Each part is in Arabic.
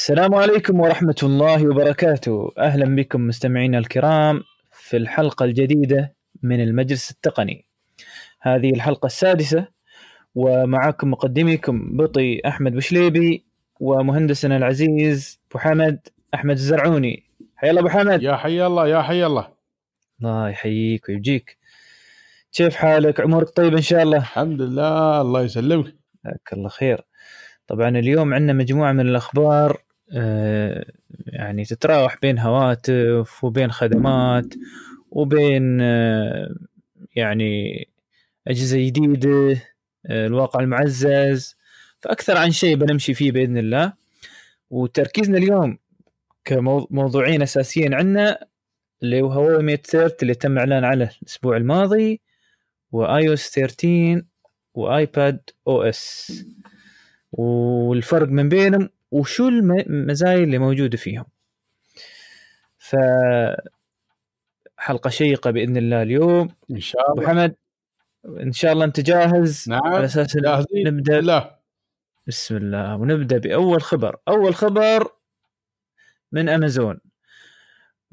السلام عليكم ورحمة الله وبركاته. أهلا بكم مستمعينا الكرام في الحلقة الجديدة من المجلس التقني. هذه الحلقة السادسة ومعكم مقدميكم بطي أحمد بشليبي ومهندسنا العزيز أبو حمد أحمد الزرعوني. حيا الله أبو حمد. يا حي الله يا حي الله. الله يحييك ويبجيك. كيف حالك؟ عمرك طيب إن شاء الله؟ الحمد لله الله يسلمك. جزاك الله خير. طبعا اليوم عندنا مجموعة من الأخبار يعني تتراوح بين هواتف وبين خدمات وبين آه، يعني أجهزة جديدة آه، الواقع المعزز. فأكثر عن شيء بنمشي فيه بإذن الله. وتركيزنا اليوم كموضوعين أساسيين عندنا اللي هو هواوي ميت 30 اللي تم إعلان عنه الأسبوع الماضي واي أو اس 13 وآيباد أو إس. والفرق من بينهم وشو المزايا اللي موجودة فيهم. ف حلقة شيقة بإذن الله اليوم. إن شاء الله. ابو حمد إن شاء الله أنت جاهز؟ نعم على أساس جاهزين. نبدا لا بسم الله. ونبدأ بأول خبر. أول خبر من أمازون.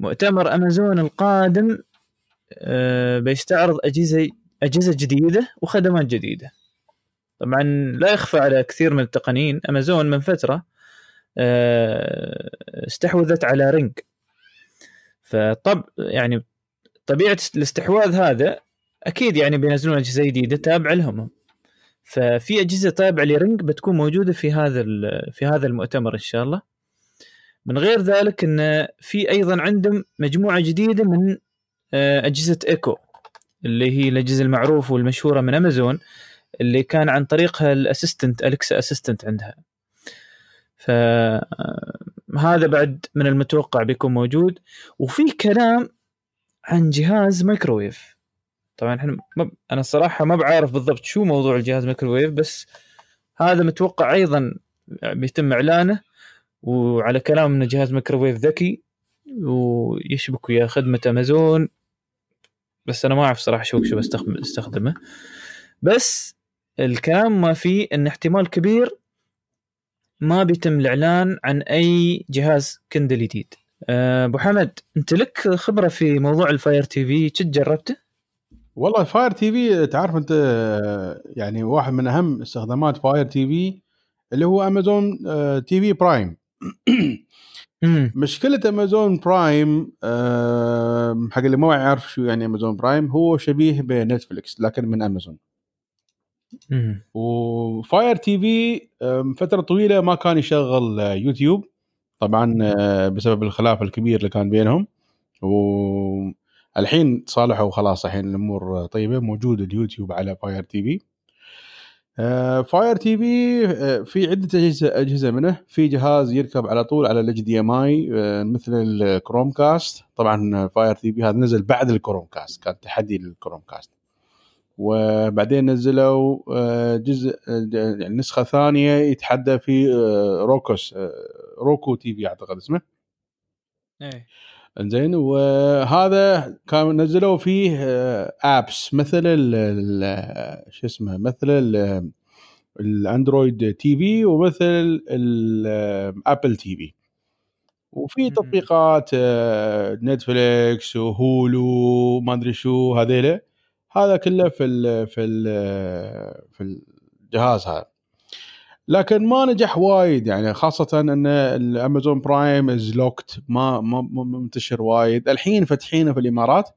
مؤتمر أمازون القادم آه، بيستعرض اجهزه أجهزة جديدة وخدمات جديدة. طبعا لا يخفى على كثير من التقنيين. أمازون من فترة استحوذت على رينج. فطب يعني طبيعة الاستحواذ هذا أكيد يعني بينزلون أجهزة جديدة تابعة لهم. ففي أجهزة تابعة لرينج بتكون موجودة في هذا في هذا المؤتمر إن شاء الله. من غير ذلك إن في أيضا عندهم مجموعة جديدة من آه، أجهزة إيكو اللي هي الأجهزة المعروفة والمشهورة من أمازون اللي كان عن طريقها ال assistant الكسا assistant عندها. فهذا بعد من المتوقع بيكون موجود. وفي كلام عن جهاز مايكروويف. طبعا إحنا مب... أنا الصراحة ما بعرف بالضبط شو موضوع الجهاز مايكروويف بس هذا متوقع أيضا بيتم إعلانه. وعلى كلام انه جهاز مايكروويف ذكي ويشبك ويا خدمة أمازون. بس أنا ما أعرف صراحة شو شو بستخدمه. بس الكلام ما فيه إن احتمال كبير ما بيتم الإعلان عن أي جهاز كندل جديد. آه، أبو حمد أنت لك خبرة في موضوع الفاير تي في كنت جربته؟ والله فاير تي في تعرف أنت يعني واحد من أهم استخدامات فاير تي في اللي هو أمازون آه، تي في برايم. مشكلة أمازون برايم حق اللي ما يعرف شو يعني أمازون برايم هو شبيه بنتفلكس لكن من أمازون. وفاير تي في فترة طويلة ما كان يشغل يوتيوب. طبعا آه، بسبب الخلاف الكبير اللي كان بينهم. والحين تصالحوا وخلاص الحين الأمور طيبة موجود اليوتيوب على فاير تي في. فاير تي في في عدة أجهزة أجهزة منه. في جهاز يركب على طول على ال HDMI مثل الكروم كاست طبعا فاير تي في هذا نزل بعد الكروم كاست كان تحدي للكروم كاست وبعدين نزلوا آه، جزء آه، يعني نسخة ثانية يتحدى في آه، روكوس روكو تي في أعتقد اسمه. إيه. إنزين وهذا كان نزلوا فيه apps مثل شو اسمه مثل الأندرويد تي في ومثل الابل تي في. وفي تطبيقات نتفليكس وهولو ما أدري شو هذيله هذا كله في ال في ال في الجهاز هذا. لكن ما نجح وايد يعني خاصة إن الأمازون برايم is locked ما ما منتشر وايد. الحين فاتحينه في الإمارات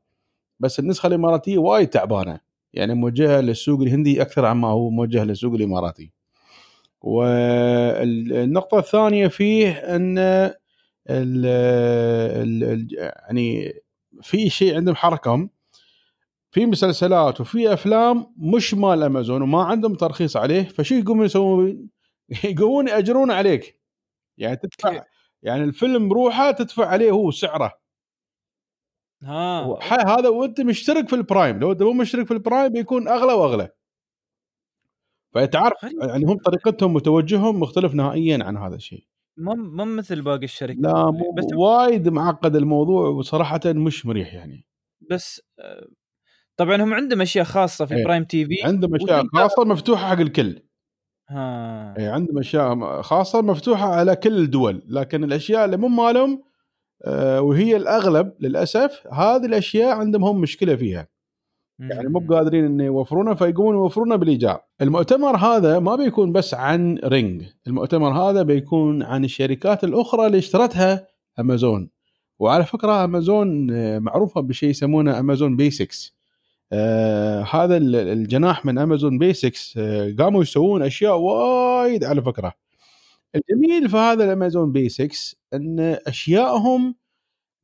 بس النسخة الإماراتية وايد تعبانة. يعني موجهة للسوق الهندي أكثر عما هو موجه للسوق الإماراتي. والنقطة الثانية فيه إن ال ال يعني في شيء عندهم حركة في مسلسلات وفي أفلام مش مال أمازون وما عندهم ترخيص عليه فشو يقومون يسوون؟ يقومون يأجرون عليك. يعني تدفع يعني الفيلم بروحه تدفع عليه هو سعره. ها. هذا وانت مشترك في البرايم لو انت مو مشترك في البرايم بيكون أغلى وأغلى. فتعرف يعني هم طريقتهم وتوجههم مختلف نهائيا عن هذا الشيء. مو مو مثل باقي الشركات. لا مو بس وايد معقد الموضوع وصراحه مش مريح يعني. بس آه، طبعا هم عندهم أشياء خاصة في إيه. برايم تي في عندهم أشياء خاصة مفتوحة حق الكل ها إيه، عندهم أشياء خاصة مفتوحة على كل الدول لكن الأشياء اللي مو مالهم آه، وهي الأغلب للأسف هذه الأشياء عندهم هم مشكلة فيها يعني مو قادرين انه يوفرونها فيقومون يوفرونها بالإيجار. المؤتمر هذا ما بيكون بس عن رينج، المؤتمر هذا بيكون عن الشركات الأخرى اللي اشترتها امازون. وعلى فكرة امازون آه، معروفة بشيء يسمونه امازون بيسكس. آه هذا ال- الجناح من امازون بيسكس آه قاموا يسوون أشياء وايد على فكرة. الجميل في هذا الامازون بيسكس إن اشيائهم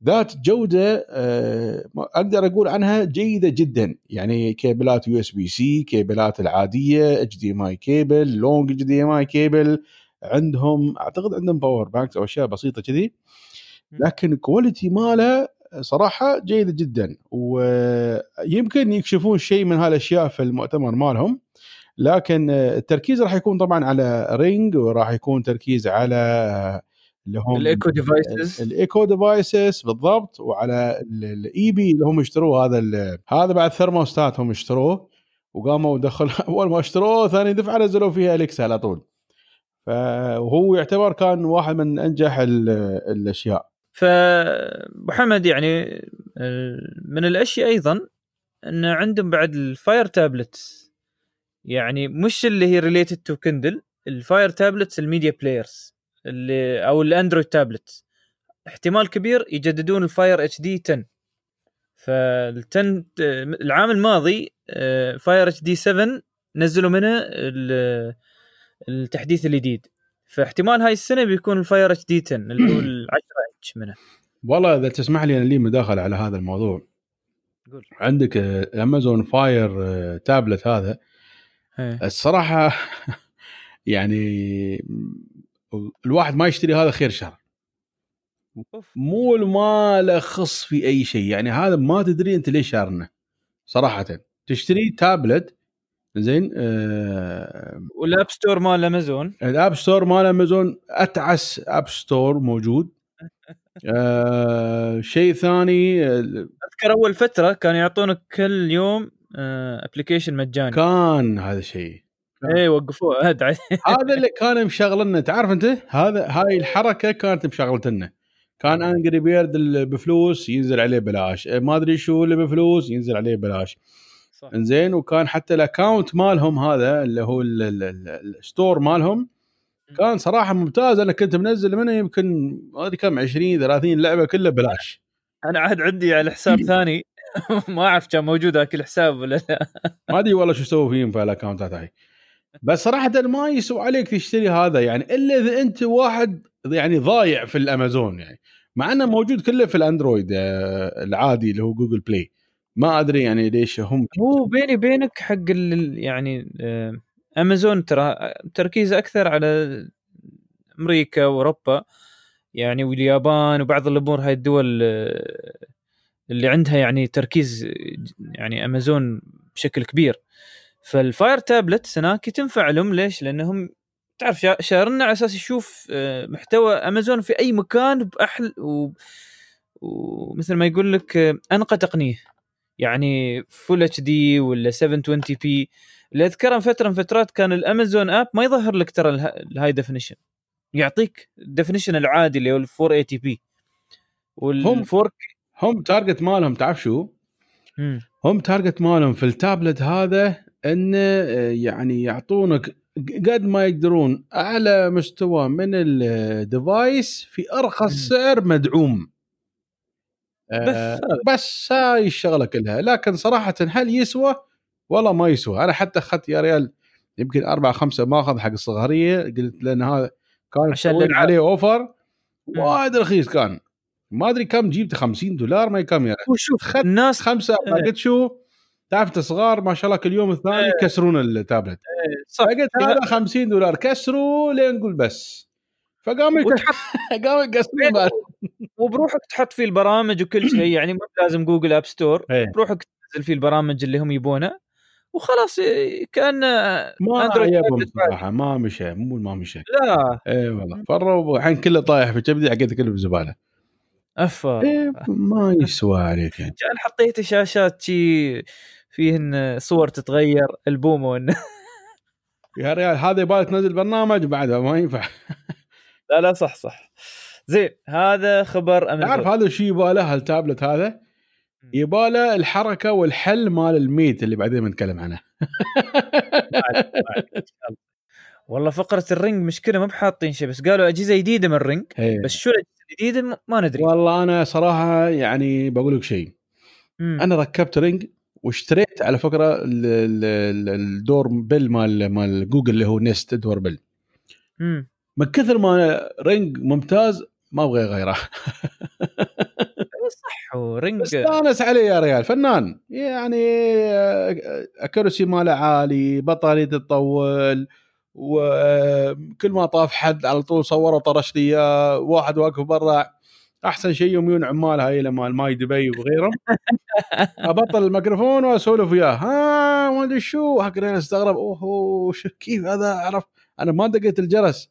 ذات جودة آه، أقدر أقول عنها جيدة جدا. يعني كيبلات USB-C كيبلات العادية اتش دي ام اي كيبل لونج اتش دي ام اي كيبل عندهم أعتقد عندهم power banks أو أشياء بسيطة كذي. لكن ال quality ماله صراحة جيدة جدا ويمكن يكشفون شيء من هالأشياء في المؤتمر مالهم لكن التركيز راح يكون طبعا على رينج وراح يكون تركيز على اللي هم الإيكو devices الإيكو devices بالضبط وعلى الاي بي اللي هم اشتروه هذا هذا بعد ثرموستات هم اشتروه وقاموا دخل أول ما اشتروه ثاني دفعة نزلوا فيها Alexa على طول. فهو يعتبر كان واحد من أنجح ال- الأشياء. فابو حمد يعني من الأشياء أيضا أن عندهم بعد ال Fire tablets يعني مش اللي هي related to Kindle ال Fire tablets ال media players اللي أو ال Android tablet احتمال كبير يجددون ال Fire HD 10 فال10 العام الماضي Fire HD 7 نزلوا منه ال- التحديث الجديد. فاحتمال هاي السنة بيكون ال Fire HD 10 اللي هو ال 10 انش منه والله إذا تسمح لي أنا لي مداخلة على هذا الموضوع قول. عندك Amazon Fire tablet هذا إيه. الصراحة يعني الواحد ما يشتري هذا خير شر. مو ما له خص في أي شيء يعني هذا ما تدري أنت ليش شارنه صراحة تشتري تابلت زين آه وال app store مال امازون ال app store مال امازون أتعس app store موجود. آه شيء ثاني آه، أذكر أول فترة كانوا يعطونك كل يوم application مجاني. كان هذا الشيء إيه وقفوه. هذا اللي كان مشغلنا تعرف أنت؟ هذا هاي الحركة كانت مشغلتنا. كان Angry Bird اللي بفلوس ينزل عليه بلاش. ما أدري شو اللي بفلوس ينزل عليه بلاش. صح. إنزين وكان حتى ال account مالهم هذا اللي هو ال- ال- ال- ال store مالهم كان صراحة ممتاز. أنا كنت منزل منه يمكن ما أدري كم 20 30 لعبة كلها بلاش أنا عاد عندي على حساب ثاني. ما أعرف كان موجود ذاك الحساب ولا لا. ما أدري والله شو سووا فيهم في الاكونتات هاي. بس صراحة ما يسوى عليك تشتري هذا يعني إلا إذا أنت واحد يعني ضايع في الأمازون يعني. مع إنه موجود كله في الأندرويد آه، العادي اللي هو جوجل بلاي ما أدري يعني ليش هم هو بيني بينك حق يعني آه، أمازون ترى تركيز أكثر على أمريكا وأوروبا يعني واليابان وبعض الأمور هاي الدول آه، اللي عندها يعني تركيز يعني أمازون بشكل كبير فال Fire tablet هناك تنفع لهم ليش؟ لأنهم تعرف شا- شارنا على أساس يشوف آه، محتوى أمازون في أي مكان باحل و... ومثل ما يقول لك آه، أنقى تقنية يعني full HD ولا 720 p اللي اذكرها فترة من فترات كان ال Amazon app ما يظهر لك ترى ال ه- ال high definition يعطيك ال definition العادي اللي هو ال 480 p وال هم- 4 هم target مالهم تعرف شو؟ مم. هم target مالهم في التابلت هذا انه آه، يعني يعطونك قد ما يقدرون أعلى مستوى من ال device في أرخص. سعر مدعوم آه،. بس هاي الشغلة كلها لكن صراحة هل يسوى؟ والله ما يسوى أنا حتى أخذت يا ريال يمكن أربعة خمسة ماخذ حق الصغيرية قلت لأن هذا كان عشان. عليه أوفر. وايد رخيص كان ما أدري كم جبت 50 دولار ما كم يا ريال هو شوف خذ الناس خمسة إيه. قلت شو تعرف أنت صغار ما شاء الله كل يوم الثاني إيه. يكسرون التابلت صح فقلت هذا 50 دولار كسروا لين نقول بس فقاموا وتحط قاموا يكسرون. وبروحك تحط فيه البرامج وكل شيء. يعني مو لازم Google app store. بروحك تنزل فيه البرامج اللي هم يبونها وخلاص كأن ما عجبهم صراحة ما مشى مو ما مشى. لا. اي والله فروا الحين كله طايح في كبدي حقيقه كله بالزباله أفا. إيه ما يسوى عليك يعني. كان حطيت شاشات شي فيهن صور تتغير البومه وإن. يا ريال هذا يبغى تنزل برنامج بعد ما ينفع. لا لا صح صح. زين هذا خبر تعرف امازون هذا الشيء يبغى له التابلت هذا يبغى له الحركة والحل مال الميت اللي بعدين بنتكلم عنه. والله فقرة ال Ring مشكلة ما بحاطين شيء بس قالوا أجهزة جديدة من ال Ring إيه. بس شو الأجهزة الجديدة ما ندري والله أنا صراحة يعني بقول لك شيء. أنا ركبت Ring واشتريت على فكرة ال- ال- ال- ال doorbell مال مال جوجل اللي هو Nest doorbell. من كثر ما Ring ممتاز ما أبغى غيره. صح و Ring استانس عليه يا ريال فنان. يعني accuracy ماله عالي بطارية تطول وكل ما طاف حد على طول صوره طرش لي واحد واقف برا. أحسن شيء يوم يجون عمال هاي مال ماي دبي وغيرهم. أبطل الميكروفون وأسولف وياه. ها ما أدري شو. حق استغرب. اوه شو كيف هذا؟ عرف. أنا ما دقيت الجرس.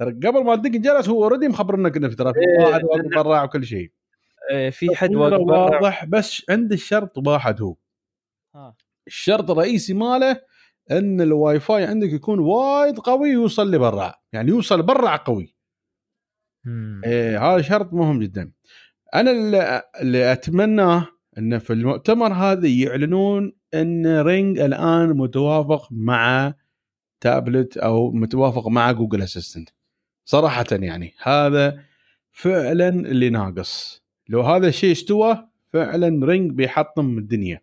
ترى قبل ما تدق الجرس هو already مخبرنك انه ترى في إيه، واحد واقف برا وكل شيء. آه، في حد واضح بس عند الشرط واحد هو. ها. الشرط الرئيسي ماله إن الواي فاي عندك يكون وايد قوي يوصل لبرا يعني يوصل برا قوي. إيه هذا شرط مهم جدا. أنا اللي, اللي اتمناه انه في المؤتمر هذا يعلنون إن Ring الآن متوافق مع تابلت أو متوافق مع Google Assistant صراحة يعني هذا فعلا اللي ناقص. لو هذا الشيء استوى فعلا Ring بيحطم الدنيا.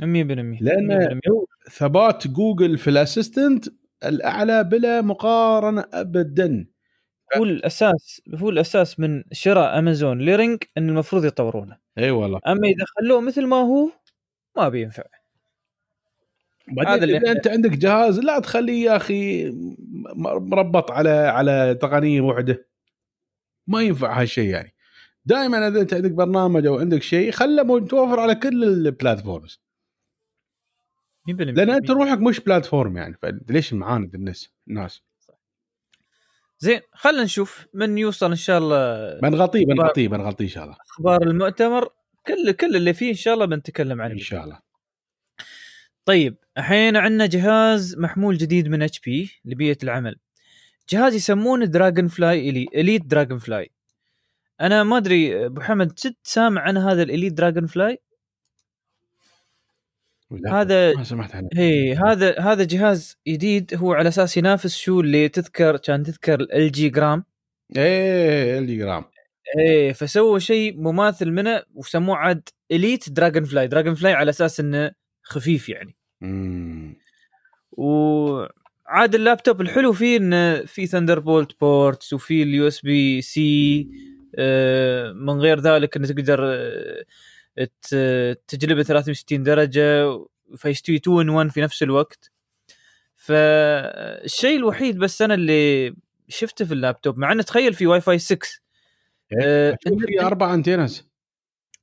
100% لأن 100%. ثبات جوجل في ال Assistant الأعلى بلا مقارنة ابدا. هو الأساس هو الأساس من شراء أمازون ل Ring إن المفروض يطورونه. إي والله. أما إذا خلوه مثل ما هو ما بينفع. هذا اللي إذا أنت عندك جهاز لا تخليه يا أخي مربط على على تقنية واحدة ما ينفع هالشيء يعني. دائما إذا أنت عندك برنامج أو عندك شيء خله متوفر على كل البلاتفورمز 100% لأن أنت روحك مش بلاتفورم يعني. فليش معاند الناس؟ الناس. زين خلينا نشوف من يوصل إن شاء الله بنغطيه بنغطيه بنغطيه إن شاء الله. أخبار المؤتمر. كل كل اللي فيه إن شاء الله بنتكلم عنه. إن شاء الله. طيب الحين عندنا جهاز محمول جديد من HP لبيئة العمل. جهاز يسمونه Dragonfly إلي... Elite Dragonfly أنا ما أدري أبو حمد جد سامع عن هذا ال Elite Dragonfly هذا ما سمعت عنه. هي هذا هذا جهاز جديد هو على أساس ينافس شو اللي تذكر كان تذكر ال LG Gram إيه ال جرام إيه فسووا شيء مماثل منه وسموه عاد Elite Dragonfly Dragonfly على أساس إنه خفيف يعني. مم. وعاد اللابتوب الحلو فيه إنه في Thunderbolt ports وفي ال USB-C من غير ذلك إنه تقدر آه، تقلبه 360 درجة فيستوي 2 in 1 في نفس الوقت. فالشيء الوحيد بس أنا اللي شفته في اللابتوب مع إنه تخيل في واي فاي 6 آه، شوف في أربع antennas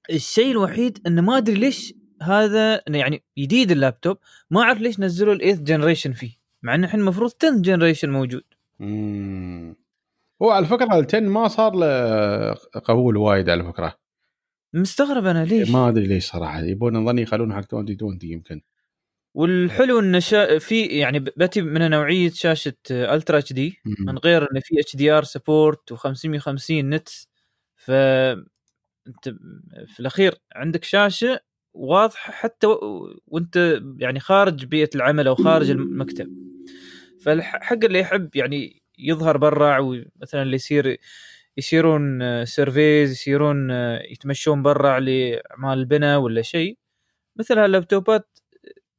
الشيء الوحيد إنه ما أدري ليش هذا يعني جديد اللابتوب ما أعرف ليش نزلوا ال eighth generation فيه مع إنه الحين المفروض 10 generation موجود. مم. هو على فكرة ال 10 ما صار له قبول وايد على فكرة. مستغرب أنا ليش؟ ما أدري ليش صراحة يبون نظني يخلونه حق 2020 يمكن. والحلو انه شا... في يعني بتي من نوعية شاشة الترا اتش دي من غير انه في اتش دي ار سبورت و550 نت ف أنت في الأخير عندك شاشة واضحه حتى. وانت يعني خارج بيئة العمل أو خارج المكتب فالحق اللي يحب يعني يظهر برا ومثلا اللي يصير يصيرون سيرفيز يصيرون يتمشون برا لأعمال البناء ولا شيء مثل هاللابتوبات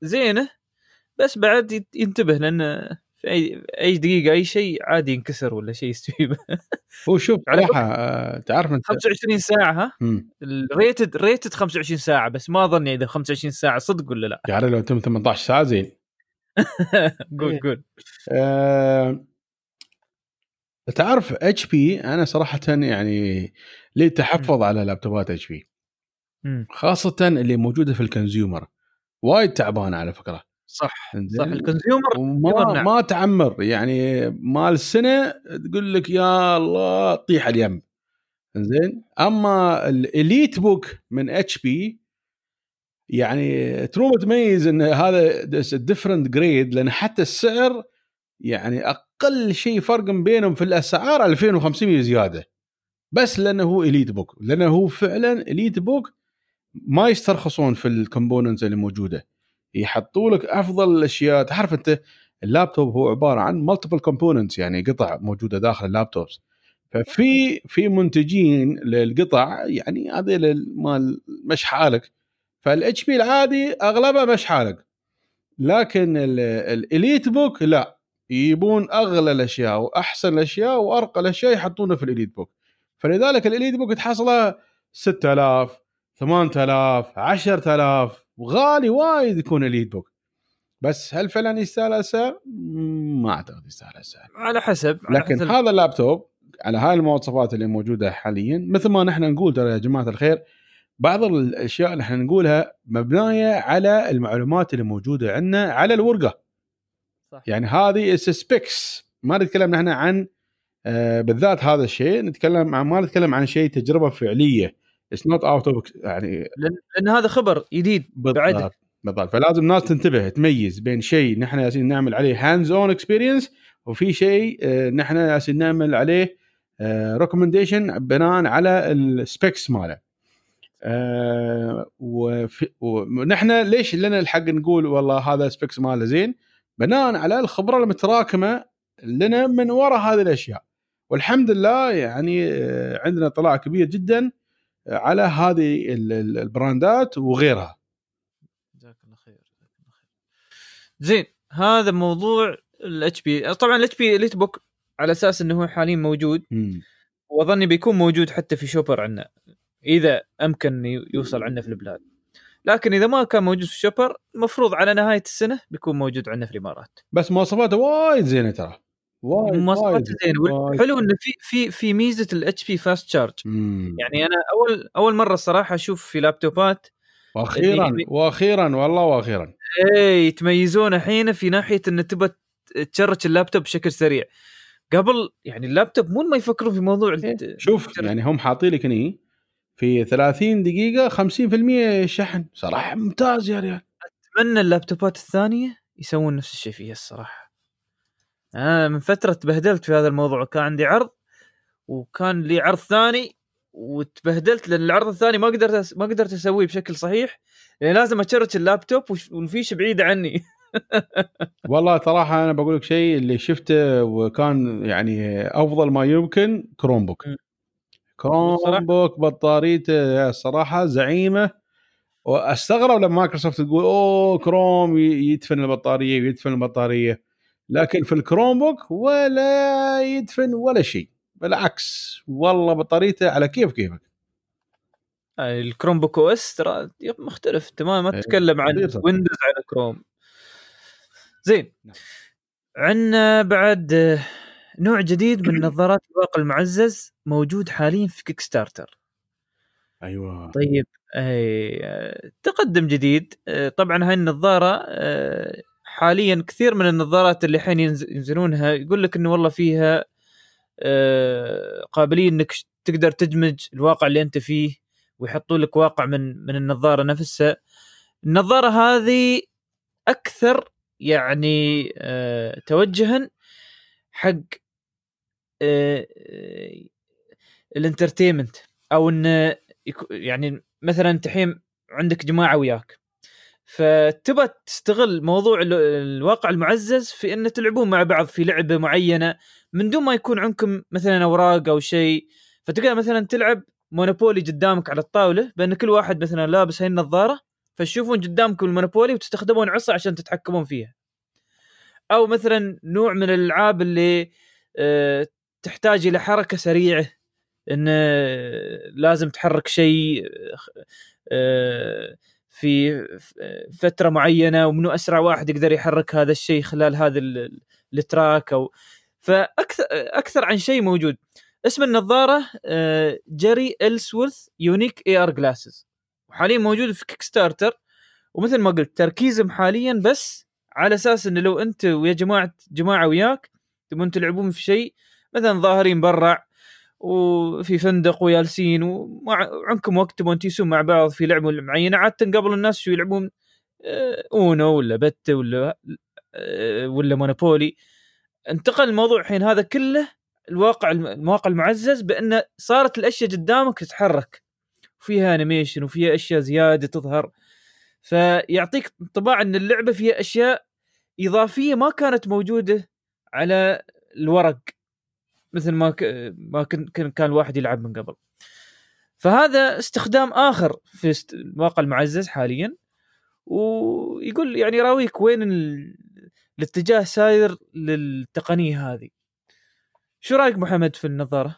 زينة بس بعد ينتبه لأن في أي أي دقيقة أي شيء عادي ينكسر ولا شيء يستوي هو شوف على صراحة آه، تعرف أنت؟ 25 ساعة ها. ال rated rated 25 ساعة بس ما أظن إذا 25 ساعة صدق ولا لا. يعني لو تم 18 ساعة زين. قول إيه. قول. أه تعرف HP أنا صراحة يعني لي تحفظ على laptop ات HP. خاصة اللي موجودة في ال consumer وايد تعبانة على فكرة. صح. صح ال consumer وما نعم. ما تعمر يعني مال سنة تقول لك يا الله طيح اليم زين أما ال EliteBook من HP يعني تروم تميز إن هذا different grade لأن حتى السعر يعني أقل شيء فرق بينهم في الأسعار 2500 زيادة بس لأنه هو EliteBook لأنه هو فعلا EliteBook ما يسترخصون في ال components اللي موجودة يحطوا لك أفضل الأشياء. تعرف أنت اللابتوب هو عبارة عن multiple components يعني قطع موجودة داخل ال laptops. ففي في منتجين للقطع يعني هذه مال مش حالك. فال HP العادي أغلبها مش حالك. لكن ال EliteBook لا. يبون أغلى الأشياء وأحسن الأشياء وأرقى الأشياء يحطونها في ال EliteBook فلذلك ال EliteBook تحصله 6000 8000 10000 وغالي وايد يكون EliteBook بس هل فعلا يستاهل السعر؟ ما أعتقد يستاهل السعر على حسب على لكن حسب. هذا اللابتوب على هاي المواصفات اللي موجودة حاليا مثل ما نحن نقول ترى يا جماعة الخير بعض الأشياء اللي إحنا نقولها مبنية على المعلومات اللي موجودة عندنا على الورقة صح. يعني هذه specs ما نتكلم نحن عن آه بالذات هذا الشيء نتكلم عن ما نتكلم عن شيء تجربة فعلية it's not out of يعني لأن هذا خبر جديد بعد بالضبط. فلازم الناس تنتبه تميز بين شيء نحن جالسين نعمل عليه hands-on experience وفي شيء آه، نحن جالسين نعمل عليه recommendation بناء على ال specs ماله. آه، ونحن ليش لنا الحق نقول والله هذا specs ماله زين؟ بناء على الخبرة المتراكمة لنا من وراء هذه الأشياء. والحمد لله يعني آه، عندنا اطلاع كبير جدا على هذه ال- ال- ال brand ات وغيرها. جزاك الله خير جزاك الله خير. زين هذا موضوع ال HP طبعا ال HP EliteBook على أساس إنه هو حاليا موجود. وأظني بيكون موجود حتى في شوبر عندنا إذا أمكن يوصل عندنا في البلاد. لكن إذا ما كان موجود في شوبر المفروض على نهاية السنة بيكون موجود عندنا في الإمارات. بس مواصفاته وايد زينة ترى. مواصفات زين. حلو إنه في في في ميزة ال HP Fast Charge مم. يعني أنا أول أول مرة الصراحه أشوف في لابتوبات وأخيرا اللي- وأخيرا والله وأخيرا. اي يتميزون الحين في ناحية إن تبى ت charge اللابتوب بشكل سريع. قبل يعني اللابتوب مو ما يفكرون في موضوع الت- شوف تشرج. يعني هم حاطين لك هني في 30 دقيقة 50% شحن. صراحة ممتاز يا ريال. أتمنى اللابتوبات الثانية يسوون نفس الشيء فيها الصراحة. أنا من فترة تبهدلت في هذا الموضوع. كان عندي عرض وكان لي عرض ثاني وتبهدلت لأن العرض الثاني ما قدرت أس- ما قدرت أسويه بشكل صحيح. لأن لازم اشرج اللابتوب والفيشه بعيده عني. والله صراحة أنا بقول لك شيء اللي شفته وكان يعني أفضل ما يمكن Chromebook. Chrome. book بطاريته الصراحة زعيمة. وأستغرب لما مايكروسوفت تقول أوه كروم يدفن البطارية ويدفن البطارية. لكن في ال Chromebook ولا يدفن ولا شيء بالعكس والله بطاريته على كيف كيفك. ال Chromebook OS ترى مختلف تمام ما إيه، تتكلم عن. Windows على كروم. زين. نعم. عندنا بعد نوع جديد من نظارات الواقع المعزز موجود حاليا في Kickstarter أيوه. طيب أي تقدم جديد. طبعا هاي النظارة حاليا كثير من النظارات اللي الحين ينز- ينزلونها يقول لك إنه والله فيها آه، قابليه إنك تقدر تدمج الواقع اللي أنت فيه ويحطوا لك واقع من من النظارة نفسها. النظارة هذه أكثر يعني آه، توجها حق آه، الإنترتينمنت أو انه يعني مثلا انت الحين عندك جماعة وياك. فتبى تستغل موضوع ال- الواقع المعزز في إن تلعبون مع بعض في لعبة معينة من دون ما يكون عندكم مثلا أوراق أو شيء. فتقدر مثلا تلعب مونوبولي قدامك على الطاولة بأن كل واحد مثلا لابس هاي النظارة فتشوفون قدامكم المونوبولي وتستخدمون عصا عشان تتحكمون فيها. أو مثلا نوع من الألعاب اللي آه، تحتاج إلى حركة سريعة إن آه، لازم تحرك شيء آه، في فترة معينة ومنو أسرع واحد يقدر يحرك هذا الشيء خلال هذا ال- interact أو فاكثر أكثر عن شيء موجود. اسم النظارة Jeri Ellsworth unique AR glasses وحاليا موجود في Kickstarter ومثل ما قلت تركيزهم حاليا بس على أساس إنه لو أنت ويا جماعة جماعة وياك تبون تلعبون في شيء مثلا ظاهرين برا وفي فندق وجالسين ومع- وعندكم وقت تبون تيلسون مع بعض في لعبه معينة عادة قبل الناس شو يلعبون آه، أونو ولا بت ولا آه، ولا مونوبولي. انتقل الموضوع الحين هذا كله الواقع الم- المواقع المعزز بأن صارت الأشياء قدامك تتحرك. فيها انيميشن وفيها أشياء زيادة تظهر. فيعطيك انطباع أن اللعبة فيها أشياء إضافية ما كانت موجودة على الورق. مثل ما ك... ما. كان كان الواحد يلعب من قبل. فهذا استخدام آخر في است... الواقع المعزز حاليا. ويقول يعني يراويك وين ال... الاتجاه ساير للتقنية هذه. شو رأيك محمد في النظارة؟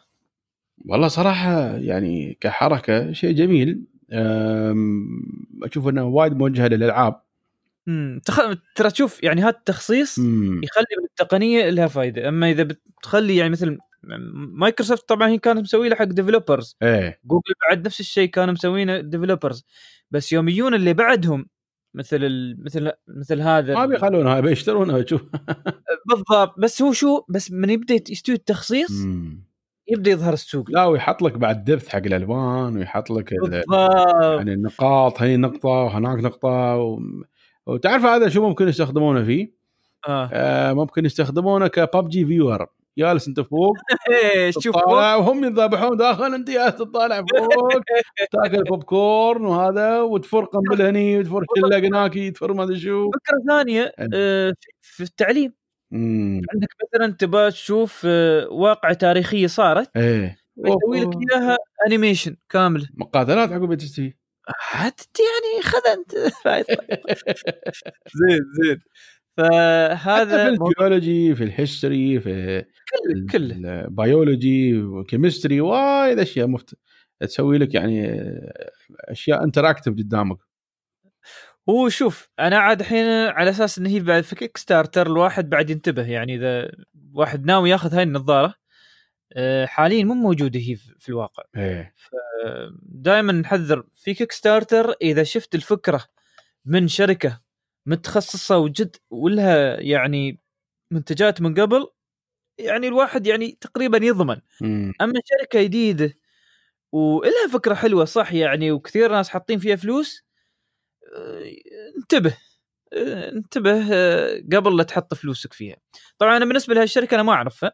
والله صراحة يعني كحركة شيء جميل. أشوف انه وايد موجهة للألعاب. امم تخ... ترى تشوف يعني هذا التخصيص أمم، يخلي من التقنية لها فائده أما إذا بتخلي يعني مثل مايكروسوفت طبعا هي كانت مسوي له حق developers إيه. جوجل بعد نفس الشيء كانوا مسوينه developers بس يوم يجون اللي بعدهم مثل ال... مثل مثل هذا ما بيخلونها بيشترونها شوف. بالضبط. بس هو شو بس من يبدأ يستوي التخصيص أمم. يبدأ يظهر السوق. لا ويحط لك بعد depth حق الألوان ويحط لك ال- يعني النقاط هي نقطة وهناك نقطة و... وتعرف هذا شو ممكن يستخدمونه فيه؟ آه. آه ممكن يستخدمونه ك PUBG viewer جالس أنت فوق. إيه، شوف وهم ينذبحون داخل انت جالس تطالع فوق. تاكل بوب كورن وهذا وتفر قنبل هني وتفر شلة هناك تفر ما أدري شو. فكرة ثانية آه، في- التعليم. امم عندك مثلا تبغى تشوف آه، واقعة تاريخية صارت. إيه. يسوي لك إياها؟ animation كامل. مقاتلات عقب تستوي حتى يعني خذ أنت. زين زين. فهذا حتى في الجيولوجي في ال history في كله كله. ال biology و chemistry وايد أشياء مفت... تسوي لك يعني أشياء interactive قدامك. هو شوف أنا عاد الحين على أساس انه هي بعد في Kickstarter الواحد بعد ينتبه يعني إذا واحد ناوي ياخذ هاي النظارة حاليا مو موجودة هي في الواقع. إيه. دائما نحذر في Kickstarter إذا شفت الفكرة من شركة متخصصة وجد ولها يعني منتجات من قبل يعني الواحد يعني تقريبا يضمن. مم. أما شركة جديدة ولها فكرة حلوة صح يعني وكثير ناس حاطين فيها فلوس آه، انتبه آه، انتبه آه، قبل لا تحط فلوسك فيها. طبعا أنا بالنسبة لهالشركة الشركة أنا ما أعرفها.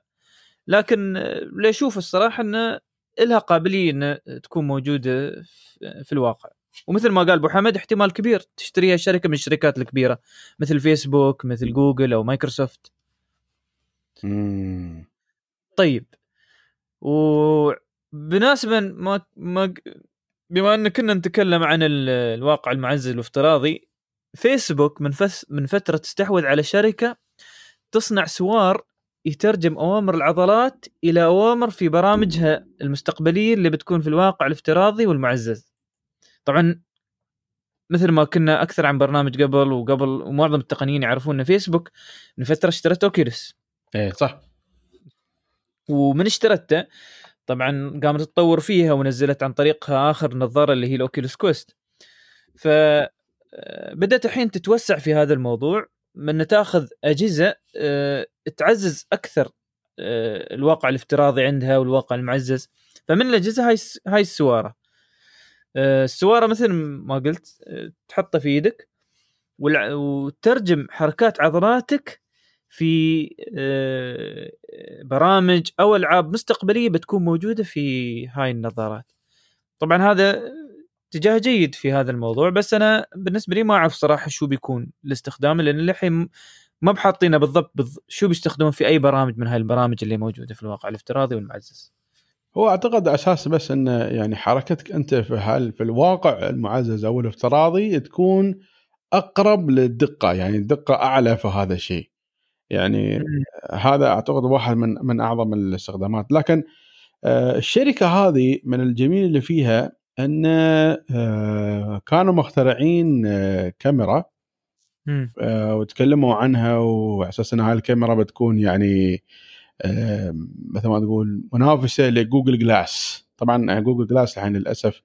لكن اللي أشوف الصراحة إنه لها قابلية ان تكون موجودة في- الواقع. ومثل ما قال أبو حمد احتمال كبير تشتريها شركه من الشركات الكبيرة مثل فيسبوك مثل جوجل أو مايكروسوفت مم. طيب. وبناسبة ما ما بما إن كنا نتكلم عن ال- الواقع المعزز الافتراضي فيسبوك من فس من فترة تستحوذ على شركة تصنع سوار يترجم أوامر العضلات إلى أوامر في برامجها المستقبلية اللي بتكون في الواقع الافتراضي والمعزز. طبعا مثل ما قلنا أكثر عن برنامج قبل وقبل ومعظم التقنيين يعرفون ان فيسبوك من فترة اشترت Oculus إيه صح. ومن اشترته طبعا قامت تطور فيها ونزلت عن طريقها آخر نظارة اللي هي ال Oculus Quest. ف آه، بدأت الحين تتوسع في هذا الموضوع. من تاخذ أجهزة آه، تعزز أكثر آه، الواقع الافتراضي عندها والواقع المعزز فمن الأجهزة هاي هاي السوارة آه، السوارة مثل ما قلت تحطها في يدك وترجم حركات عضلاتك في برامج أو ألعاب مستقبلية بتكون موجودة في هاي النظارات. طبعا هذا اتجاه جيد في هذا الموضوع بس أنا بالنسبة لي ما أعرف صراحة شو بيكون الاستخدام لأن للحين ما بحاطينه بالضبط بالض... شو بيستخدمون في أي برامج من هاي البرامج اللي موجودة في الواقع الافتراضي والمعزز. هو أعتقد أساس بس انه يعني حركتك أنت في هال في الواقع المعزز أو الافتراضي تكون أقرب للدقة يعني الدقة أعلى في هذا الشيء. يعني هذا أعتقد واحد من من أعظم الاستخدامات. لكن آه، الشركة هذه من الجميل اللي فيها أن آه، كانوا مخترعين آه، كاميرا. آه، وتكلموا عنها وعلى أساس إن هاي الكاميرا بتكون يعني مثل ما تقول منافسة ل Google Glass. طبعا Google Glass الحين للأسف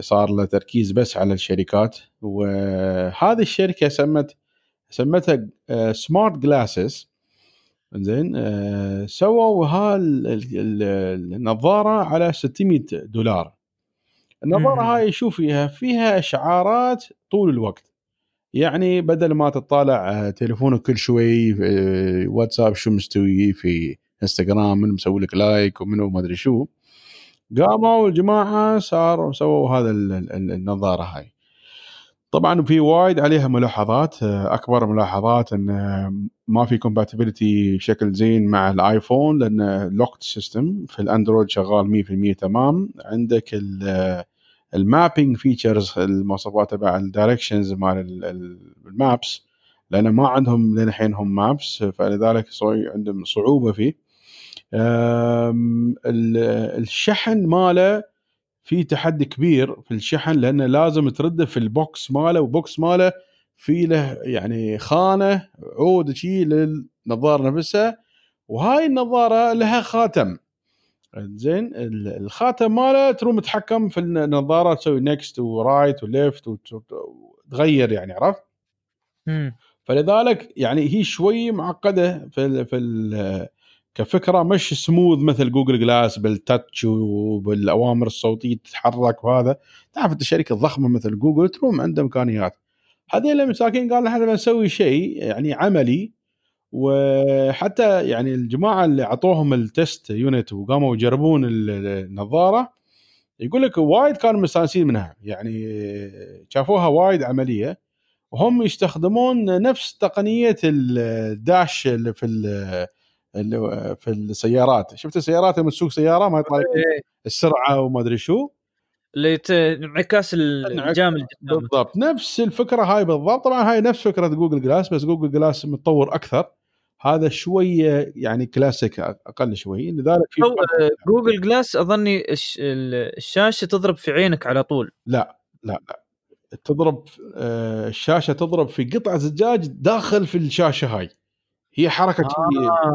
صار له تركيز بس على الشركات وهذه الشركة سمت سمتها smart glasses زين سووا هال ال- ال- النظاره على 600 دولار. النظارة. هاي شو فيها؟ فيها إشعارات طول الوقت يعني بدل ما تطالع آه، تليفونك كل شوي آه، واتساب شو مستوي في إنستغرام من مسوي لك like ومنو ما أدري شو قاموا الجماعة صاروا سووا هذا ال- ال- النظارة هاي طبعا في وايد عليها ملاحظات. آه، أكبر ملاحظات إن ما في compatibility بشكل زين مع ال iPhone لأن locked system في ال Android شغال 100% تمام. عندك ال mapping features المواصفات تبع ال directions مال ال- ال- ال maps لأن ما عندهم للحين هم maps فلذلك عندهم صعوبة فيه. الشحن ماله في تحدي كبير في الشحن لأنه لازم ترده في ال box ماله و box ماله في له يعني خانة عود شيء للنظارة نفسها وهاي النظارة لها خاتم زين ال- الخاتم ماله تروح متحكم في النظارة تسوي next و right و left وتغير يعني عرفت؟ فلذلك يعني هي شوي معقدة في ال في ال كفكرة مش سموث مثل Google Glass بال touch وبالأوامر الصوتية تتحرك وهذا. تعرف أنت شركة ضخمة مثل جوجل تروم عنده إمكانيات. هذول المساكين قال إحنا بنسوي شيء يعني عملي. وحتى يعني الجماعة اللي أعطوهم ال test unit وقاموا يجربون ال- النظارة يقول لك وايد كانوا مستانسين منها. يعني شافوها وايد عملية. وهم يستخدمون نفس تقنية ال dash اللي في اللي في السيارات. شفت السيارات لما تسوق سيارة ما يطلع لك إيه، السرعة وما أدري شو؟ اللي انعكاس قدامك. بالضبط. نفس الفكرة هاي بالضبط. طبعا هاي نفس فكرة Google Glass بس Google Glass متطور أكثر. هذا شوية يعني كلاسيك أقل شوي. لذلك في آه، Google Glass أظني الش- ال- الشاشة تضرب في عينك على طول. لا لا لا. تضرب آه، الشاشة تضرب في قطع زجاج داخل في الشاشة هاي. هي حركة آه.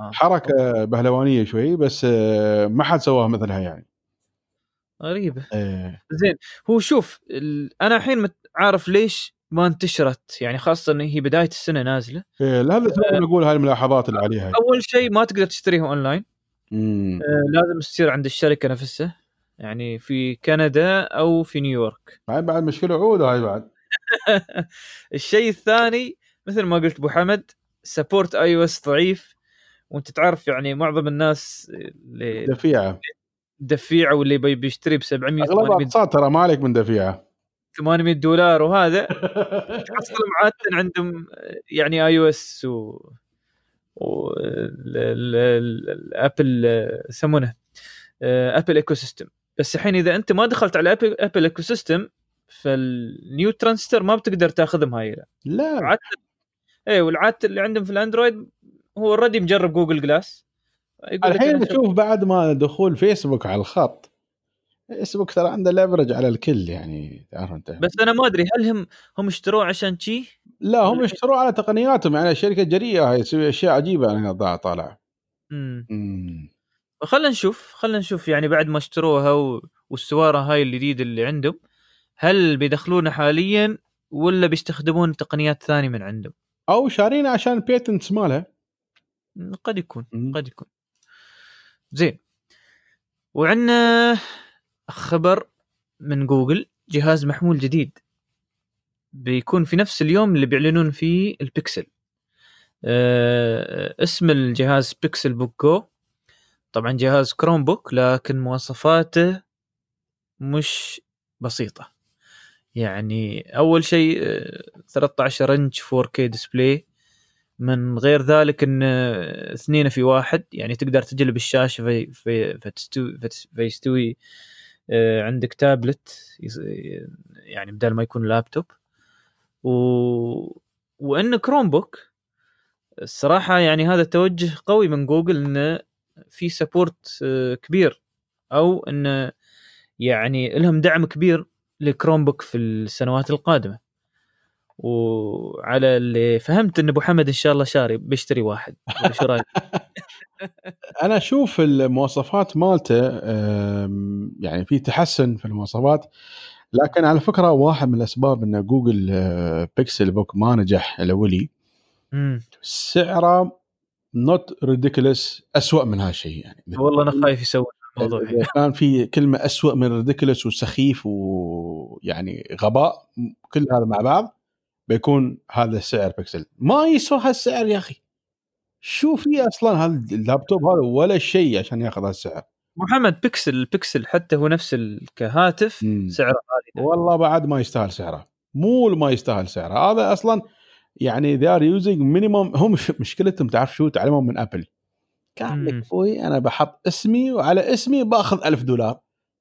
حركة بهلوانية شوي بس آه، ما حد سواها مثلها يعني. غريبة. آه، زين هو شوف. أنا الحين. عارف ليش ما انتشرت؟ يعني خاصة إن هي بداية السنة نازلة. آه، لهذا سبب نقول هاي الملاحظات اللي عليها. أول شيء ما تقدر تشتريها أونلاين. مم. آه، لازم تصير عند الشركة نفسها. يعني في كندا أو في نيويورك. هاي بعد مشكلة عود هاي بعد. الشيء الثاني مثل ما قلت أبو حمد support iOS ضعيف. وانت تعرف يعني معظم الناس اللي دفيعة. دفيعة واللي بي- بيشتري ب 700 اغلب 800 اقساط ترى ما عليك من دفيعة. 800 دولار وهذا. تحصلهم عاده عندهم يعني iOS و والابل يسمونه Apple ecosystem بس الحين إذا أنت ما دخلت على Apple Apple ecosystem فال new entrants ما بتقدر تاخذهم هاي لا. عاده اي والعادة اللي عندهم في الأندرويد هو already مجرب Google Glass الحين أنا تشوف بعد ما دخول فيسبوك على الخط. فيسبوك ترى عنده leverage على الكل يعني تعرف أنت. بس أنا ما أدري هل هم هم اشتروه عشان شي؟ لا هم يشتروا على تقنياتهم. يعني شركه جريئه هاي تسوي أشياء عجيبة ضاع طالع. امم مم. خلينا نشوف خلينا نشوف يعني بعد ما اشتروها و... والسوارة هاي الجديدة اللي عندهم هل بيدخلونها حاليا ولا بيستخدمون تقنيات ثانية من عندهم؟ أو شارينه عشان البيتنتس مالها قد يكون. قد يكون. زين. وعندنا خبر من جوجل جهاز محمول جديد. بيكون في نفس اليوم اللي بيعلنون فيه البيكسل. آه اسم الجهاز Pixelbook Go. طبعا جهاز Chromebook لكن مواصفاته مش بسيطة. يعني أول شيء آه، 13 إنش 4K display. من غير ذلك إن آه، اثنين في واحد يعني تقدر تقلب الشاشة في في فتستوي فت- فيستوي آه، عندك تابلت يعني بدل ما يكون لابتوب. و... وإن Chromebook الصراحة يعني هذا توجه قوي من جوجل انه في support كبير. أو انه يعني لهم دعم كبير ل Chromebook في السنوات القادمة. وعلى اللي فهمت إن أبو حمد إن شاء الله شاري بيشتري واحد. شو رأيك؟ أنا أشوف المواصفات مالته يعني في تحسن في المواصفات لكن على فكرة واحد من الأسباب إن جوجل أه، Pixelbook ما نجح الاولي. سعره not ridiculous اسوء من هالشيء يعني. والله أنا خايف يسوي الموضوع. كان في كلمة اسوء من ridiculous وسخيف ويعني غباء كل هذا مع بعض. بيكون هذا السعر بكسل ما يسوى هالسعر يا أخي. شو في أصلا هذا اللابتوب هذا؟ ولا شيء عشان يأخذ هالسعر. محمد Pixel ال Pixel حتى هو نفس كهاتف. سعره غالي. والله بعد ما يستاهل سعره. مو ما يستاهل سعره. هذا أصلا يعني they are using minimum هم مش- مشكلتهم تعرف شو؟ تعلمهم من أبل. قال. لك أبوي أنا بحط اسمي وعلى اسمي باخذ ألف دولار.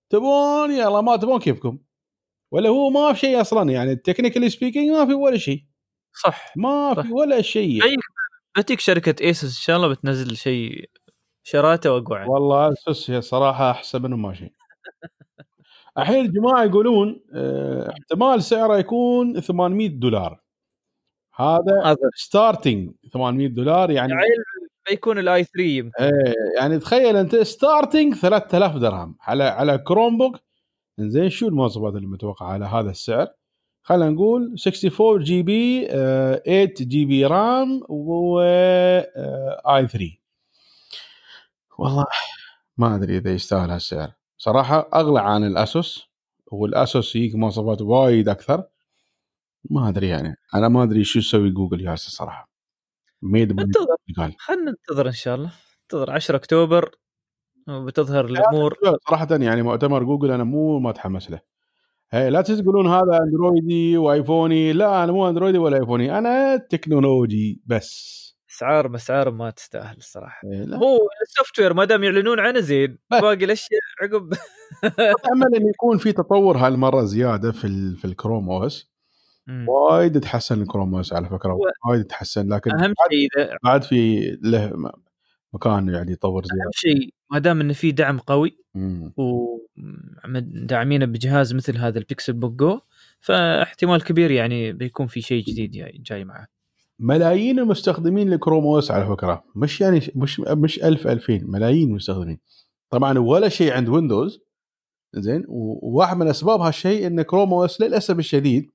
تبون؟ يلا ما تبون كيفكم؟ ولا هو ما في شيء أصلا يعني technically speaking ما في ولا شيء. صح. ما صح. في ولا شيء. شيء بتيك شركة Asus إن شاء الله بتنزل شيء شراته واقوى والله Asus صراحة أحسن منهم ما شيء. الحين الجماعة يقولون آه، احتمال سعره يكون 800 دولار. هذا starting 800 دولار يعني بيكون ال i3 يمكن. إيه يعني تخيل أنت starting 3000 درهم على على Chromebook زين شو المواصفات اللي متوقعة على هذا السعر؟ خلينا نقول 64 GB 8 GB RAM و i3 والله ما أدري إذا يستاهل هالسعر. صراحة أغلى عن ال Asus وال Asus يجيك مواصفات وايد أكثر. ما أدري يعني أنا ما أدري شو يسوي جوجل يا صراحة. ميد انتظر. خلينا ننتظر إن شاء الله. ننتظر 10 أكتوبر وبتظهر الأمور. صراحة يعني مؤتمر جوجل أنا مو ما اتحمس له. هي لا تقولون هذا أندرويدي وآيفوني لا أنا مو أندرويدي ولا آيفوني أنا تكنولوجي بس. أسعار اسعار ما تستاهل الصراحة. إيه، هو ال software ما دام يعلنون عنه زين بس. باقي الأشياء عقب. أتأمل إن يكون في تطور هالمرة زيادة في ال في ال Chrome OS. وايد تحسن ال Chrome OS على فكرة وايد تحسن لكن أهم شيء بعد في له مكان يعني يطور أهم زيادة. شيء ما دام انه في دعم قوي. وداعمينه بجهاز مثل هذا ال Pixelbook Go فاحتمال كبير يعني بيكون في شيء جديد جاي, جاي معه. ملايين المستخدمين ل Chrome OS على فكرة. مش يعني مش مش 1000 2000 ملايين مستخدمين طبعا ولا شيء عند Windows زين؟ وواحد من أسباب هالشيء إن Chrome OS للأسف الشديد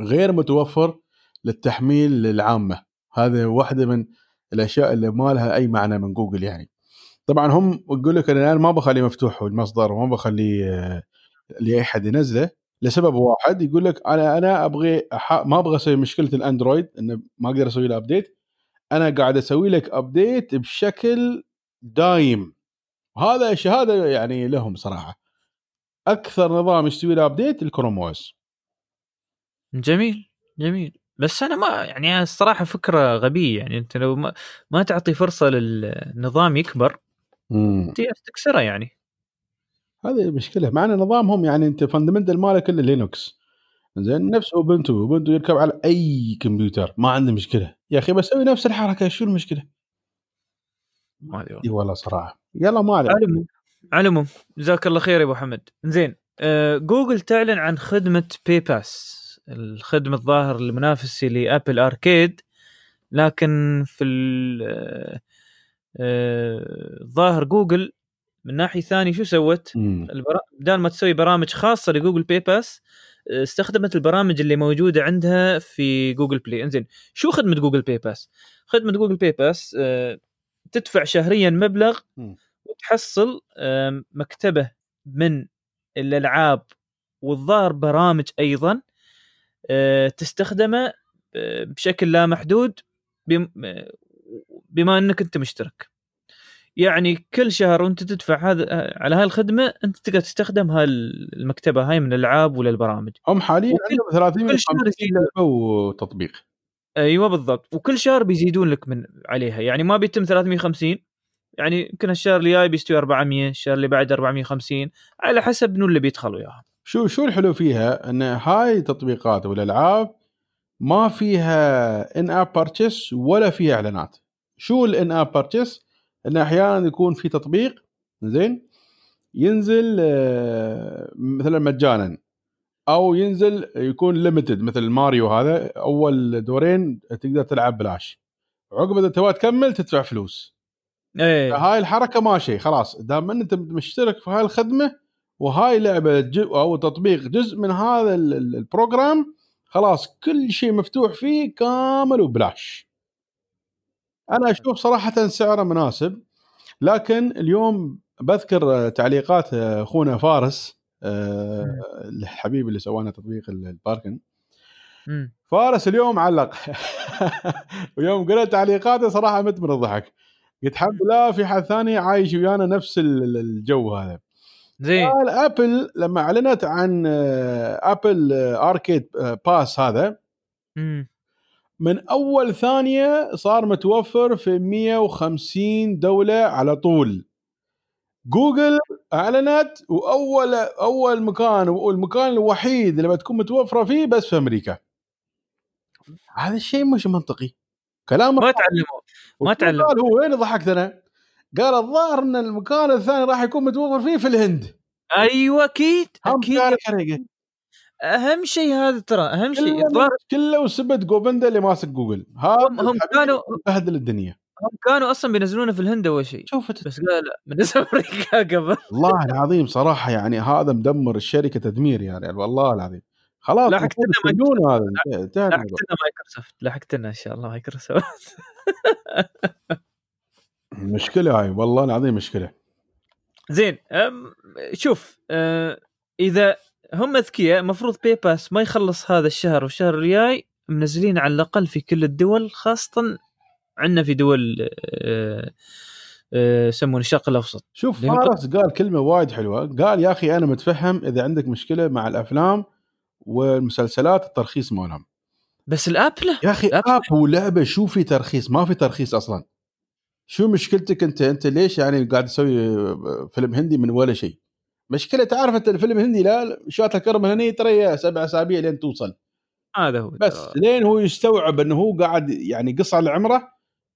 غير متوفر للتحميل للعامة. هذا واحدة من الأشياء اللي ما لها أي معنى من جوجل يعني. طبعا هم يقول لك أنا ما بخليه مفتوح المصدر وما بخليه آه، لأي أحد ينزله لسبب واحد. يقول لك أنا أنا أبغي. ما أبغى أسوي مشكلة الأندرويد إنه ما أقدر أسوي له update أنا قاعد أسوي لك update بشكل دايم. هذا شهاده يعني لهم صراحة. أكثر نظام يسوي له update ال Chrome OS جميل جميل. بس أنا ما يعني الصراحة فكرة غبية يعني أنت لو ما, ما تعطي فرصة للنظام يكبر تكسره يعني. هذه مشكلة مع إن نظامهم يعني أنت fundamental ماله كله Linux زين نفس Ubuntu Ubuntu يركب على أي كمبيوتر ما عنده مشكلة. يا أخي بسوي نفس الحركة شو المشكلة؟ ما أدري إي والله صراحة. يلا ما عليك. على العموم على العموم جزاك الله خير يا أبو حمد. زين آه جوجل تعلن عن خدمة Play Pass الخدمة الظاهر المنافسه لأبل Arcade لكن في آه، الظاهر جوجل من ناحية ثانية شو سوت؟ البرا... بدال ما تسوي برامج خاصة لجوجل Play Pass آه، استخدمت البرامج اللي موجودة عندها في جوجل Play انزين شو خدمة جوجل Play Pass خدمة جوجل Play Pass آه، تدفع شهريا مبلغ. وتحصل مكتبة من الألعاب والظاهر برامج أيضا تستخدمه بشكل لا محدود بما انك انت مشترك. يعني كل شهر وانت تدفع هذا على هاي الخدمة انت تقدر تستخدم هاي المكتبة هاي من الألعاب والبرامج هم حاليا عندهم 350 كل شهر لعبة وتطبيق. أيوه بالضبط. وكل شهر بيزيدون لك من عليها. يعني ما بيتم 350 يعني يمكن الشهر الجاي بيستوي 400 الشهر اللي بعده 450 على حسب منو اللي بيدخل وياها شو شو الحلو فيها؟ إن هاي التطبيقات والألعاب ما فيها in-app purchase ولا فيها إعلانات. شو ال in-app purchase إن أحيانا يكون في تطبيق زين ينزل آه، مثلا مجانا أو ينزل يكون limited مثل ماريو هذا أول دورين تقدر تلعب بلاش. عقب إذا تبغى تكمل تدفع فلوس. إيه. هاي الحركة ما شيء خلاص. دام أنت مشترك في هاي الخدمة وهاي لعبة جو أو تطبيق جزء من هذا ال- ال- ال program خلاص كل شيء مفتوح فيه كامل وبلاش. أنا أشوف صراحة سعره مناسب لكن اليوم بذكر تعليقات أخونا فارس آه، الحبيب اللي سوانا تطبيق ال- parking. فارس اليوم علق. ويوم قرأت تعليقاته صراحة مت من الضحك. قلت الحمد لله في حد ثاني عايش ويانا نفس ال- الجو هذا. زين. قال أبل لما أعلنت عن آه، أبل آه، Arcade Pass هذا مم. من أول ثانية صار متوفر في 150 دولة على طول. جوجل أعلنت وأول أول مكان والمكان الوحيد اللي بتكون متوفرة فيه بس في أمريكا. هذا الشيء مش منطقي. كلام ما تعلموا ما تعلم. قال هو وين ضحكت أنا؟ قال الظاهر إن المكان الثاني راح يكون متوفر فيه في الهند. أيوه أكيد أكيد أهم شيء هذا ترى أهم شيء كله الظاهر كله وسبت جوفندا اللي ماسك جوجل. هذا هم- هم كانوا- بهدل الدنيا. هم كانوا أصلا بينزلونه في الهند أول شيء. شوف أنت- بس لا لا من أمريكا قبل. والله العظيم صراحة يعني هذا مدمر الشركة تدمير يعني والله العظيم. خلاص يسجنون هذا. لحقتنا مايكروسوفت. لحقتنا إن شاء الله مايكروسوفت. مشكلة هاي والله العظيم مشكلة. زين أم، شوف أه، إذا هم أذكياء المفروض Play Pass ما يخلص هذا الشهر والشهر الجاي منزلين على الأقل في كل الدول خاصة عندنا في دول أه، أه، يسمون الشرق الأوسط. شوف فارس قال كلمة وايد حلوة. قال يا أخي أنا متفهم إذا عندك مشكلة مع الأفلام والمسلسلات الترخيص مالهم. بس الاب لا يا أخي آب ولعبه شو في ترخيص؟ ما في ترخيص أصلا. شو مشكلتك أنت؟ أنت ليش يعني قاعد تسوي فيلم هندي من ولا شيء؟ مشكلة تعرف أنت الفيلم الهندي لا شات الكرم هني ترى سبع أسابيع لين توصل. هذا هو. بس لين هو يستوعب إنه هو قاعد يعني قص على عمره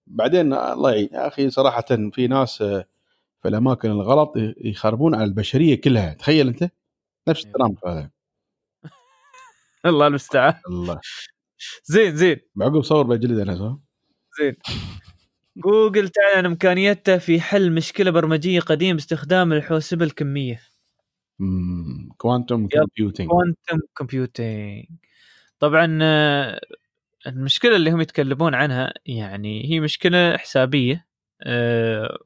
بعدين الله يعين. يا أخي صراحة في ناس آه، في الأماكن الغلط يخربون على البشرية كلها. تخيل أنت؟ نفس ترامب هذا. الله المستعان. الله. زين زين. بعقب صور بجلد أنا صح؟ زين. جوجل تعلن إمكانيته في حل مشكلة برمجية قديمة باستخدام الحوسبة الكمية. كوانتم يلا. كومبيوتنج كوانتم كومبيوتينج طبعا آه، المشكلة اللي هم يتكلمون عنها يعني هي مشكلة حسابية آه،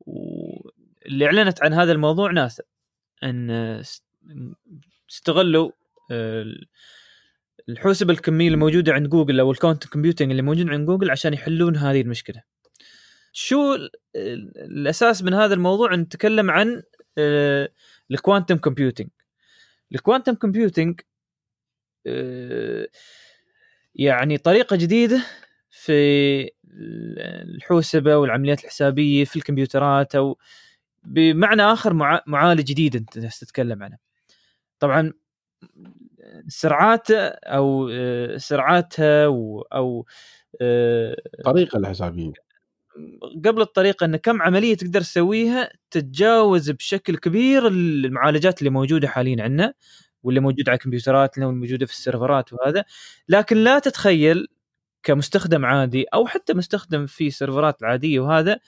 واللي أعلنت عن هذا الموضوع ناسا إن است- استغلوا آه، الحوسبة الكمية اللي موجودة عند جوجل أو ال quantum computing اللي موجود عند جوجل عشان يحلون هذه المشكلة. شو ال- ال- الأساس من هذا الموضوع نتكلم عن ال quantum computing. ال quantum computing يعني طريقة جديدة في الحوسبة والعمليات الحسابية في الكمبيوترات أو بمعنى آخر مع- معالج جديد أنت تتكلم عنه. طبعا سرعات أو آه، سرعاتها أو آه، الطريقة الحسابية قبل الطريقة أن كم عملية تقدر تسويها تتجاوز بشكل كبير المعالجات اللي موجودة حاليا عندنا واللي موجودة على الكمبيوترات اللي موجوده في السيرفرات وهذا. لكن لا تتخيل كمستخدم عادي أو حتى مستخدم في سيرفرات العاديه وهذا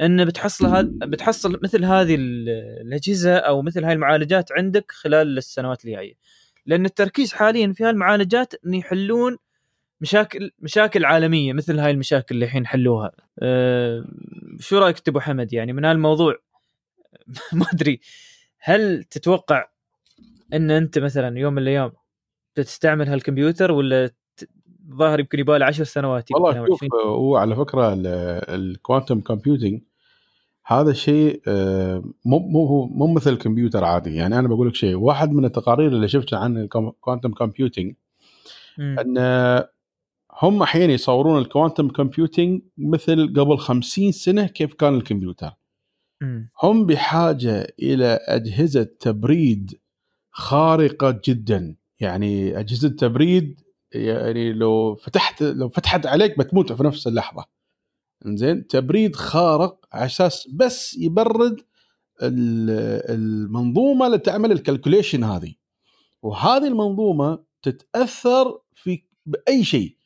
إن بتحصل هذا بتحصل مثل هذه ال- الأجهزة أو مثل هاي المعالجات عندك خلال السنوات الجايه لأن التركيز حاليا في هالمعالجات إن يحلون مشاكل مشاكل عالمية مثل هاي المشاكل اللي الحين حلوها أه شو رأيك أبو حمد يعني من هالموضوع ما أدري هل تتوقع إن أنت مثلا يوم من الأيام تستعمل هالكمبيوتر ولا ظاهر يمكن يبالي 10 سنوات والله شوف 20. هو على فكرة ال quantum computing هذا الشيء آه، مو مو مو مثل الكمبيوتر عادي يعني أنا بقول لك شيء واحد من التقارير اللي شفتها عن ال quantum computing. إن هم أحيانا يصورون ال quantum computing مثل قبل 50 سنة كيف كان الكمبيوتر. هم بحاجة إلى أجهزة تبريد خارقة جدا. يعني أجهزة تبريد يعني لو فتحت لو فتحت عليك بتموت في نفس اللحظة. زين تبريد خارق على أساس بس يبرد ال- المنظومة اللي تعمل ال calculation هذه. وهذه المنظومة تتأثر في بأي شيء.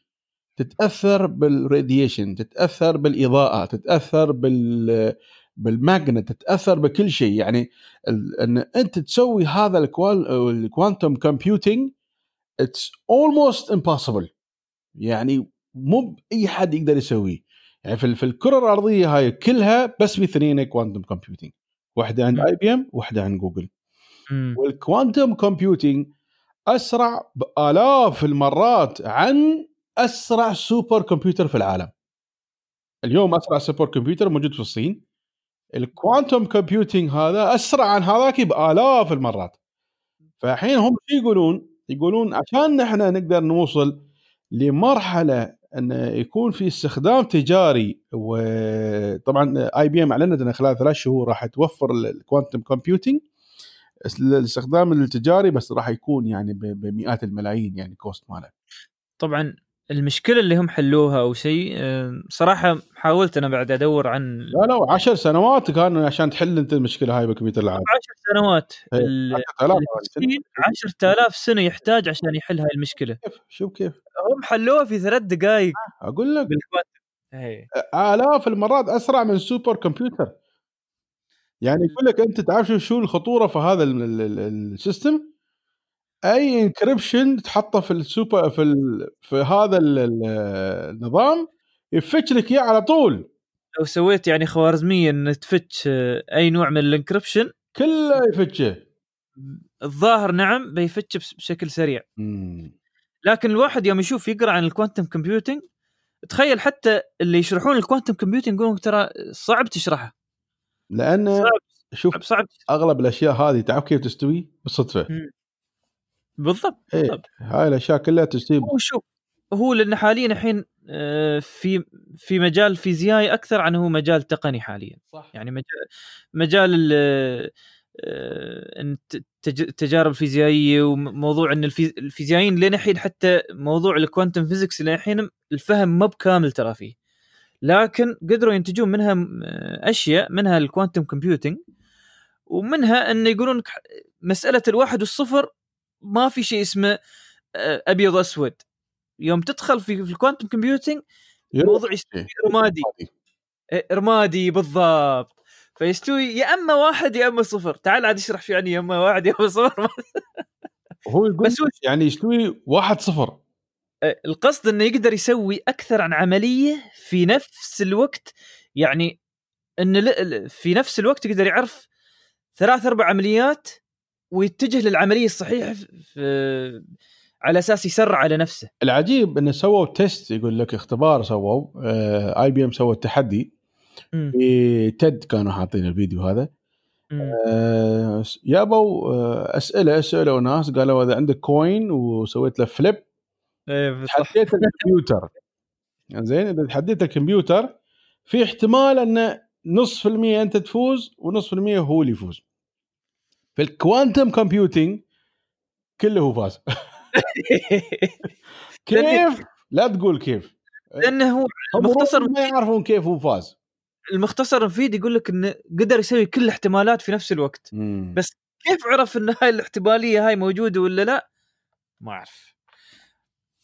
تتأثر بال radiation تتأثر بالإضاءة تتأثر بال بال magnet تتأثر بكل شيء. يعني إن أنت تسوي هذا ال quantum computing it's almost impossible يعني مو بأي حد يقدر يسويه. يعني في, في الكرة الأرضية هاي كلها بس في اثنين quantum computing واحدة عند. IBM واحدة عند جوجل. وال quantum computing أسرع بآلاف المرات عن أسرع super computer في العالم. اليوم أسرع super computer موجود في الصين. ال quantum computing هذا أسرع عن هذاك بآلاف المرات. فالحين هم شو يقولون؟ يقولون عشان نحن نقدر نوصل لمرحلة أن يكون في استخدام تجاري وطبعا IBM أعلنت أن خلال ثلاث شهور راح توفر ال quantum computing الاستخدام التجاري بس راح يكون يعني بمئات الملايين يعني cost ماله. طبعا المشكلة اللي هم حلوها أو شيء آه، صراحة حاولت أنا بعد أدور عن لا لا 10 سنوات كان عشان تحل أنت المشكلة هاي بالكمبيوتر العالمي 10 سنوات. إيه، ال- 10000 الصين 10000 سنة يحتاج عشان يحل هاي المشكلة. كيف شوف كيف. هم حلوها في ثلاث دقائق أقول لك. إيه. آلاف المرات أسرع من super computer. يعني يقول لك أنت تعرف شو- شو الخطورة في هذا ال- ال- ال- ال system أي encryption تحطه في السوبر في ال في هذا ال- ال- النظام يفتش لك إياه على طول. لو سويت يعني خوارزمية إن تفتش أي نوع من ال encryption كله يفتشه. الظاهر نعم بيفتش بشكل سريع. مم. لكن الواحد يوم يشوف يقرأ عن ال quantum computing تخيل حتى اللي يشرحون ال quantum computing يقولون ترى صعب تشرحها لأن صعب شوف صعب, أغلب الأشياء هذه تعرف كيف تستوي؟ بالصدفة. بالضبط بالضبط. هاي الأشياء كلها تستوي هو شوف هو لأن حاليا الحين آه، في في مجال فيزيائي أكثر عن هو مجال تقني حاليا. صح. يعني مجال مجال ال- آه، التجارب الفيزيائية وموضوع إن الفي- الفيزيائيين لين الحين حتى موضوع ال quantum physics لين الحين الفهم ما بكامل ترى فيه. لكن قدروا ينتجون منها آه، أشياء منها ال quantum computing ومنها إن يقولون مسألة الواحد والصفر ما في شيء اسمه آه، أبيض وأسود. يوم تدخل في في ال quantum computing الموضوع يستوي. رمادي رمادي بالضبط. فيستوي يا أما واحد يا أما صفر. تعال عاد اشرح شو يعني يا أما واحد يا أما صفر. هو يقول بس يعني يستوي واحد صفر. إيه، القصد إنه يقدر يسوي أكثر عن عملية في نفس الوقت. يعني انه في نفس الوقت يقدر يعرف ثلاث أربع عمليات ويتجه للعملية الصحيحة في- على أساس يسرع على نفسه. العجيب إنه سووا test يقول لك اختبار سووا IBM سوى التحدي. مم. في TED كانوا حاطين الفيديو هذا. مم. آه، جابوا آه، أسئلة سالوا ناس قالوا إذا عندك coin وسويت له flip إيه تحديت الكمبيوتر زين إذا تحديت الكمبيوتر في احتمال إنه نص في المية أنت تفوز ونص في المية هو اللي يفوز. في ال quantum computing كله هو فاز. كيف؟ لا تقول كيف. لأنه هو المختصر ما يعرفون كيف هو فاز. المختصر المفيد يقول لك إنه قدر يسوي كل الاحتمالات في نفس الوقت. بس كيف عرف إن هاي الاحتمالية هاي موجودة ولا لا؟ ما أعرف.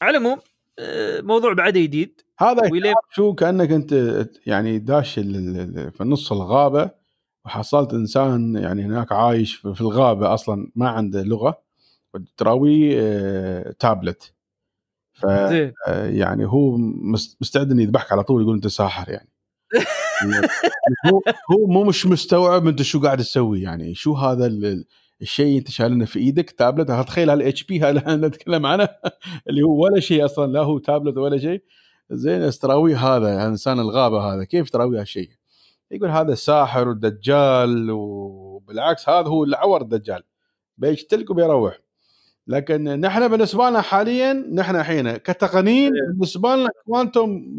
على العموم آه، موضوع بعده جديد هذا شو كأنك أنت يعني داش في نص الغابة وحصلت إنسان يعني هناك عايش في الغابة أصلا ما عنده لغة وتراويه آه، تابلت. ف آه، يعني هو مس- مستعد إنه يذبحك على طول يقول أنت ساحر يعني. هو هو مو مش مستوعب أنت شو قاعد تسوي يعني. شو هذا ال- ال- الشيء أنت شايلنه في إيدك؟ تابلت؟ تخيل هال HP؟ هذا اللي نتكلم عنه؟ اللي هو ولا شيء أصلا لا هو تابلت ولا شيء. زين بس تراويه هذا؟ إنسان الغابة هذا كيف تراويه هالشيء؟ يقول هذا ساحر ودجال وبالعكس هذا هو اللي عور الدجال بيقتلك وبيروح لكن نحن بالنسبة لنا حاليا نحن الحين كتقنيين بالنسبة لنا quantum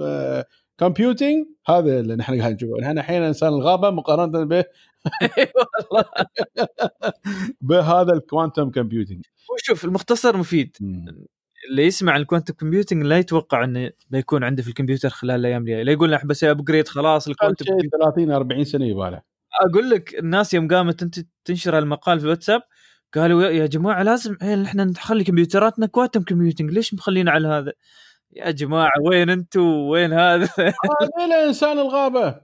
computing هذا اللي نحن قاعد نشوفه. نحن الحين إنسان الغابة مقارنة به بهذا ال quantum computing شوف المختصر مفيد. اللي يسمع عن ال quantum computing لا يتوقع إنه بيكون عنده في الكمبيوتر خلال الأيام الجاية لا يقول لك بسوي upgrade خلاص ال quantum شيء 30 40 سنة يباله أقول لك الناس يوم قامت انت تنشر المقال في الواتساب قالوا يا- جماعة لازم إيه، إحنا نخلي كمبيوتراتنا quantum computing ليش مخلينا على هذا؟ يا جماعة وين أنتم وين هذا؟ هذا انسان الغابة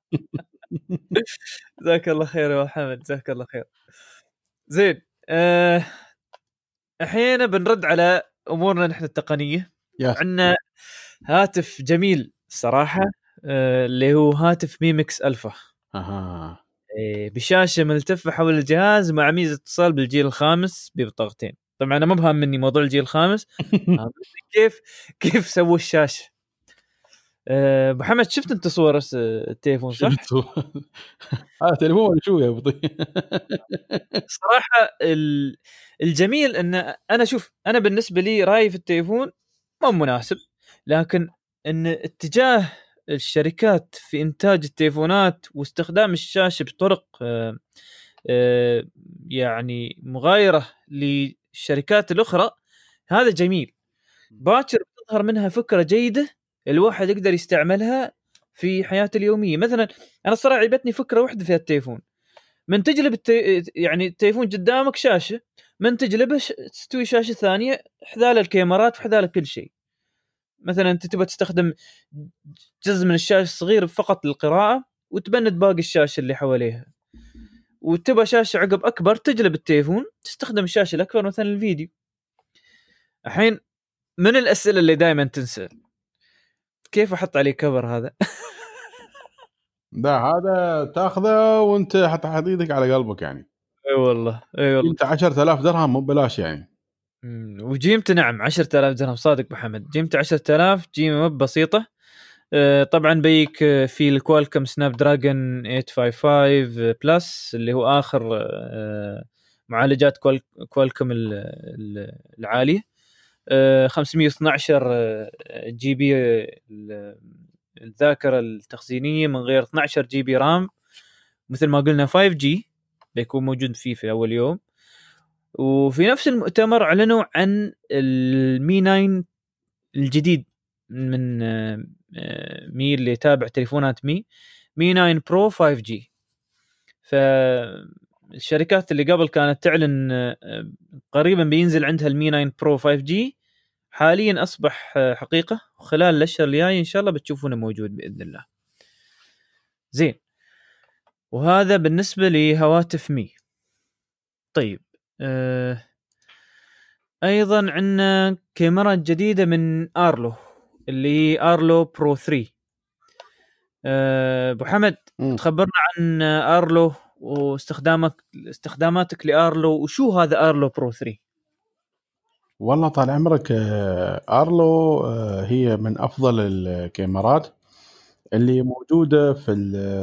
جزاك الله خير يا محمد جزاك الله خير. زين أه الحين بنرد على أمورنا نحن التقنية. عندنا هاتف جميل صراحة أه اللي هو هاتف ميمكس ألفا. أها. إيه بشاشة ملتفة حول الجهاز مع ميزة اتصال بالجيل الخامس ببطاقتين طبعا أنا ما بهم مني موضوع الجيل الخامس. كيف كيف سووا الشاشة. أه محمد شفت أنت صور التليفون صح؟ هذا تليفون ولا شو يا أبو طيب؟ صراحة ال- الجميل إن أنا شوف أنا بالنسبة لي رأيي في التليفون مو مناسب لكن إن اتجاه الشركات في إنتاج التليفونات واستخدام الشاشة بطرق آه، آه، يعني مغايرة للشركات الأخرى هذا جميل باكر تظهر منها فكرة جيدة الواحد يقدر يستعملها في حياته اليومية. مثلا أنا صراحة عجبتني فكرة واحدة في التليفون من تجلب التي... يعني التليفون قدامك شاشة من تجلبه. تستوي شاشة ثانية حذال الكاميرات وحذال كل شيء. مثلا أنت تبغى تستخدم جزء من الشاشة الصغير فقط للقراءة وتبند باقي الشاشة اللي حواليها. وتبغى شاشة عقب أكبر تجلب التليفون تستخدم الشاشة الأكبر مثلا الفيديو. الحين من الأسئلة اللي دائما تنسال كيف أحط عليه cover هذا؟ لا هذا تاخذه وأنت حط إيدك على قلبك يعني. إي والله إي والله. أنت 10000 درهم مو ببلاش يعني. وجيمته نعم 10000 درهم صادق محمد. جيمته 10000 جيمة بسيطه آه، طبعا بيك في ال Qualcomm Snapdragon 855 Plus اللي هو آخر آه، معالجات Qual- Qualcomm ال- ال- العالية. 512 آه، GB ال- الذاكرة التخزينية من غير 12 GB RAM. مثل ما قلنا 5G بيكون موجود فيه في أول يوم. وفي نفس المؤتمر أعلنوا عن ال Mi 9 الجديد من آه، آه، Mi اللي يتابع تليفونات Mi. Mi 9 Pro 5G فالشركات اللي قبل كانت تعلن آه، قريبا بينزل عندها ال Mi 9 Pro 5G. حاليا أصبح آه، حقيقة. وخلال الأشهر الجاية إن شاء الله بتشوفونه موجود بإذن الله. زين. وهذا بالنسبة لهواتف Mi. طيب آه أيضا عندنا كاميرا جديدة من Arlo اللي هي Arlo Pro 3 آه، أبو حمد مم. تخبرنا عن Arlo واستخدامك استخداماتك ل Arlo وشو هذا Arlo Pro 3 والله طال عمرك آه، Arlo آه، هي من أفضل الكاميرات اللي موجودة في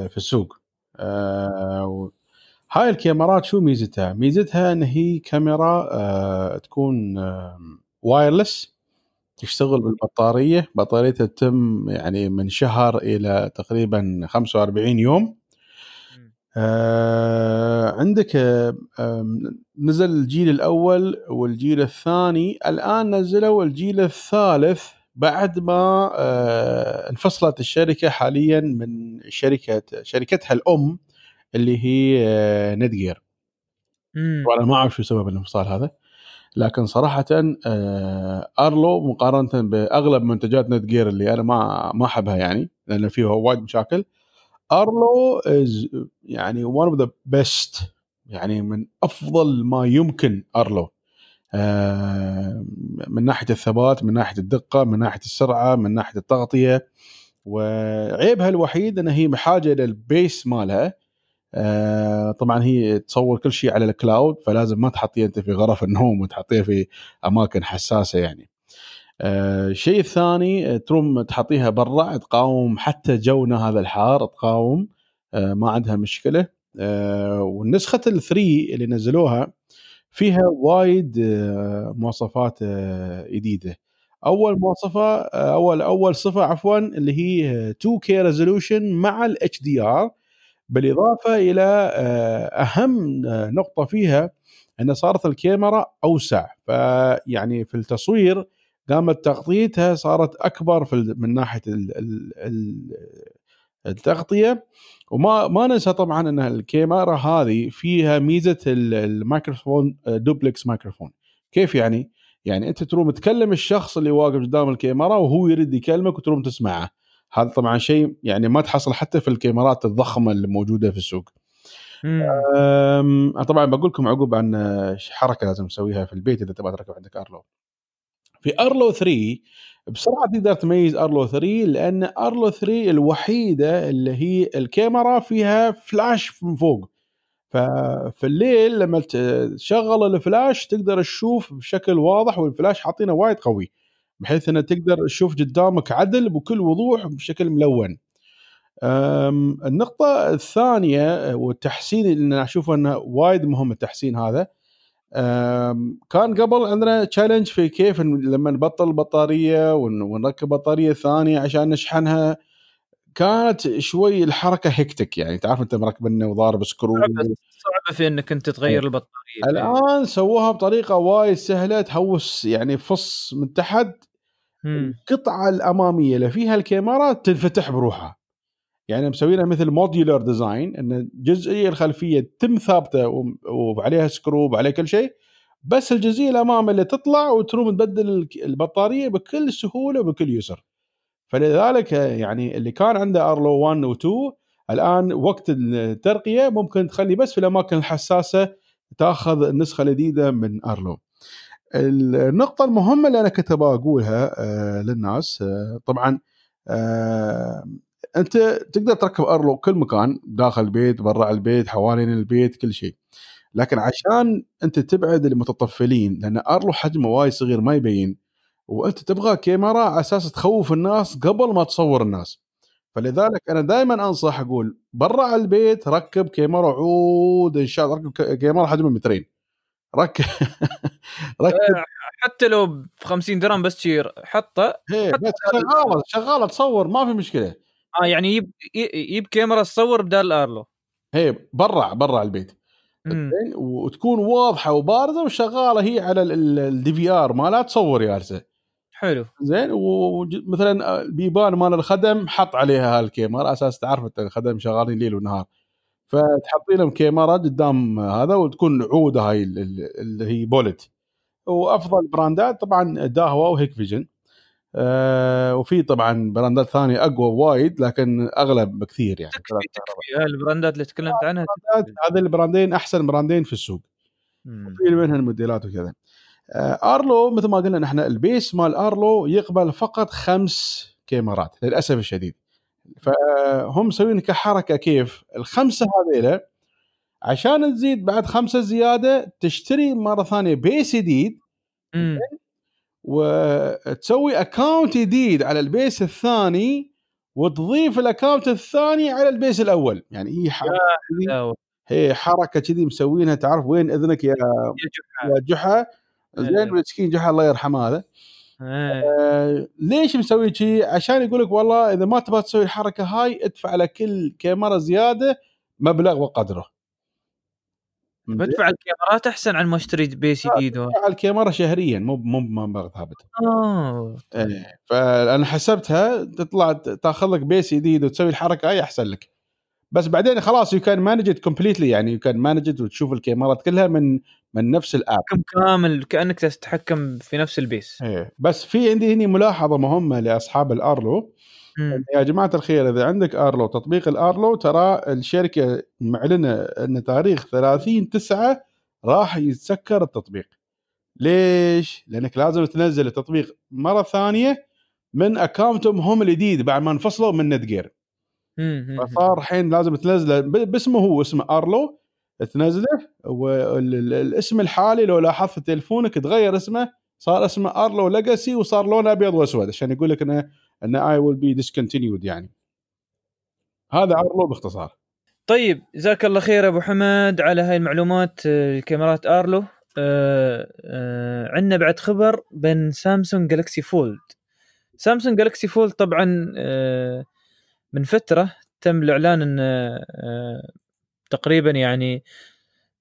في السوق. آه، هاي الكاميرات شو ميزتها؟ ميزتها إن هي كاميرا تكون وايرلس تشتغل بالبطارية. بطاريتها تتم يعني من شهر إلى تقريبا 45 يوم. آه عندك آه نزل الجيل الأول والجيل الثاني الآن نزلوا الجيل الثالث بعد ما آه انفصلت الشركة حاليا من شركة شركتها الأم اللي هي آه نتجير وأنا ما أعرف شو سبب الانفصال هذا لكن صراحة آه ارلو مقارنة بأغلب منتجات Netgear اللي أنا ما ما أحبها يعني لأن فيها وايد مشاكل. أرلو is يعني one of the best يعني من أفضل ما يمكن أرلو. آه من ناحية الثبات من ناحية الدقة من ناحية السرعة من ناحية التغطية. وعيبها الوحيد انها هي بحاجه إلى ال base مالها. آه طبعا هي تصور كل شيء على ال cloud فلازم ما تحطيه أنت في غرف النوم وتحطيه في أماكن حساسة يعني. الشيء الثاني آه، تروم تحطيها برا تقاوم حتى جونا هذا الحار تقاوم آه ما عندها مشكلة. آه والنسخه ال three اللي نزلوها فيها وايد آه مواصفات آه جديدة. أول مواصفة آه، أول أول صفة عفوا اللي هي 2K resolution مع ال HDR بالإضافة إلى آه، أهم آه، نقطة فيها إن صارت الكاميرا أوسع. فيعني في التصوير قامت تغطيتها صارت أكبر في من ناحية ال ال ال التغطية. وما ما ننسى طبعا إن الكاميرا هذه فيها ميزة ال- الميكروفون دوبلكس ميكروفون. كيف يعني؟ يعني أنت تروم تكلم الشخص اللي واقف قدام الكاميرا وهو يريد يكلمك وتروم تسمعه. هذا طبعا شيء يعني ما تحصل حتى في الكاميرات الضخمة اللي موجودة في السوق. مم. أم، طبعا بقول لكم عقب عن حركة لازم تسويها في البيت إذا تبغى تركب عندك ارلو في ارلو 3 بسرعة تقدر تميز ارلو 3 لأن ارلو 3 الوحيدة اللي هي الكاميرا فيها فلاش من فوق. ففي الليل لما تشغل الفلاش تقدر تشوف بشكل واضح والفلاش حاطينه وايد قوي بحيث إنه تقدر تشوف قدامك عدل بكل وضوح بشكل ملون. النقطة الثانية والتحسين اللي أنا أشوفه إنه وايد مهم التحسين هذا كان قبل عندنا challenge في كيف لما نبطل البطاريه ونركب بطارية ثانية عشان نشحنها كانت شوي الحركة hectic يعني. تعرف أنت مركبنا وضارب screw صعبه في إنك انت تغير. البطارية. الآن سووها بطريقة وايد سهلة تهوس يعني فص من تحت. القطعة الأمامية اللي فيها الكاميرا تنفتح بروحها. يعني مسوينها مثل modular design إن الجزئية الخلفية تم ثابتة وعليها screw وعليه كل شيء بس الجزئية الأمام اللي تطلع وتروم تبدل البطارية بكل سهولة وبكل يسر. فلذلك يعني اللي كان عنده ارلو 1 و 2 الآن وقت الترقية ممكن تخلي بس في الأماكن الحساسة تأخذ النسخه الجديده من ارلو النقطة المهمة اللي أنا كنت أقولها آه للناس آه طبعا آه أنت تقدر تركب أرلو كل مكان داخل البيت برا البيت حوالين البيت كل شيء. لكن عشان أنت تبعد المتطفلين لأن أرلو حجمه وايد صغير ما يبين وأنت تبغى كاميرا على أساس تخوف الناس قبل ما تصور الناس. فلذلك أنا دائما أنصح أقول برا البيت ركب كاميرا عود إن شاء الله ركب كاميرا حجمه مترين. ركب ركب آه، حتى لو ب 50 درهم بس تشير حطه بس شغالة شغالة تصور ما في مشكلة. آه يعني يجيب يجيب كاميرا تصور بدال الارلو هي برا برا البيت. زين وتكون واضحة وبارزة وشغالة هي على ال DVR مالها تصور جالسه حلو. زين ومثلا البيبان مال الخدم حط عليها هالكاميرا أساس تعرف أنت الخدم شغالين ليل ونهار. فتحطي لهم كاميرا قدام هذا وتكون عودة هاي اللي هي bullet. وأفضل براندات طبعا داهوا وهيكفيجن. آه وفي طبعا براندات ثانية أقوى وايد لكن أغلب بكثير يعني. تكفي تكفي. البراندات اللي تكلمت عنها هذه البراندين أحسن براندين في السوق. وفي منها الموديلات وكذا. آه آرلو مثل ما قلنا نحن ال base مال آرلو يقبل فقط خمس كاميرات للأسف الشديد. فهم مسوين كحركة كيف؟ الخمسة هذيلا عشان تزيد بعد خمسة زيادة تشتري مرة ثانية base جديد وتسوي account جديد على ال base الثاني وتضيف ال account الثاني على ال base الأول. يعني هي حركة هي حركة كذي مسوينها. تعرف وين إذنك يا يا جحا. زين إيه. مسكين جحا الله يرحمه هذا. إيه. آه ليش مسوي شيء؟ عشان يقول لك والله إذا ما تبغى تسوي الحركة هاي ادفع على كل كاميرا زيادة مبلغ وقدره. بدفع الكاميرات أحسن عن ما اشتري base جديد بدفع الكاميرا شهريا مو مو مبلغ ثابت آه. إيه فأنا حسبتها تطلع تأخذ لك base جديد وتسوي الحركة هاي أحسن لك. بس بعدين خلاص you can manage completely يعني you can manage وتشوف الكاميرات كلها من من نفس ال app. كامل كأنك تتحكم في نفس ال base. إيه بس في عندي هنا ملاحظة مهمة لأصحاب الأرلو. يا جماعة الخير إذا عندك آرلو تطبيق الآرلو ترى الشركة معلنة أن تاريخ 30 9 راح يتسكر التطبيق. ليش؟ لأنك لازم تنزل التطبيق مرة ثانية من account هم هم الجديد بعد ما انفصلوا من Netgear. فصار الحين لازم تنزله باسمه هو اسمه آرلو تنزله والاسم الحالي لو لاحظت في تليفونك تغير اسمه صار اسمه آرلو Legacy وصار لونه أبيض وأسود عشان يقول لك إنه إن it will be discontinued يعني. هذا ارلو باختصار. طيب جزاك الله خير أبو حمد على هاي المعلومات الكاميرات آرلو. آه آه عندنا بعد خبر بين سامسونج جالكسي فولد سامسونج جالكسي فولد طبعا آه من فترة تم الإعلان إن آه تقريبا يعني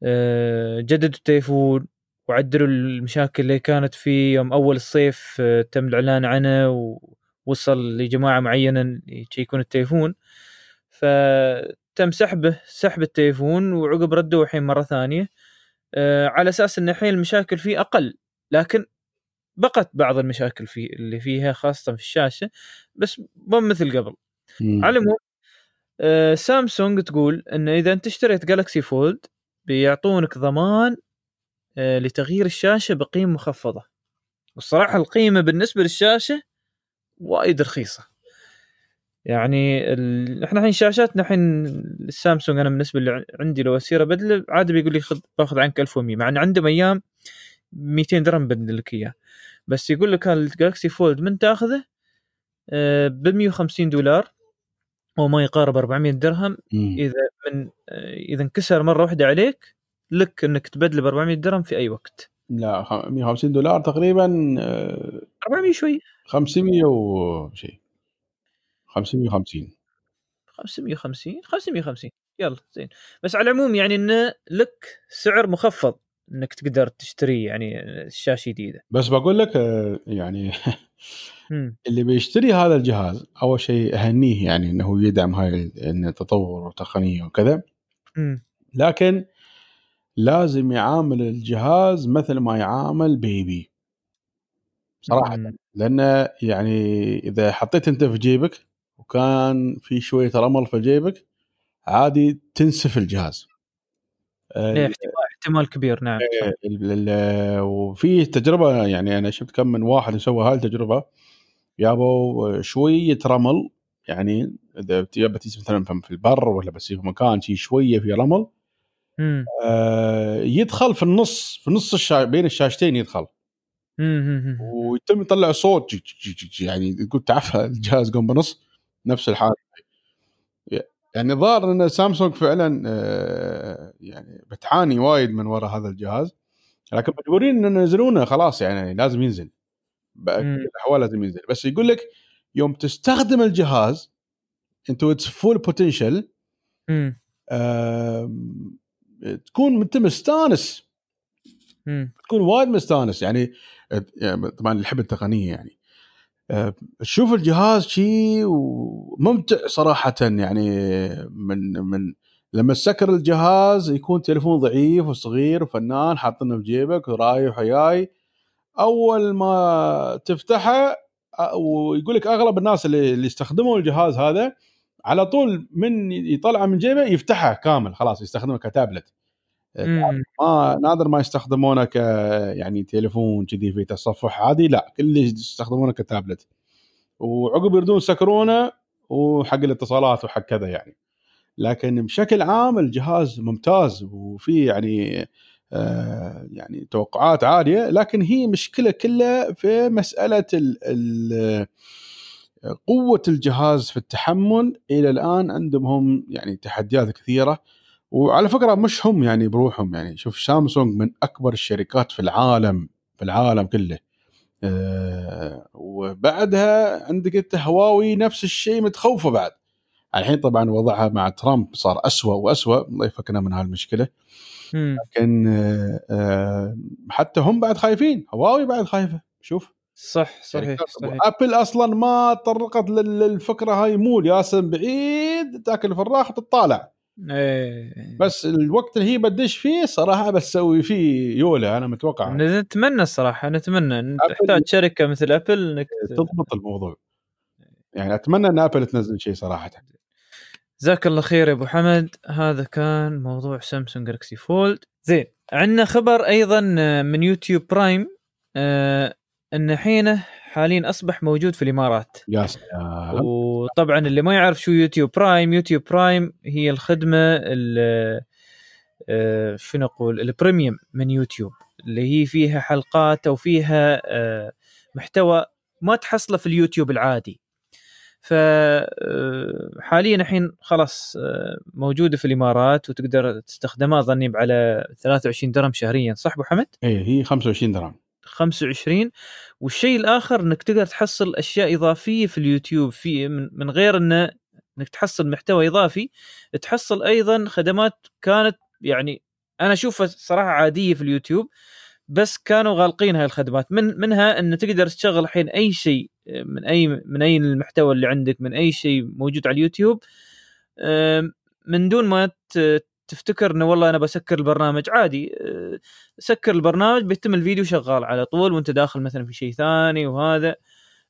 آه جددوا التليفون وعدلوا المشاكل اللي كانت فيه. يوم أول الصيف آه تم الإعلان عنه و وصل لجماعة معينة يشيكون التليفون فتم سحبه سحب التليفون وعقب ردوا الحين مرة ثانية. آه على أساس إن الحين المشاكل فيه أقل لكن بقت بعض المشاكل فيه اللي فيها خاصة في الشاشة بس مو مثل قبل. على العموم آه سامسونج تقول ان إذا أنت اشتريت جالكسي فولد بيعطونك ضمان آه لتغيير الشاشة بقيمة مخفضة. والصراحة القيمة بالنسبة للشاشة وايد رخيصة. يعني ال... إحنا الحين شاشاتنا الحين السامسونج أنا بالنسبة اللي عندي لو اسير ابدله عادي بيقول لي خذ باخذ عنك 1100 مع إن عندهم أيام 200 درهم بدل لك إياه. بس يقول لك الجالكسي فولد من تأخذه؟ ب 150 دولار أو ما يقارب 400 درهم. مم. إذا من آه، إذا انكسر مرة واحدة عليك لك إنك تبدله ب 400 درهم في أي وقت. لا خ- 150 دولار تقريبا آه، 400 شوي 500 وشيء 550 550 550 يلا زين. بس على العموم يعني انه لك سعر مخفض إنك تقدر تشتري يعني الشاشه جديدة. بس بقول لك آه، يعني. اللي بيشتري هذا الجهاز أول شيء أهنيه يعني إنه يدعم هاي التطور والتقنية وكذا. لكن لازم يعامل الجهاز مثل ما يعامل بيبي. صراحة مم. لأنه يعني إذا حطيت أنت في جيبك وكان في شوية رمل في جيبك عادي تنسف الجهاز إيه، احتمال احتمال كبير نعم ال- وفي تجربة يعني أنا شفت كم من واحد سوى هاي التجربة جابوا شوية رمل يعني إذا بتجي مثلا في البر ولا بس في مكان شي شوية في رمل. آه، يدخل في النص في نص الشا... بين الشاشتين يدخل. ويتم يطلع صوت جي جي جي جي يعني تقول تعرف الجهاز قام بنص نفس الحالة يعني ظاهر إن سامسونج فعلا آه، يعني بتعاني وايد من وراء هذا الجهاز لكن مجبورين ان ينزلونه خلاص يعني لازم ينزل. الاحوال لازم ينزل بس يقول لك يوم تستخدم الجهاز into its full potential. تكون انت مستانس. تكون وايد مستانس يعني طبعا اللي يحب التقنية يعني آه، تشوف الجهاز شيء وممتع صراحة يعني من من لما تسكر الجهاز يكون تليفون ضعيف وصغير وفنان حاطينه في جيبك ورايح وجاي أول ما تفتحه آه، ويقول لك أغلب الناس اللي اللي يستخدمون الجهاز هذا على طول من يطلعه من جيبه يفتحه كامل خلاص يستخدمه كتابلت. ما نادر ما يستخدمونه ك يعني تليفون كذي في تصفح. عادي لا كل يستخدمونه كتابلت. وعقب يردون يسكرونه وحق الاتصالات وحق كذا يعني. لكن بشكل عام الجهاز ممتاز وفي يعني آه يعني توقعات عالية. لكن هي مشكلة كلها في مسألة ال ال قوة الجهاز في التحمل. إلى الآن عندهم هم يعني تحديات كثيرة. وعلى فكرة مش هم يعني بروحهم يعني. شوف سامسونج من أكبر الشركات في العالم في العالم كله. أه وبعدها عندك أنت هواوي نفس الشيء متخوفة بعد. الحين طبعا وضعها مع ترامب صار أسوأ وأسوأ الله يفكنا من هالمشكلة. لكن أه أه حتى هم بعد خايفين. هواوي بعد خايفة. شوف. صح صحيح صحيح. ابل أصلا ما تطرقت لل- للفكرة هاي مول ياسم بعيد تاكل فراخ وتطالع. إيه. بس الوقت اللي هي بدش فيه صراحة بتسوي فيه يولة أنا متوقع. نتمنى الصراحة نتمنى إن أبل- تحتاج شركة مثل أبل إنك تضبط الموضوع. يعني أتمنى إن أبل تنزل شيء صراحة. جزاك الله خير يا أبو حمد. هذا كان موضوع سامسونج جالكسي فولد زين عندنا خبر أيضا من يوتيوب برايم آه إن حينه حاليا أصبح موجود في الإمارات. يا سلام. وطبعا اللي ما يعرف شو يوتيوب برايم يوتيوب برايم هي الخدمة ال- آه، شو نقول ال premium من يوتيوب اللي هي فيها حلقات أو فيها آه، محتوى ما تحصله في اليوتيوب العادي. فحاليا الحين خلاص آه، موجودة في الإمارات وتقدر تستخدمها ظني على 23 درهم شهريا صح أبو حمد؟ اي هي 25 درهم. 25 والشيء الآخر إنك تقدر تحصل أشياء إضافية في اليوتيوب في من, غير انه إنك تحصل محتوى إضافي. تحصل أيضا خدمات كانت يعني أنا أشوفها صراحة عادية في اليوتيوب بس كانوا غالقين هاي الخدمات. من منها إن تقدر تشغل الحين أي شيء من أي من أي المحتوى اللي عندك من أي شيء موجود على اليوتيوب. من دون ما تفتكر إنه والله أنا بسكر البرنامج؟ عادي. أه، سكر البرنامج بيتم الفيديو شغال على طول وأنت داخل مثلا في شيء ثاني وهذا.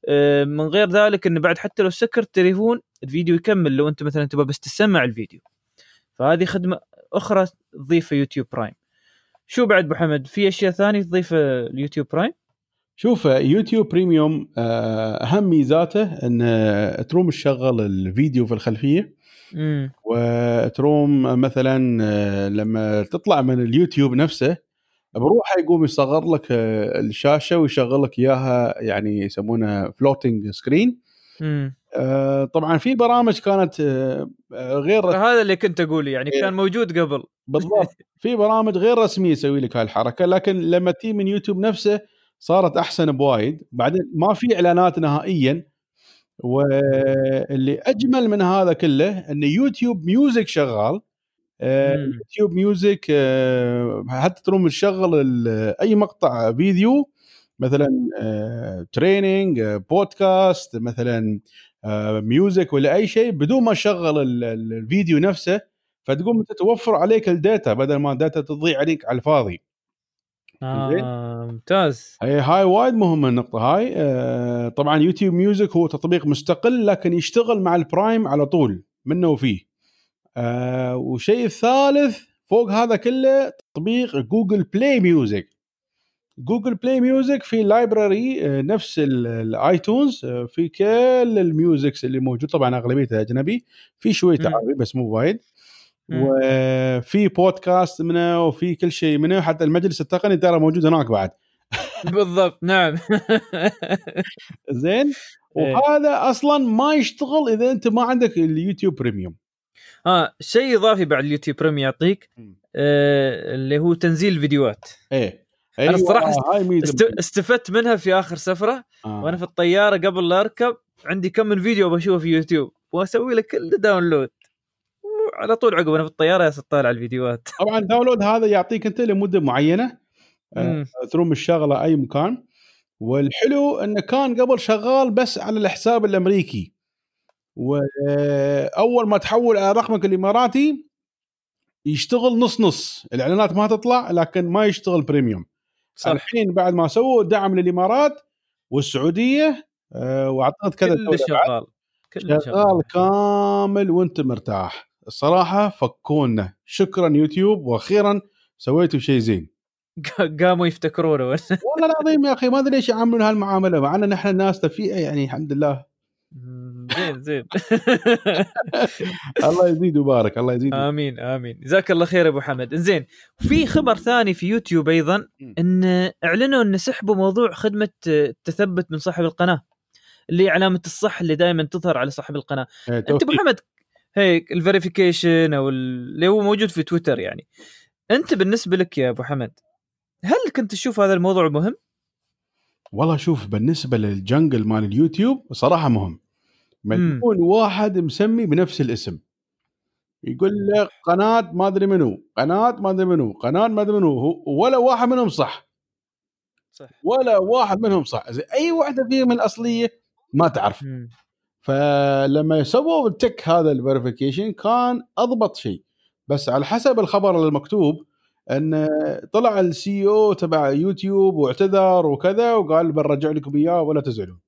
أه، من غير ذلك إنه بعد حتى لو سكر التليفون الفيديو يكمل لو أنت مثلا تبغى بس تسمع الفيديو. فهذه خدمة أخرى تضيفها يوتيوب برايم. شو بعد أبو حمد؟ في أشياء ثانية تضيفها اليوتيوب برايم؟ شوف يوتيوب بريميوم آه، أهم ميزاته إن تروم تشغل الفيديو في الخلفية. وتروم مثلا آه، لما تطلع من اليوتيوب نفسه بروحه يقوم يصغر لك آه، الشاشة ويشغل لك إياها يعني يسمونها floating screen طبعا في برامج كانت آه، آه، غير هذا اللي كنت اقوله يعني إيه. كان موجود قبل. بالضبط. في برامج غير رسمية تسوي لك هاي الحركه لكن لما تي من يوتيوب نفسه صارت أحسن بوايد. بعدين ما في إعلانات نهائيا. واللي أجمل من هذا كله إن يوتيوب ميوزك شغال آه،. يوتيوب ميوزك آه، حتى تروم تشغل أي مقطع فيديو مثلا training podcast مثلا آه، music ولا أي شيء بدون ما تشغل ال- ال- الفيديو نفسه فتقوم أنت توفر عليك ال data بدل ما ال data تضيع عليك على الفاضي آه ممتاز. هي هاي وايد مهمة النقطة هاي. آه، طبعا يوتيوب ميوزك هو تطبيق مستقل لكن يشتغل مع البرايم على طول منه وفيه آه، وشيء الثالث فوق هذا كله تطبيق جوجل بلاي ميوزك. جوجل بلاي ميوزك في library آه، نفس ال- الايتونز آه، في كل ال musics اللي موجود. طبعا أغلبيتها أجنبي. في شوية. عربي بس مو وايد. وفي بودكاست منه وفي كل شيء منه حتى المجلس التقني ترى موجود هناك بعد. بالضبط نعم. زين؟ إيه. وهذا أصلا ما يشتغل إذا أنت ما عندك اليوتيوب بريميوم آه شيء إضافي بعد اليوتيوب بريميوم يعطيك آه اللي هو تنزيل فيديوهات إيه. أيوة، هاي ميزة است... استفدت منها في آخر سفرة آه. وأنا في الطيارة قبل لا أركب عندي كم من فيديو بشوفه في يوتيوب وأسوي له كل download على طول عقب أنا في الطيارة يا طالع الفيديوهات. طبعا ال download هذا يعطيك أنت لمدة معينة آه،. تروم الشغلة أي مكان. والحلو إنه كان قبل شغال بس على الحساب الأمريكي. واول ما تحول على رقمك الإماراتي يشتغل نص نص. الإعلانات ما تطلع لكن ما يشتغل بريميوم صح. الحين بعد ما سووا دعم للإمارات والسعودية آه، واعتقد كذا بعد، شغال كله شغال. كامل وأنت مرتاح. الصراحة فكونا. شكرا يوتيوب وأخيرا سويتوا شيء زين. قاموا يفتكرونه. والله العظيم يا أخي ما أدري ليش يعاملون هالمعاملة مع إن نحن ناس تفيئه يعني الحمد لله. زين زين. الله يزيد ويبارك الله يزيد. آمين آمين. جزاك الله خير أبو حمد. زين في خبر ثاني في يوتيوب أيضا. إن إعلنوا إن سحبوا موضوع خدمة التثبت من صاحب القناة اللي علامة الصح اللي دائما تظهر على صاحب القناة. إيه، أنت أبو. حمد هيك ال verification أو ال- اللي هو موجود في تويتر يعني. أنت بالنسبة لك يا أبو حمد هل كنت تشوف هذا الموضوع مهم؟ والله شوف بالنسبة لل channel مال اليوتيوب صراحة مهم. يكون واحد مسمي بنفس الاسم. يقول لك قناة ما أدري منو قناة ما أدري منو قناة ما أدري منو ولا واحد منهم صح. صح. ولا واحد منهم صح. أي واحدة فيهم الأصلية ما تعرف. مم. فلما سووا ال tick هذا ال verification كان أضبط شيء. بس على حسب الخبر المكتوب أن طلع ال CEO تبع يوتيوب واعتذر وكذا وقال بنرجع لكم إياه ولا تزعلون.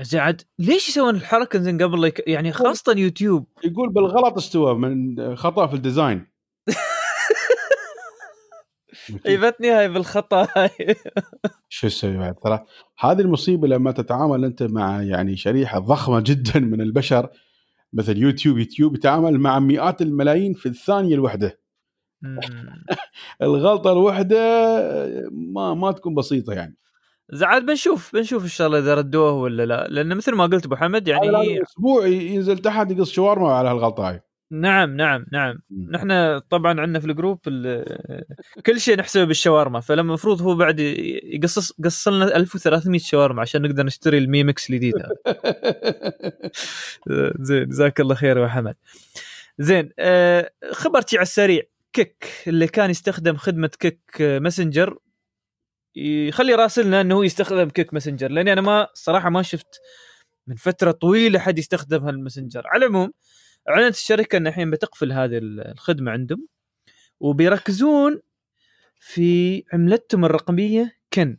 زين عاد ليش يسوون الحركة زين قبل. يعني خاصة يوتيوب؟ يقول بالغلط استوى من خطأ في ال design عيبتني هاي بالخطأ. هاي شو تسوي بعد؟ ترى هذه المصيبة لما تتعامل أنت مع يعني شريحة ضخمة جدا من البشر مثل يوتيوب يوتيوب يتعامل مع مئات الملايين في الثانية الواحده. الغلطة الواحده ما ما تكون بسيطة يعني. زين عاد بنشوف بنشوف إن شاء الله إذا ردوه ولا لا. لأن مثل ما قلت أبو حمد يعني أسبوع ينزل تحت يقص شاورما على هالغلطة هاي. نعم نعم نعم. نحن طبعا عندنا في ال group ال- كل شيء نحسبه بالشاورما فلما المفروض هو بعد يقصص قص لنا 1300 شاورما عشان نقدر نشتري الـ Mi Mix الجديد زين جزاك الله خير يا حمد. زين آه خبرتي على السريع. كيك اللي كان يستخدم خدمة كيك messenger يخلي راسلنا إنه هو يستخدم كيك messenger لأني أنا ما صراحة ما شفت من فترة طويلة حد يستخدم هالـ messenger. على العموم أعلنت الشركة إن الحين بتقفل هذه الخدمة عندهم وبيركزون في عملتهم الرقمية كن.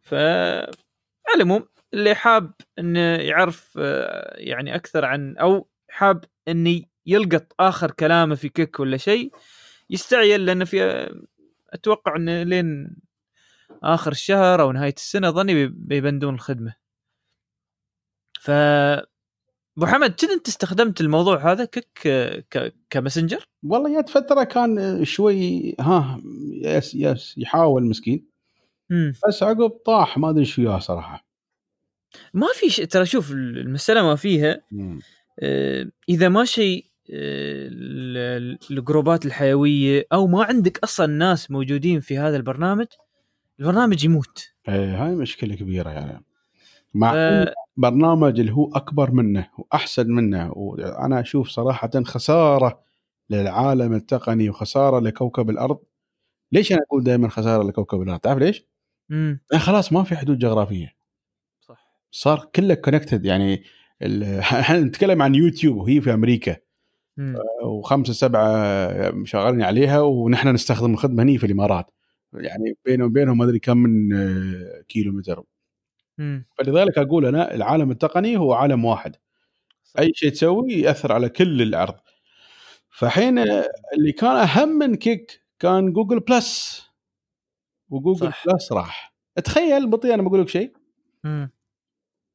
ف على العموم اللي حاب إنه يعرف آه، يعني أكثر عن أو حاب إنه يلقط آخر كلامه في كيك ولا شيء يستعجل لأنه في أتوقع إنه لين آخر الشهر أو نهاية السنة ظني بي- بيبندون الخدمة. ف أبو حمد كذا أنت استخدمت الموضوع هذا كك ك... كماسنجر؟ والله جت فتره كان شوي ها يس يس يحاول مسكين. مم. بس عقب طاح ما أدري إيش وياه صراحة. ما في شيء ترى شوف المسألة ما فيها آه، إذا ما شيء آه، ال- الجروبات الحيوية أو ما عندك أصلا ناس موجودين في هذا البرنامج البرنامج يموت. إيه هاي مشكلة كبيرة يعني مع آه، برنامج اللي هو أكبر منه وأحسن منه وأنا أشوف صراحة خسارة للعالم التقني وخسارة لكوكب الأرض. ليش أنا أقول دائما خسارة لكوكب الأرض؟ تعرف ليش؟ مم. لأن خلاص ما في حدود جغرافية. صح. صار كله كونكتد يعني إحنا نتكلم عن يوتيوب وهي في أمريكا. مم. وخمسة سبعة شغالين عليها ونحن نستخدم الخدمة هني في الإمارات. يعني بينه وبينهم ما أدري كم من آه، كيلو متر مم. فلذلك أقول أنا العالم التقني هو عالم واحد. أي شيء تسوي يأثر على كل العرض فحين اللي كان أهم من كيك كان جوجل بلس وجوجل صح. بلس راح تخيل بطيء أنا بقول لك شيء.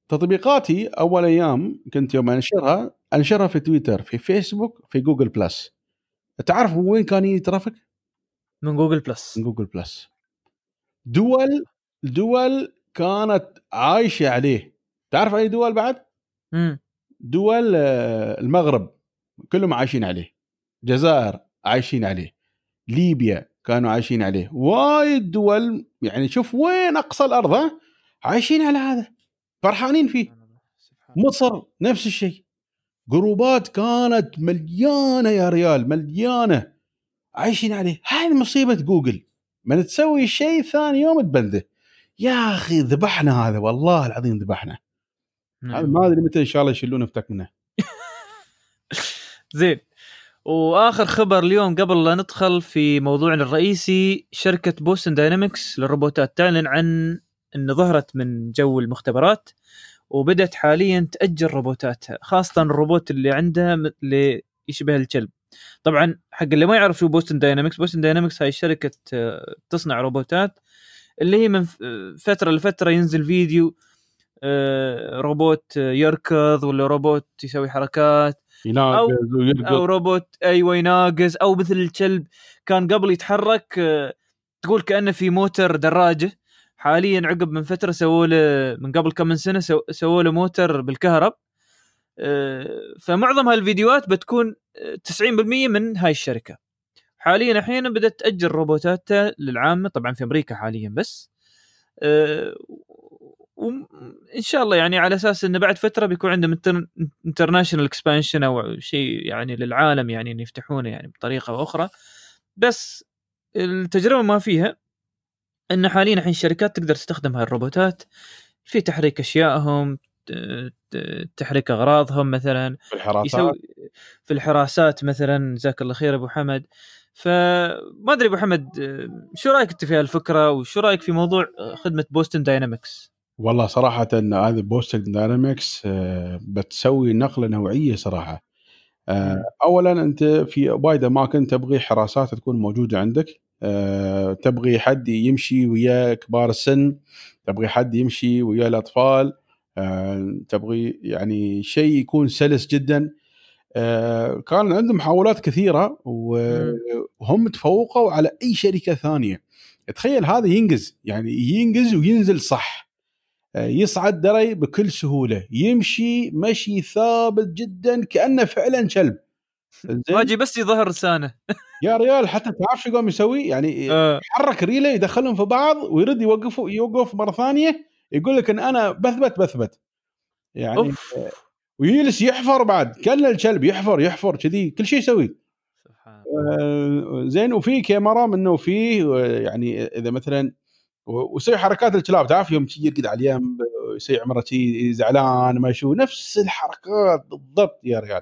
تطبيقاتي أول أيام كنت يوم أنشرها أنشرها في تويتر في فيسبوك في جوجل بلس تعرف وين كان يجي traffic؟ من جوجل بلس من جوجل بلس دول دول كانت عايشة عليه. تعرف أي دول بعد؟ مم. دول آه، المغرب كلهم عايشين عليه. جزائر عايشين عليه. ليبيا كانوا عايشين عليه. وايد دول يعني شوف وين أقصى الأرض ها؟ عايشين على هذا. فرحانين فيه. مصر نفس الشيء. groups كانت مليانة يا ريال مليانة. عايشين عليه. هذه مصيبة جوجل. من تسوي شيء ثاني يوم تبنده. يا أخي ذبحنا هذا والله العظيم ذبحنا. نعم. هذا ما أدري متى إن شاء الله يشيلونه فتك منه. زين. وآخر خبر اليوم قبل لا ندخل في موضوعنا الرئيسي شركة Boston Dynamics للروبوتات تعلن عن إن ظهرت من جو المختبرات وبدأت حاليا تأجر روبوتاتها خاصة الروبوت اللي عندها اللي يشبه الكلب. طبعا حق اللي ما يعرف شو Boston Dynamics Boston Dynamics هاي شركة آه، تصنع روبوتات اللي هي من فترة لفترة ينزل فيديو آه، روبوت يركض ولا روبوت يسوي حركات يناقز أو ويرقص. روبوت أيوه يناقز أو مثل الكلب كان قبل يتحرك آه، تقول كأنه في موتر دراجة. حاليا عقب من فترة سووا له من قبل كم من سنة سو- سووا له موتر بالكهرب آه، فمعظم هالفيديوهات بتكون آه، 90% من هاي الشركة. حاليا أحيانا بدأت تأجر روبوتاتها للعامة طبعا في أمريكا حاليا بس. وان شاء الله يعني على أساس إنه بعد فترة بيكون عندهم international expansion أو شيء يعني للعالم يعني ان يفتحونه يعني بطريقة أو أخرى. بس التجربة ما فيها إن حاليا الحين الشركات تقدر تستخدم هاي الروبوتات في تحريك أشيائهم تحريك أغراضهم مثلا في الحراسات. في الحراسات مثلا. جزاك الله خير أبو حمد. فما أدري أبو حمد شو رأيك أنت في هالفكرة؟ وشو رأيك في موضوع خدمة Boston Dynamics والله صراحة إن هذه Boston Dynamics بتسوي نقلة نوعية صراحة. آه، مم. أولا أنت في وايد أماكن تبغي حراسات تكون موجودة عندك. آه، تبغي حد يمشي ويا كبار السن تبغي حد يمشي ويا الأطفال. آه، تبغي يعني شيء يكون سلس جدا. كان عندهم محاولات مم. وهم تفوقوا على أي شركة ثانية. تخيل هذا ينجز يعني ينجز وينزل صح. آه، يصعد دري بكل سهولة. يمشي مشي ثابت جدا كأنه فعلا كلب واجي بس يظهر لسانه. يا ريال حتى تعرف شو قام يسوي؟ يعني آه. يحرك ريله يدخلهم في بعض ويرد يوقف يوقف مرة ثانية يقول لك إن أنا بثبت بثبت. يعني أوف. ويجلس يحفر بعد. كان الكلب يحفر يحفر كذي كل شيء يسوي. آه، زين وفي كاميرا منه فيه آه، يعني إذا مثلا ويسوي حركات الكلاب تعرف يوم يرقد على اليم يسوي عمره زعلان ما شو نفس الحركات بالضبط يا ريال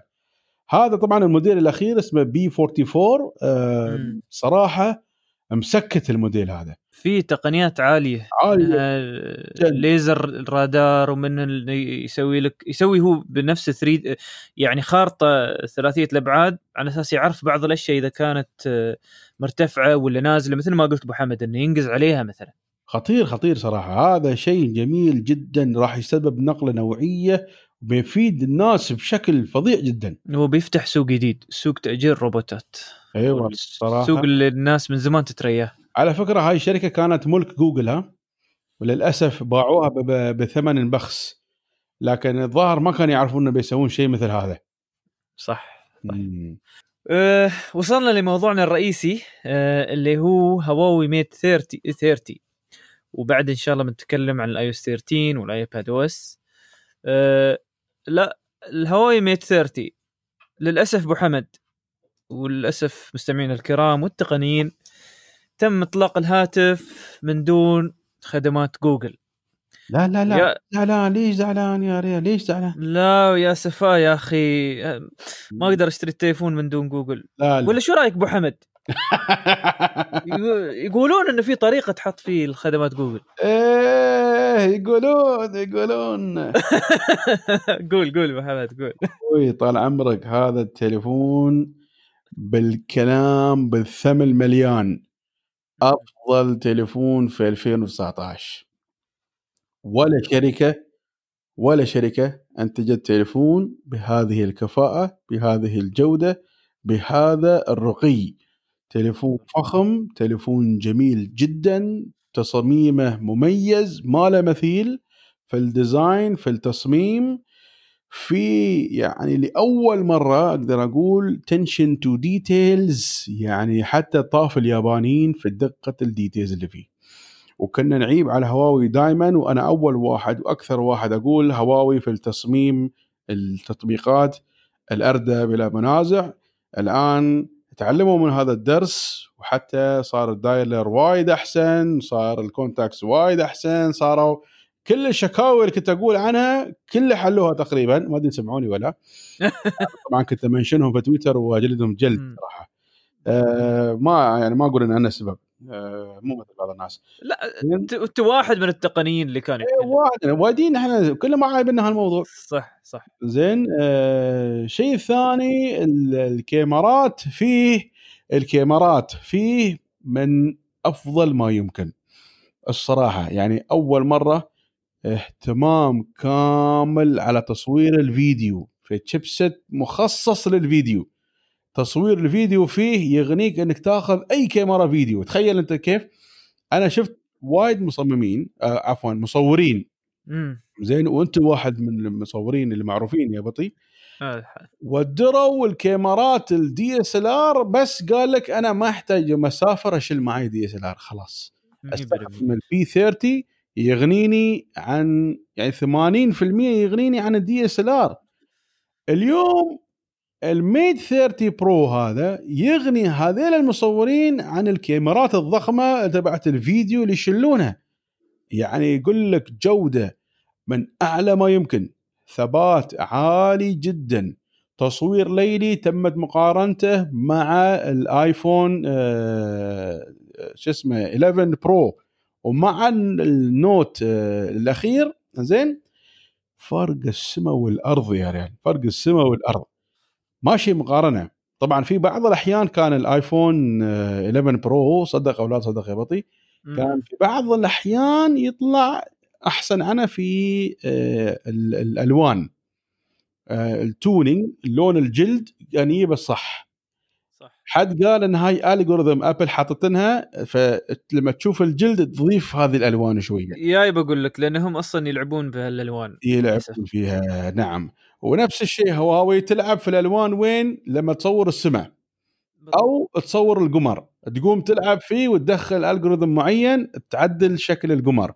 هذا طبعا الموديل الأخير اسمه بي 44 آه،. صراحة مسكت الموديل هذا. في تقنيات عالية. جد. ليزر الرادار اللي يسوي لك يسوي هو بنفس 3 يعني خارطة ثلاثية الأبعاد على أساس يعرف بعض الأشياء إذا كانت آه، مرتفعة ولا نازلة مثل ما قلت أبو حمد إنه ينقز عليها مثلا. خطير خطير صراحة. هذا شيء جميل جدا راح يسبب نقلة نوعية وبيفيد الناس بشكل فظيع جدا. هو بيفتح سوق جديد سوق تأجير روبوتات. أيوه صراحة. اللي الناس من زمان تترياه. على فكرة هاي الشركة كانت ملك جوجل ها؟ وللأسف باعوها بثمن بخس. لكن الظاهر ما كانوا يعرفون إنه بيسوون شيء مثل هذا. صح مم. أه وصلنا لموضوعنا الرئيسي أه اللي هو هواوي ميت 30 30 وبعد إن شاء الله بنتكلم عن الـ iOS 13 والـ iPadOS. أه لا الهواوي Mate 30 للأسف أبو حمد وللأسف مستمعينا الكرام والتقنيين تم إطلاق الهاتف من دون خدمات جوجل. لا لا لا. يا زعلان ليش زعلان يا ريال؟ ليش زعلان؟ لا يا أسفا يا أخي. ما أقدر أشتري التليفون من دون جوجل. لا لا. ولا شو رأيك أبو حمد؟ يقو- يقولون إنه في طريقة تحط فيه الخدمات جوجل. إيه يقولون يقولون. قول قول أبو حمد قول. أخوي طال عمرك هذا التليفون بالكلام بالثمن مليان. أفضل تليفون في 2019 ولا شركة ولا شركة انتجت تليفون بهذه الكفاءة بهذه الجودة بهذا الرقي. تليفون فخم تليفون جميل جدا تصميمه مميز ما له مثيل. في الـ design في التصميم في يعني لأول مرة أقدر أقول attention to details يعني حتى طاف اليابانيين في دقة الـ details اللي فيه. وكنا نعيب على هواوي دائما وأنا أول واحد وأكثر واحد أقول هواوي في التصميم التطبيقات الاردى بلا منازع. الآن تعلموا من هذا الدرس وحتى صار الـ dialer وايد أحسن صار الـ contacts وايد أحسن صاروا كل الشكاوي اللي كنت أقول عنها كلها حلوها تقريبا. ما أدري سمعوني ولا طبعا كنت mention هم في تويتر وأجلدهم جلد. صراحة. آه ما يعني ما أقول إن أنا السبب آه مو مثل بعض الناس. لا انت واحد من التقنيين اللي كانوا يتكلمون. وايد وايدين إحنا كلنا ما عايبنا هالموضوع. صح صح. زين آه شيء ثاني ال- الكاميرات فيه الكاميرات فيه من أفضل ما يمكن. الصراحة يعني أول مرة اهتمام كامل على تصوير الفيديو في تشيبسيت مخصص للفيديو. تصوير الفيديو فيه يغنيك إنك تاخذ أي كاميرا فيديو. تخيل أنت كيف؟ أنا شفت وايد مصممين آه عفوا مصورين. زين وأنت واحد من المصورين اللي معروفين يا بطي. الحال. ودروا الكاميرات الـ DSLR بس قال لك أنا ما أحتاج يوم اسافر أشيل معي DSLR خلاص. أستخدم الـ P30 يغنيني عن يعني 80% يغنيني عن الـ DSLR اليوم الـ Mate 30 Pro هذا يغني هذيل المصورين عن الكاميرات الضخمة تبعت الفيديو اللي يشلونها. يعني يقول لك جودة من أعلى ما يمكن. ثبات عالي جدا. تصوير ليلي تمت مقارنته مع الايفون آه، شو اسمه 11 Pro. ومع ال Note آه، الأخير زين؟ فرق السماء والأرض يا ريال فرق السماء والأرض. ماشي مقارنة. طبعا في بعض الأحيان كان الآيفون آه، 11 Pro صدق أو لا تصدق يا بطي. كان في بعض الأحيان يطلع أحسن عنه في آه، ال- الألوان. آه، ال tuning لون الجلد كان يجيبه الصح. صح حد قال إن هاي algorithm ابل حاطتنها فلما تشوف الجلد تضيف هذه الألوان شوية. ياي بقول لك لأنهم أصلا يلعبون بهالألوان. يلعب للأسف. فيها نعم. ونفس الشيء هواوي تلعب في الألوان وين؟ لما تصور السماء. أو تصور القمر. تقوم تلعب فيه وتدخل algorithm معين تعدل شكل القمر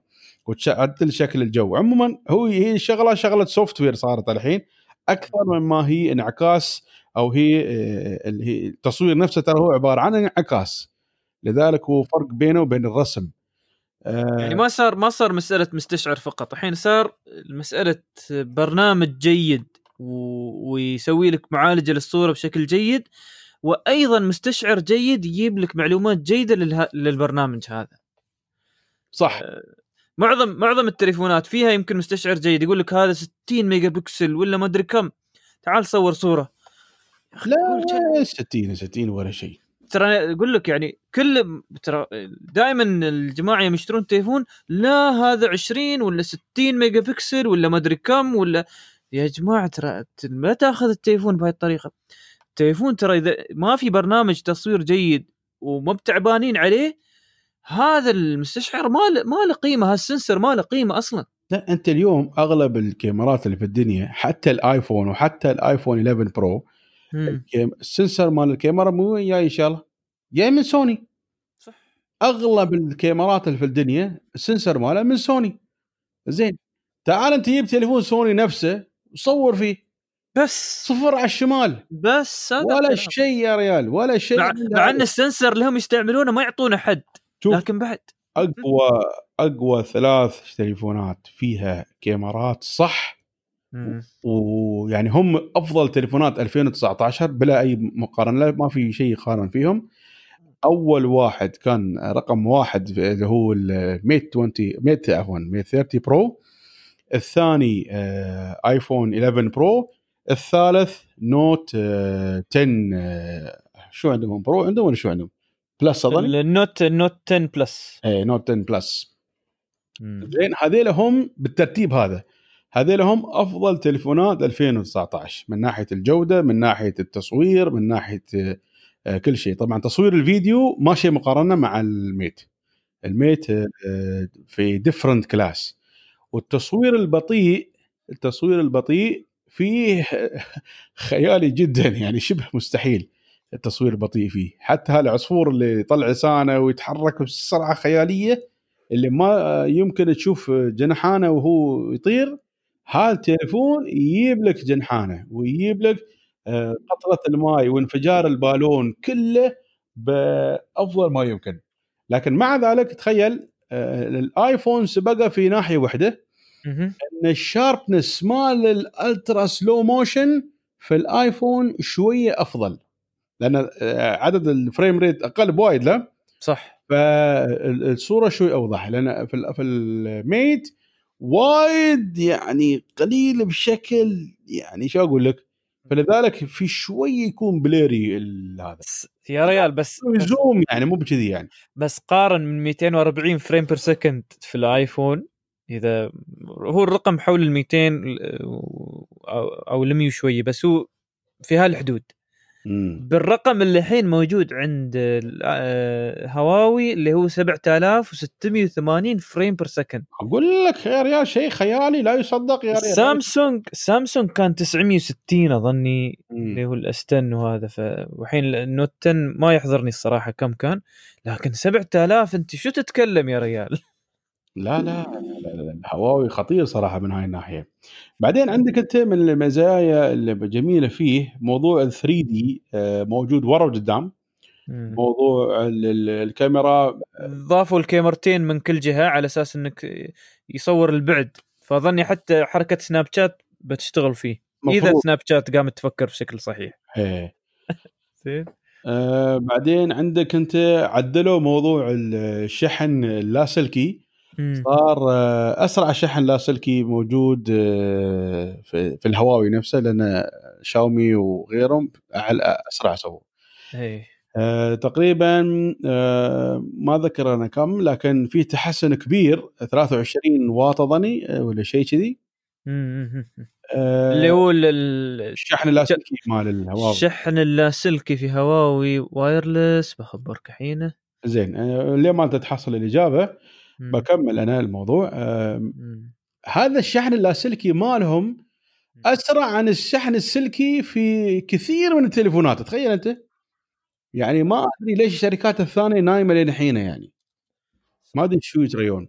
وتعدل شكل الجو. عموما هو هي شغلة شغلة software صارت الحين. أكثر مما هي انعكاس أو هي آه، اللي هي التصوير نفسه ترى هو عبارة عن انعكاس. لذلك هو فرق بينه وبين الرسم. آه، يعني ما صار ما صار مسألة مستشعر فقط. الحين صار مسألة برنامج جيد و... ويسوي لك معالجة للصورة بشكل جيد وأيضا مستشعر جيد يجيب لك معلومات جيدة للها... للبرنامج هذا. صح. معظم معظم التليفونات فيها يمكن مستشعر جيد يقول لك هذا 60 ميجا بكسل ولا ما أدري كم. تعال صور صورة. لا قول شيء. وين 60 60 ولا شيء. ترى أقول لك يعني كل ترى دائما الجماعة يوم يشترون تليفون لا هذا 20 ولا 60 ميجا بكسل ولا ما أدري كم ولا يا جماعة ترى لا تأخذ التليفون بهاي الطريقة. التليفون ترى إذا ما في برنامج تصوير جيد ومب تعبانين عليه هذا المستشعر ما له ما له قيمة هال sensor ما له قيمة أصلا. لا أنت اليوم أغلب الكاميرات اللي في الدنيا حتى الآيفون وحتى الآيفون 11 Pro مم. الكام- ال sensor مال الكاميرا مو جاي إن شاء الله. جاي من سوني. صح. أغلب الكاميرات اللي في الدنيا ال sensor ماله من سوني. زين. تعال أنت جيب تليفون سوني نفسه وصور فيه. بس. صفر على الشمال. بس ولا. شيء يا ريال ولا شيء مع. أن ال sensor اللي هم يستعملونه ما يعطونه حد. لكن بعد. أقوى أقوى ثلاث تليفونات فيها كاميرات صح. ويعني هم أفضل تليفونات 2019 بلا أي مقارنة لا، ما في شيء يقارن فيهم. أول واحد كان رقم واحد اللي هو ال Mate 20 Mate عفوا Mate 30 Pro. الثاني آه، آيفون 11 Pro. الثالث Note آه، 10 آه، شو عندهم Pro؟ عندهم ولا شو عندهم؟ Plus أظن؟ ال Note ال Note 10 Plus. إيه Note 10 Plus. زين هذيل هم بالترتيب هذا. هذيل هم أفضل تليفونات 2019 من ناحية الجودة من ناحية التصوير من ناحية آه، آه، كل شيء. طبعا تصوير الفيديو ما شيء مقارنة مع ال Mate. ال Mate آه، آه، في different class والتصوير البطيء التصوير البطيء فيه خيالي جدا يعني شبه مستحيل التصوير البطيء فيه. حتى هالعصفور اللي يطلع لسانه ويتحرك بسرعة خيالية اللي ما يمكن تشوف جنحانه وهو يطير هالتليفون يجيب لك جنحانة ويجيب لك آه، قطرة الماء وانفجار البالون كله بأفضل ما يمكن. لكن مع ذلك تخيل آه، الآيفون سبقه في ناحية واحدة. إن ال sharpness مال ال ultra slow motion في الآيفون شوية أفضل. لأن آه، عدد ال frame rate أقل بوايد لا؟ صح. فالصورة شوي أوضح. لأن في في ال Mate وايد يعني قليل بشكل يعني شو أقول لك؟ فلذلك في شوي يكون blurry هذا. يا ريال بس zoom يعني مو بكذي يعني. بس قارن من 240 frame per second في الآيفون إذا هو الرقم حول ال 200 أو أو ال 100 وشويه بس هو في هالحدود. مم. بالرقم اللي الحين موجود عند آه، هواوي اللي هو 7680 frame per second أقول لك يا ريال شيء خيالي لا يصدق يا ريال سامسونج سامسونج كان 960 أظني مم. اللي هو ال S ten وهذا ف وحين النوت 10 ما يحضرني الصراحة كم كان لكن 7000 أنت شو تتكلم يا ريال لا لا لا- لا- لا، هواوي خطير صراحة من هاي الناحية. بعدين عندك أنت من المزايا اللي جميلة فيه موضوع ال 3 دي موجود ورا وقدام. موضوع ال- ال- الكاميرا ضافوا الكاميرتين من كل جهة على أساس إنك يصور البعد. فأظني حتى حركة سناب شات بتشتغل فيه. إذا مفروض. سناب شات قامت تفكر بشكل صحيح. إيه. زين. آه بعدين عندك أنت عدلوا موضوع الشحن اللاسلكي. صار آه أسرع شحن لاسلكي موجود آه في, الهواوي نفسه لأن شاومي وغيرهم أسرع سووا. إيه. آه تقريبا ما ذكر أنا كم لكن في تحسن كبير 23 واط اظني ولا شيء كذي. اللي هو ال- ال- الشحن اللاسلكي مال الهواوي. الشحن اللاسلكي في هواوي wireless بخبرك حينه. زين ليه ما أنت تحصل الإجابة؟ مم. بكمل أنا الموضوع. هذا الشحن اللاسلكي مالهم أسرع عن الشحن السلكي في كثير من التليفونات تخيل أنت. يعني ما أدري ليش الشركات الثانية نايمة لين الحين يعني. ما أدري شو يجريون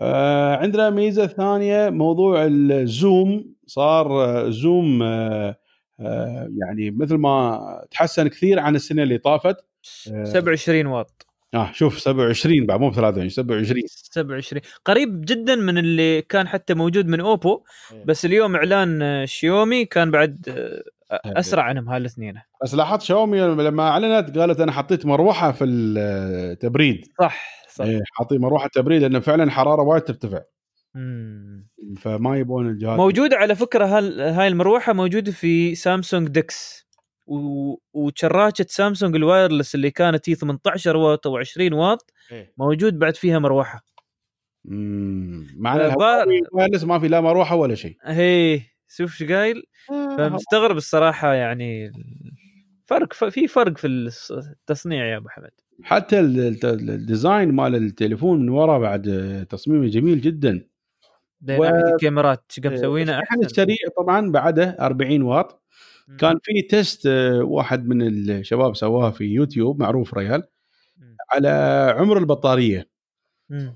آه عندنا ميزة ثانية موضوع الزوم. صار آه، زوم آه آه يعني مثل ما تحسن كثير عن السنة اللي طافت. آه. 27 واط. آه شوف 27 بعد مو ب 23 27 27 قريب جدا من اللي كان حتى موجود من أوبو بس اليوم إعلان آه، شيومي كان بعد آه، أسرع عنهم هالاثنين. بس لاحظت شاومي لما أعلنت قالت أنا حطيت مروحة في التبريد صح صح. إيه حاطين مروحة تبريد لأن فعلا الحراره وايد ترتفع. مم. فما يبون الجهاز. موجوده على فكرة هال- هاي المروحة موجوده في سامسونج DeX. و... وشراكة سامسونج ال wireless اللي كانت هي 18 واط أو 20 واط إيه. موجود بعد فيها مروحة. امم معنى فبار- الهواوي wireless ما في لا مروحة ولا شيء. هي شوف شو قايل؟ آه، فمستغرب الصراحة يعني فرق في فرق في التصنيع يا أبو حمد. حتى ال- الت- ال design مال التليفون من ورا بعد تصميمه جميل جدا. و- الكاميرات شو قام مسوينا الشحن أحسن؟ السريع طبعا بعده 40 واط. كان في test آه، واحد من الشباب سواها في يوتيوب معروف ريال. على عمر البطارية.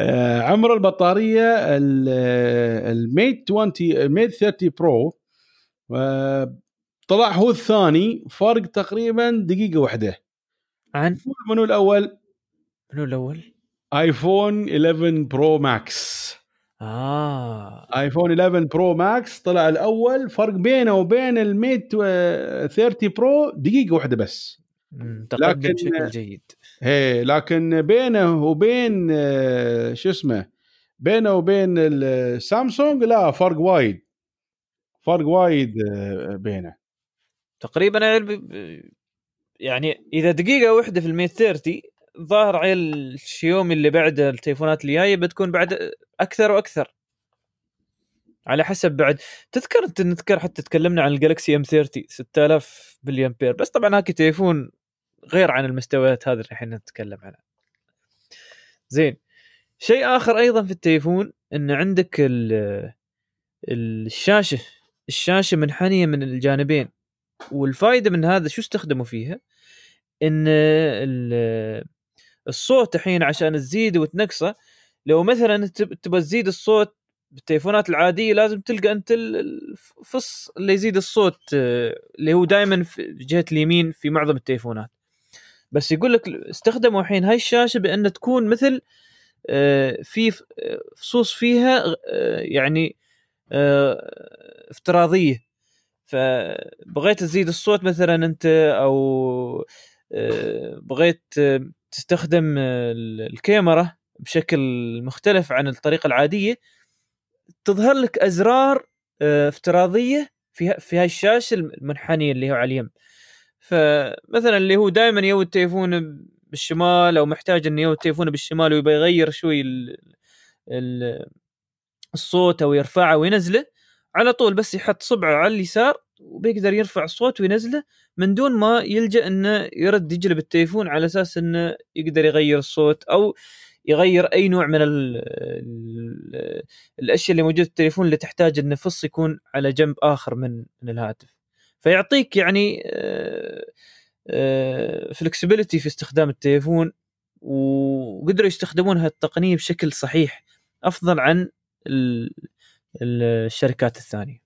آه، عمر البطارية ال- ال Mate 20 ال Mate 30 Pro آه، طلع هو الثاني فرق تقريبا دقيقة واحدة عن منو الأول؟ منو الأول؟ آيفون 11 Pro Max آه. آيفون 11 Pro Max طلع الأول فرق بينه وبين ال Mate آه، 30 Pro دقيقة واحدة بس. تقدم لكن- بشكل جيد. هي لكن بينه وبين آه، شو اسمه بينه وبين السامسونج لا فرق وايد. فرق وايد آه، بينه. تقريبا يعني يعني إذا دقيقة واحدة في ال 130 ظاهر على الشيومي اللي بعد التليفونات اللي جاية بتكون بعد أكثر وأكثر. على حسب بعد. تذكر انت نذكر حتى تكلمنا عن الجالكسي M30 6000 ملي امبير بس طبعا هاك تليفون غير عن المستويات هذه اللي الحين نتكلم عنها. زين. شيء آخر أيضا في التليفون إن عندك ال- الشاشة. الشاشة منحنية من الجانبين. والفائده من هذا شو استخدموا فيها؟ إن الصوت الحين عشان تزيده وتنقصه. لو مثلا تب- تبغى تزيد الصوت بالتليفونات العادية لازم تلقى أنت ال- الفص اللي يزيد الصوت اللي هو دائما في جهة اليمين في معظم التليفونات. بس يقول لك استخدموا الحين هاي الشاشة بأن تكون مثل آه، في فصوص فيها آه، يعني آه، افتراضية. فبغيت تزيد الصوت مثلا أنت أو بغيت تستخدم آه، الكاميرا بشكل مختلف عن الطريقة العادية تظهر لك أزرار آه، افتراضية في في هاي الشاشة المنحنية اللي هو على اليم. فمثلا اللي هو دائما يو التليفون بالشمال أو محتاج إنه يو التليفون بالشمال ويبغى يغير شوي ال ال الصوت أو يرفعه وينزله على طول بس يحط صبعه على اليسار وبيقدر يرفع الصوت وينزله من دون ما يلجأ إنه يرد يجلب التليفون على أساس إنه يقدر يغير الصوت أو يغير أي نوع من ال ال الأشياء اللي موجودة في التليفون اللي تحتاج ان فص يكون على جنب آخر من من الهاتف. فيعطيك يعني فلكسبيليتي في استخدام التليفون وقدروا يستخدمون هالتقنية بشكل صحيح أفضل عن ال- ال- الشركات الثانية.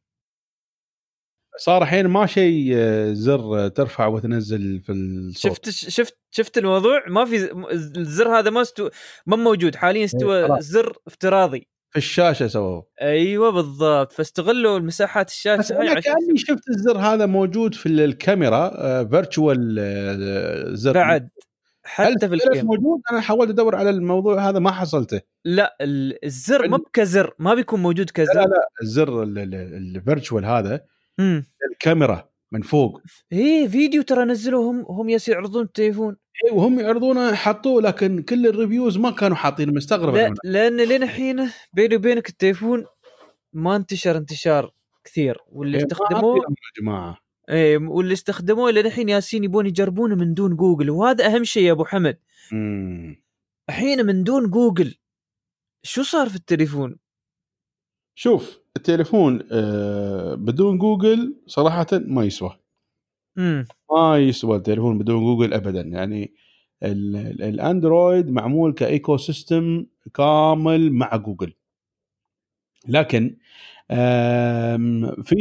صار الحين ما شيء آه، زر ترفع وتنزل في الصوت. شفت شفت شفت الموضوع؟ ما في الزر هذا ما استو ما موجود. حاليا استوى خلاص. زر افتراضي. في الشاشة سووه. أيوه بالضبط. فاستغلوا المساحات بس الشاشه هاي عشان كأني شفت الزر هذا موجود في الكاميرا virtual زر. بعد. حتى في الكاميرا. موجود؟ أنا حاولت أدور على الموضوع هذا ما حصلته. لا ال- الزر ما ب كزر. ما بيكون موجود لا كزر. لا الزر ال virtual هذا امم الكاميرا من فوق إيه فيديو ترى نزلوا هم هم ياس يعرضون التليفون اي وهم يعرضونه حطوه لكن كل ال reviews ما كانوا حاطين مستغرب لا. لأن لين الحين بيني وبينك التليفون ما انتشر انتشار كثير واللي إيه، استخدموه يا جماعة إيه واللي استخدموه لين الحين يالسين يبون يجربونه من دون جوجل وهذا أهم شيء يا أبو حمد مم. الحين من دون جوجل شو صار في التليفون؟ شوف التليفون آه، بدون جوجل صراحة ما يسوى. امم ما يسوى التليفون بدون جوجل ابدا. يعني ال- ال- الأندرويد معمول ك ecosystem كامل مع جوجل. لكن في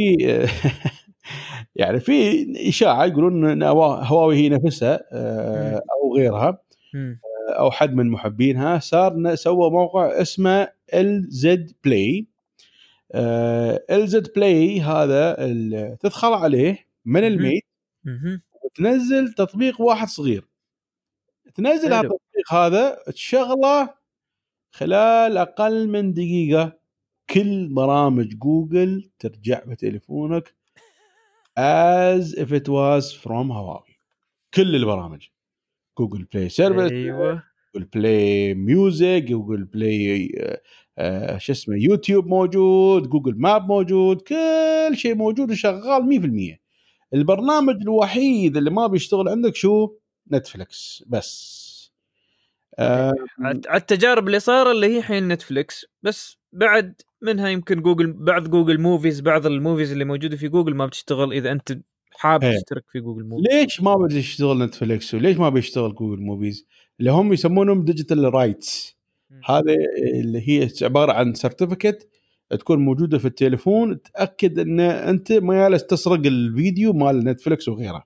يعني في إشاعة يقولون إن هوا- هواوي هي نفسها آه،. أو غيرها امم أو حد من محبينها صار سوى موقع اسمه ال Z Play. ال Z Play هذا تدخل عليه من. ال Mate. وتنزل تطبيق واحد صغير تنزل حلو. هالتطبيق هذا تشغله خلال أقل من دقيقة كل برامج جوجل ترجع بتليفونك as if it was from هواوي كل البرامج جوجل Play Services أيوه جوجل Play Music جوجل Play آه، شو اسمه يوتيوب موجود جوجل Map موجود كل شيء موجود وشغال 100% البرنامج الوحيد اللي ما بيشتغل عندك شو؟ نتفلكس بس. آه، على على التجارب اللي صار اللي هي حين نتفلكس بس بعد منها يمكن جوجل بعض جوجل Movies بعض ال movies اللي موجودة في جوجل ما بتشتغل إذا أنت حاب إيه. تشترك في جوجل Movies. ليش ما بيشتغل نتفلكس وليش ما بيشتغل جوجل Movies؟ اللي هم يسمونهم digital rights هذه اللي هي عبارة عن certificate تكون موجودة في التليفون تأكد إن أنت ما جالس تسرق الفيديو مال نتفلكس وغيره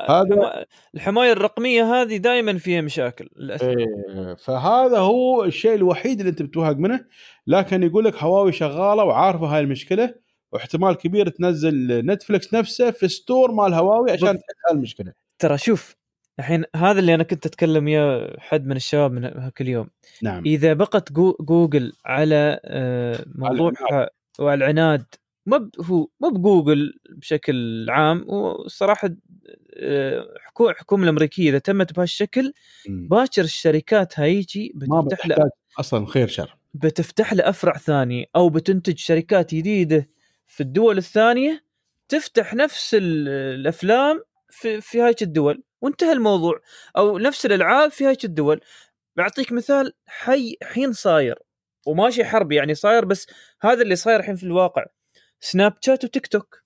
هذا- الحما- الحماية الرقمية هذه دائما فيها مشاكل للأسف. إيه، فهذا هو الشيء الوحيد اللي أنت بتوهق منه. لكن يقول لك هواوي شغالة وعارفة هاي المشكلة واحتمال كبير تنزل نتفلكس نفسه في store مال هواوي عشان. تحل المشكلة. ترى شوف الحين هذا اللي أنا كنت أتكلم وياه حد من الشباب من هاك اليوم نعم. إذا بقت جو جوجل على آه، موضوعها والعناد ما ب- هو مو بجوجل بشكل عام والصراحه آه، حكو- الحكومة الأمريكية إذا تمت بهالشكل. باكر الشركات هيجي بتفتح له أصلا خير شر. بتفتح له أفرع ثانية أو بتنتج شركات جديدة في الدول الثانية تفتح نفس ال- الأفلام في في هاي الدول. وانتهى الموضوع. أو نفس الألعاب في هاي الدول. بعطيك مثال حي الحين صاير. وماشي حرب يعني صاير بس هذا اللي صاير الحين في الواقع. سناب شات وتيك توك.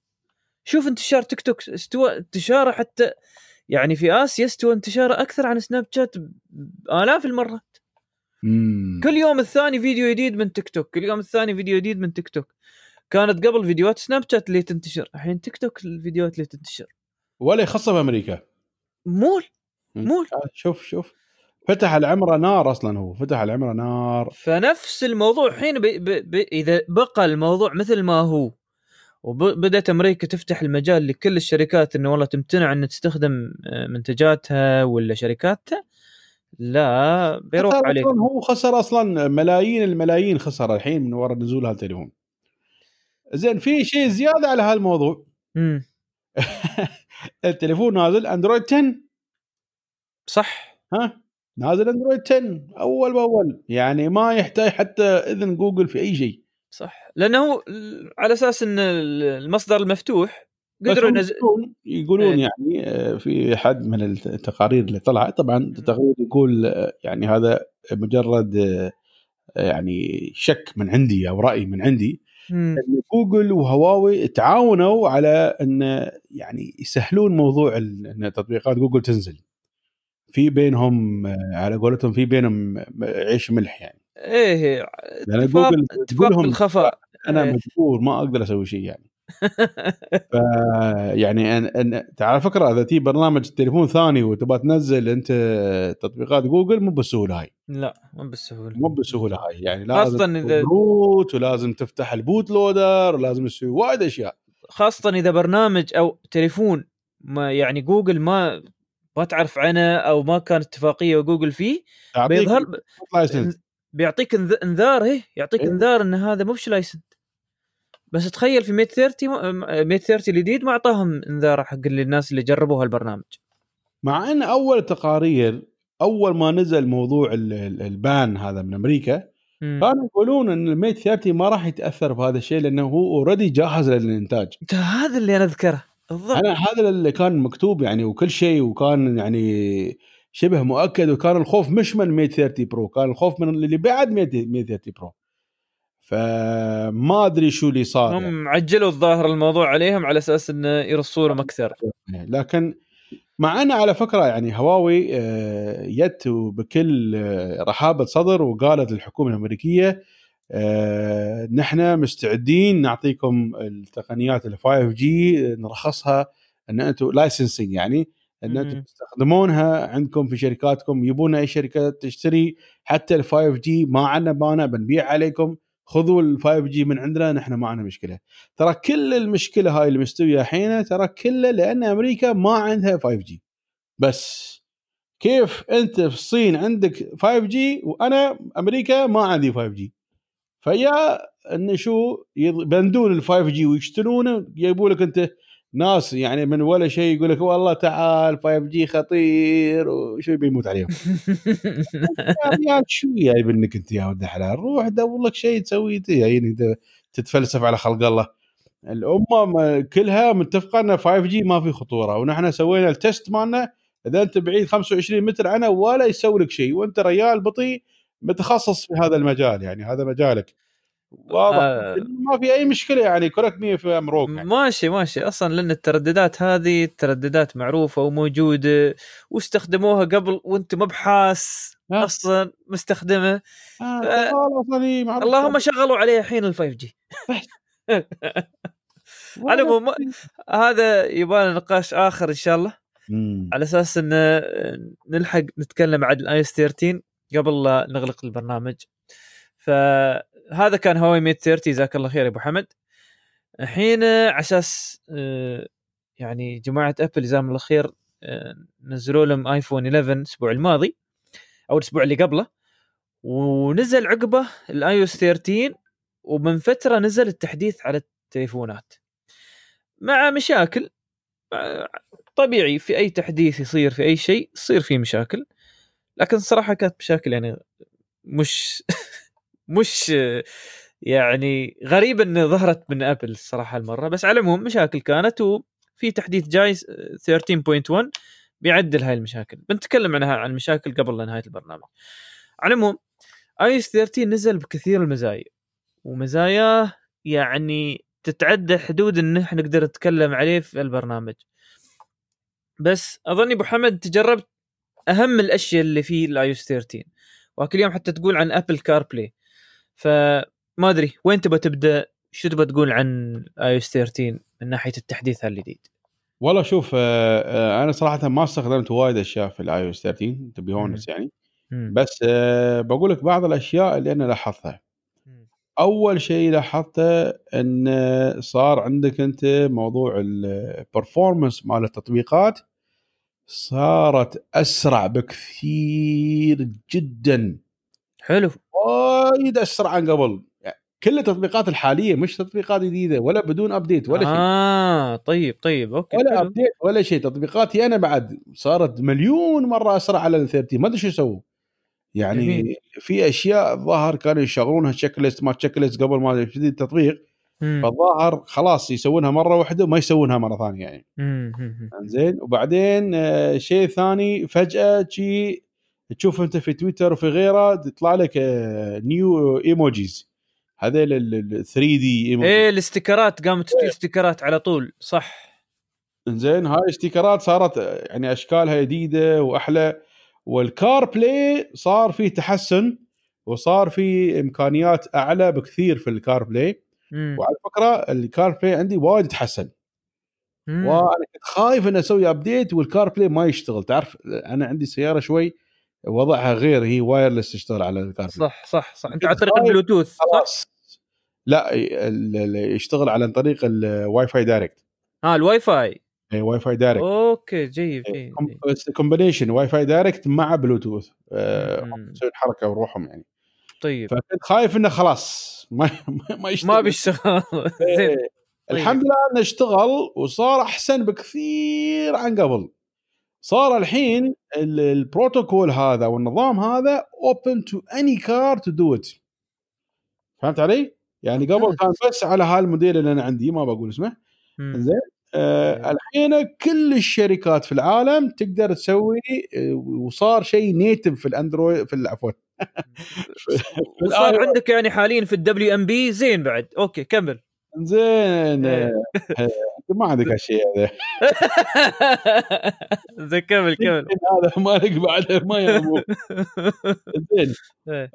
شوف انتشار تيك توك استوى انتشاره حتى يعني في آسيا استوى انتشاره أكثر عن سناب شات بآلاف المرات. مم. كل يوم الثاني فيديو جديد من تيك توك. كل يوم الثاني فيديو جديد من تيك توك. كانت قبل فيديوهات سناب شات اللي تنتشر. الحين تيك توك الفيديوهات اللي تنتشر. ولا يخصه بأمريكا. مول. مول. آه، شوف شوف. فتح العمرة نار أصلا هو فتح العمرة نار. فنفس الموضوع الحين بي بي بي إذا بقى الموضوع مثل ما هو وبدات أمريكا تفتح المجال لكل الشركات إنه والله تمتنع ان تستخدم آه، منتجاتها ولا شركاتها لا بيروح عليك هو خسر أصلا. ملايين الملايين خسر الحين من وراء نزول هالتليفون. زين في شيء زيادة على هالموضوع. التليفون نازل أندرويد 10 صح. ها؟ نازل أندرويد 10 أول بأول. يعني ما يحتاج حتى إذن جوجل في أي شيء. صح. لأنه على أساس إن المصدر المفتوح قدروا هم ينزل يقولون, يقولون إيه. يعني آه، في حد من التقارير اللي طلعت. طبعا تقرير يقول آه، يعني هذا مجرد آه، يعني شك من عندي أو رأي من عندي. إن جوجل وهواوي تعاونوا على إن يعني يسهلون موضوع إن تطبيقات جوجل تنزل. في بينهم آه، على قولتهم في بينهم عيش ملح يعني. إيه لأن اتفاق جوجل اتفاق بالخفاء. أنا إيه. مجبور ما أقدر أسوي شيء يعني. ف يعني أن... أن... على فكرة إذا تجيب برنامج تليفون ثاني وتبغى تنزل أنت تطبيقات جوجل مو بالسهوله هاي. لا مو بالسهوله مو بالسهوله هاي. يعني خاصة لازم إذا- root ولازم تفتح ال bootloader ولازم تسوي وايد أشياء. خاصة إذا برنامج أو تليفون ما يعني جوجل ما ما تعرف عنه أو ما كان اتفاقية وجوجل فيه بيظهر بيعطيك إنذ- إنذار إيه يعطيك إيه. إنذار إن هذا مو licensed بس تخيل في ميت 30 ما- ميت 30 الجديد ما أعطاهم انذار حق الناس اللي جربوا هالبرنامج مع إن أول تقارير أول ما نزل موضوع ال- ال- ال ban هذا من أمريكا مم. كانوا يقولون إن الميت 30 ما راح يتأثر بهذا الشيء لأنه هو already جاهز للإنتاج. هذا اللي أنا أذكره. بالضبط أنا هذا اللي كان مكتوب يعني وكل شيء وكان يعني شبه مؤكد وكان الخوف مش من 30 Pro كان الخوف من اللي بعد 30 Pro. فما أدري شو اللي صار يعني. هم عجلوا الظاهر الموضوع عليهم على أساس انه يرصونهم أكثر لكن مع إن على فكرة يعني هواوي آه، جت بكل آه، رحابة صدر وقالت للحكومة الأمريكية آه، نحن مستعدين نعطيكم التقنيات ال 5G نرخصها إن أنتم licensing يعني إن أنتم. تستخدمونها عندكم في شركاتكم يبون أي شركة تشتري حتى ال 5G ما عندنا مانع بنبيع عليكم خذوا ال 5G من عندنا نحن ما عندنا مشكلة. ترى كل المشكلة هاي اللي مستوية الحين ترى كلها لأن أمريكا ما عندها 5G بس كيف أنت في الصين عندك 5G وأنا أمريكا ما عندي 5G فيا إن شو يبندون ال 5G ويشترونه يجيبوا لك أنت ناس يعني من ولا شيء يقول لك والله تعال 5G خطير وشو بيموت عليهم؟ يا ريال شو جايب منك أنت يا ولد الحلال؟ روح دور لك شيء تسوي يعني تتفلسف على خلق الله. الامه كلها متفقة إن 5 جي ما في خطورة ونحن سوينا التست مالنا إذا أنت بعيد 25 متر عنه ولا يسوي لك شيء وأنت ريال بطيء متخصص في هذا المجال يعني هذا مجالك. واضح آه. ما في أي مشكلة يعني كوركت مي في امروك يعني. ماشي ماشي أصلا لأن الترددات هذه ترددات معروفة وموجودة واستخدموها قبل وأنت مبحاس ها. أصلا مستخدمة آه ف- معروف. اللهم شغلوا عليه الحين ال 5G على العموم ما- هذا يبغى نقاش آخر إن شاء الله مم. على أساس إن نلحق نتكلم عن ال iOS 13 قبل لا نغلق البرنامج فهذا كان هواوي ميت 30 جزاك الله خير يا أبو حمد. الحين على أساس آه، يعني جماعة أبل جزاهم الله خير آه، نزلوا لهم آيفون 11 الأسبوع الماضي أو الأسبوع اللي قبله ونزل عقبه ال iOS 13 ومن فترة نزل التحديث على التليفونات. مع مشاكل آه، طبيعي في أي تحديث يصير في أي شيء يصير فيه مشاكل. لكن الصراحة كانت مشاكل يعني مش مش يعني غريب إن ظهرت من أبل الصراحه المره بس على العموم مشاكل كانت وفي تحديث جاي 13.1 بيعدل هاي المشاكل. بنتكلم عنها عن مشاكل قبل نهاية البرنامج. على العموم iOS 13 نزل بكثير المزايا ومزاياه يعني تتعدى حدود إن إحنا نقدر نتكلم عليه في البرنامج. بس أظني أبو حمد تجربت أهم الأشياء اللي في ال iOS 13 وكل يوم حتى تقول عن Apple CarPlay فما أدري وين تبغى تبدأ؟ شو تبغى تقول عن iOS 13 من ناحية التحديث الجديد والله شوف آه، آه، أنا صراحة ما استخدمت وايد أشياء في ال iOS 13 to be honest يعني. مم. بس آه، بقول لك بعض الأشياء اللي أنا لاحظتها. أول شيء لاحظته إن صار عندك أنت موضوع ال performance مال التطبيقات صارت أسرع بكثير جدا. حلو وايد اسرع عن قبل يعني كل التطبيقات الحالية مش تطبيقات جديدة ولا بدون update ولا شيء آه طيب طيب okay ولا حلو. update ولا شيء تطبيقاتي أنا بعد صارت مليون مرة أسرع على ال 30 ما أدري شو يسووا يعني جميل. في أشياء الظاهر كانوا يشغلونها checklist ما checklist قبل ما يبتدي التطبيق. فالظاهر خلاص يسوونها مرة واحدة وما يسوونها مرة ثانية يعني مم. مم. زين وبعدين آه، شيء ثاني فجأة شي تشوف انت في تويتر وفي غيره تطلع لك آه، new emojis هذيل ال 3D emojis إيه ال stickerات قامت تجي stickerات على طول صح. زين هاي stickerات صارت يعني أشكالها جديدة وأحلى. وال CarPlay صار فيه تحسن وصار في إمكانيات أعلى بكثير في ال CarPlay مم. وعلى فكرة ال CarPlay عندي وايد تحسن. وأنا كنت خايف ان أسوي update وال CarPlay ما يشتغل. تعرف أنا عندي سيارة شوي وضعها غير هي wireless تشتغل على الكار بلاي صح صح صح. أنت على طريق البلوتوث صح؟ خلاص. لا ال- ال- يشتغل على طريق ال Wi-Fi direct آه الواي فاي. إي، Wi-Fi direct okay جيد. combination Wi-Fi direct مع بلوتوث آه، مم. يسوون حركة وروحهم يعني. طيب. فكنت خايف إنه خلاص ما ما يشتغل. ما بيشتغل. زين. إيه. طيب. الحمد لله إنه اشتغل وصار أحسن بكثير عن قبل. صار الحين ال- البروتوكول هذا والنظام هذا open to any car to do it فهمت علي؟ يعني قبل. كان بس على هالموديل اللي أنا عندي ما بقول اسمه. زين آه okay. الحين كل الشركات في العالم تقدر تسوي آه، وصار شيء native في ال Android في عفوا وصار الآي- عندك يعني حاليا في ال WMP زين بعد okay كمل زين إيه. آه، ما عندك هالشيء هذا. زين كمل كمل. هذا مالك بعده ما زين إيه.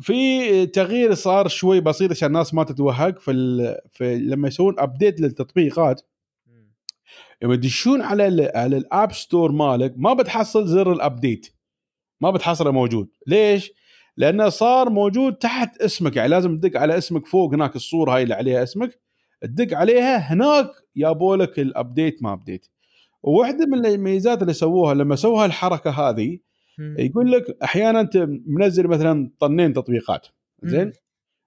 في تغيير صار شوي بسيط عشان الناس ما تتوهق في, ال... في لما يسوون update للتطبيقات. لما يدشون على ال... على ال App Store مالك ما بتحصل زر ال update ما بتحصله موجود. ليش؟ لأنه صار موجود تحت اسمك. يعني لازم تدق على اسمك فوق هناك الصورة هاي اللي عليها اسمك. تدق عليها هناك جابوا لك ال update ما update وواحده من الميزات اللي سووها لما سووا الحركة هذه. يقول لك أحيانا أنت منزل مثلا طنين تطبيقات. زين.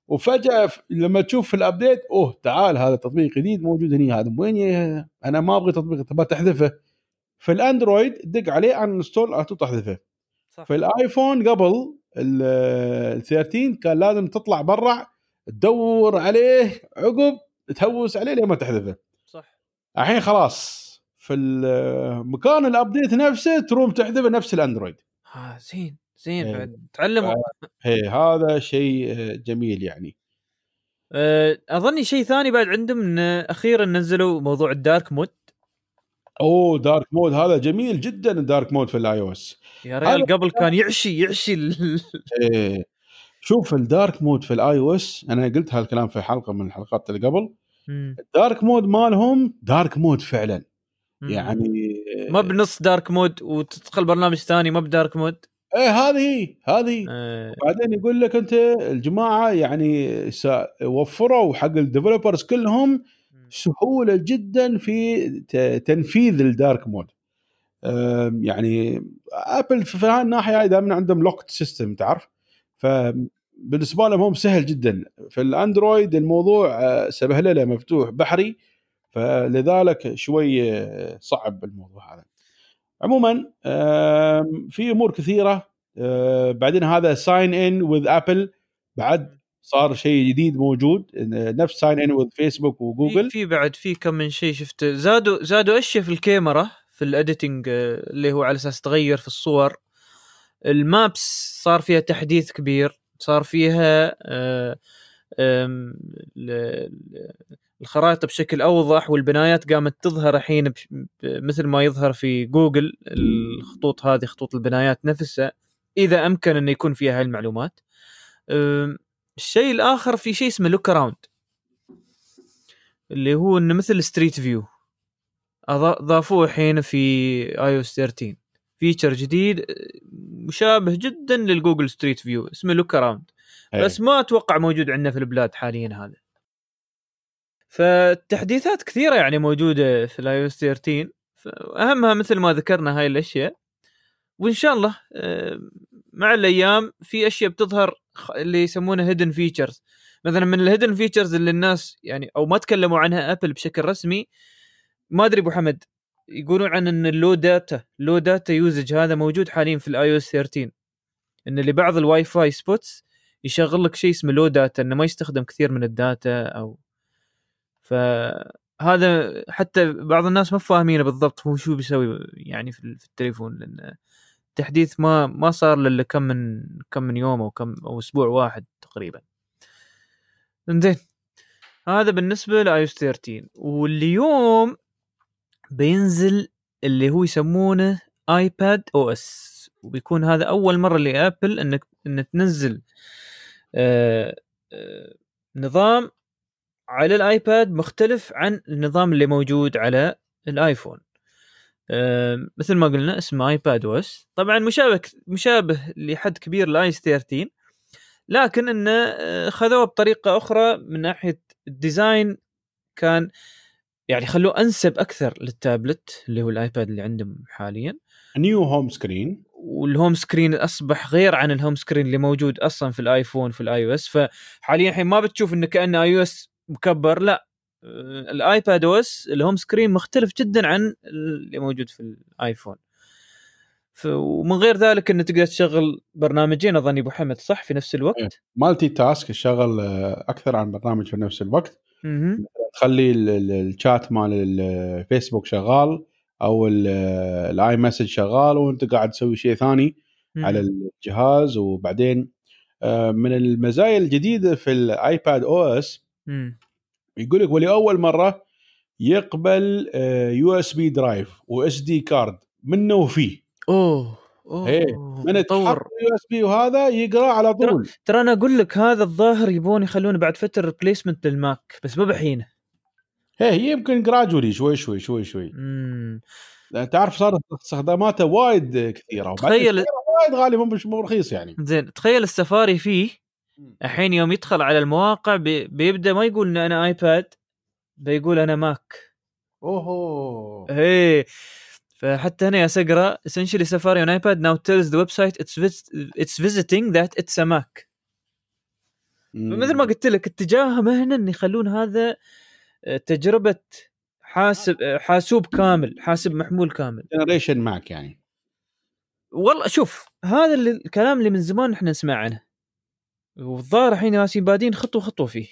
وفجأة لما تشوف في ال update أوه تعال هذا تطبيق جديد موجود هنا هذا وين أنا ما أبغى تطبيق تبغى تحذفه. في ال Android دق عليه uninstall على طول تحذفه. صح. في ال iPhone قبل ال 13 كان لازم تطلع برا تدور عليه عقب تهوس عليه لين ما تحذفه. صح. الحين خلاص في مكان ال update نفسه تروم تحذفه نفس ال Android. ها زين زين إيه. بعد تعلموا. هي هذا شيء آه، جميل يعني. أه، أظني شيء ثاني بعد عندهم إن أخيرا نزلوا موضوع ال dark mode أوه dark mode هذا جميل جدا ال dark mode في ال iOS يا ريال قبل كان يعشي يعشي ال- إيه. شوف ال dark mode في ال iOS أنا قلت هالكلام في حلقة من الحلقات اللي قبل. ال dark mode مالهم dark mode فعلا. يعني ما بنص dark mode وتدخل برنامج ثاني ما ب dark mode إيه هذه هذه أه، بعدين يقول لك أنت الجماعة يعني وفروا حق ال developers كلهم سهولة جدا في تنفيذ ال dark mode يعني Apple في هاي الناحيه هاي دائما عندهم locked system تعرف؟ فبالنسبة لهم هم سهل جدا. في ال Android الموضوع آه، سبهلله مفتوح بحري. فلذلك شوي آه، صعب الموضوع هذا. عموما في أمور كثيرة آه، بعدين هذا sign in with Apple بعد صار شيء جديد موجود نفس sign in with Facebook في وجوجل في بعد في كم من شيء شفته. زادوا زادوا أشياء في الكاميرا في ال editing آه، اللي هو على أساس تغير في الصور. ال Maps صار فيها تحديث كبير صار فيها آه، الخرائط بشكل أوضح والبنايات قامت تظهر الحين مثل ما يظهر في جوجل الخطوط هذه خطوط البنايات نفسها إذا أمكن انه يكون فيها هاي المعلومات. أم، الشيء الآخر في شيء اسمه Look Around اللي هو إنه مثل Street View ضافوه الحين في iOS 13 feature جديد مشابه جدا لل Google Street View اسمه Look Around بس ما أتوقع موجود عندنا في البلاد حاليا هذا. فالتحديثات كثيرة يعني موجودة في ال iOS 13 اهمها مثل ما ذكرنا هاي الأشياء. وإن شاء الله آه، مع الأيام في أشياء بتظهر اللي يسمونها hidden features مثلا من ال hidden features اللي الناس يعني أو ما تكلموا عنها Apple بشكل رسمي ما أدري أبو حمد يقولون عن إن ال low data low data usage هذا موجود حاليا في ال iOS 13 إن لبعض ال Wi-Fi spots يشغل لك شيء اسمه low data إنه ما يستخدم كثير من ال data أو فهذا حتى بعض الناس ما فاهمين بالضبط هو شو بيسوي يعني في ال- في التليفون لأن التحديث ما ما صار إلا كم من كم من يوم أو كم أو أسبوع واحد تقريبا. زين هذا بالنسبة لاي 13 واليوم بينزل اللي هو يسمونه iPadOS. وبيكون هذا أول مرة ل Apple انك إن تنزل آه آه نظام على ال iPad مختلف عن النظام اللي موجود على ال iPhone. آه مثل ما قلنا اسمه iPadOS. طبعا مشابه مشابه لحد كبير ل iOS 13 لكن إنه آه، خذوه بطريقة أخرى من ناحية ال design كان يعني خلوه أنسب أكثر للتابلت اللي هو ال iPad اللي عندهم حاليا new home screen وال home screen أصبح غير عن ال home screen اللي موجود أصلا في ال iPhone في ال iOS فحاليا الحين ما بتشوف إنه كأنه iOS مكبر لا آه، ال iPadOS ال home screen مختلف جدا عن اللي موجود في الآيفون. ومن غير ذلك إنه تقدر تشغل برنامجين اظني أبو حمد صح في نفس إيه. الوقت multitask شغل آه، أكثر عن برنامج في نفس الوقت. تخلي ال- ال- الشات مال الفيسبوك شغال أو ال- ال iMessage شغال وأنت قاعد تسوي شيء ثاني مهم. على الجهاز وبعدين آه، من المزايا الجديدة في ال iPadOS مم. يقول لك ولأول مرة يقبل USB drive و SD card منه وفيه أوه أوه إيه، من مطور اليو اس بي وهذا يقرأ على طول. ترى أنا أقول لك هذا الظاهر يبون يخلونه بعد فترة replacement للماك بس مو بحينه. هي هي يمكن gradually شوي شوي شوي شوي. امم تعرف صارت استخداماته وايد كثيرة تخيل- وايد غالي مو مش رخيص يعني. زين تخيل السفاري فيه الحين يوم يدخل على المواقع بي بيبدأ ما يقول ان أنا ايباد بيقول أنا ماك أوهو. إيه. فحتى هنا يا سقرا essentially Safari on iPad now tells the website it's vis- it's visiting that it's a Mac. مثل ما قلت لك اتجاههم هنا إن يخلون هذا آه، تجربة حاسب آه، حاسوب كامل حاسب محمول كامل. generation ماك يعني. والله شوف هذا اللي الكلام اللي من زمان إحنا نسمع عنه. والظاهر الحين ناسين بادين خطوة خطوة فيه.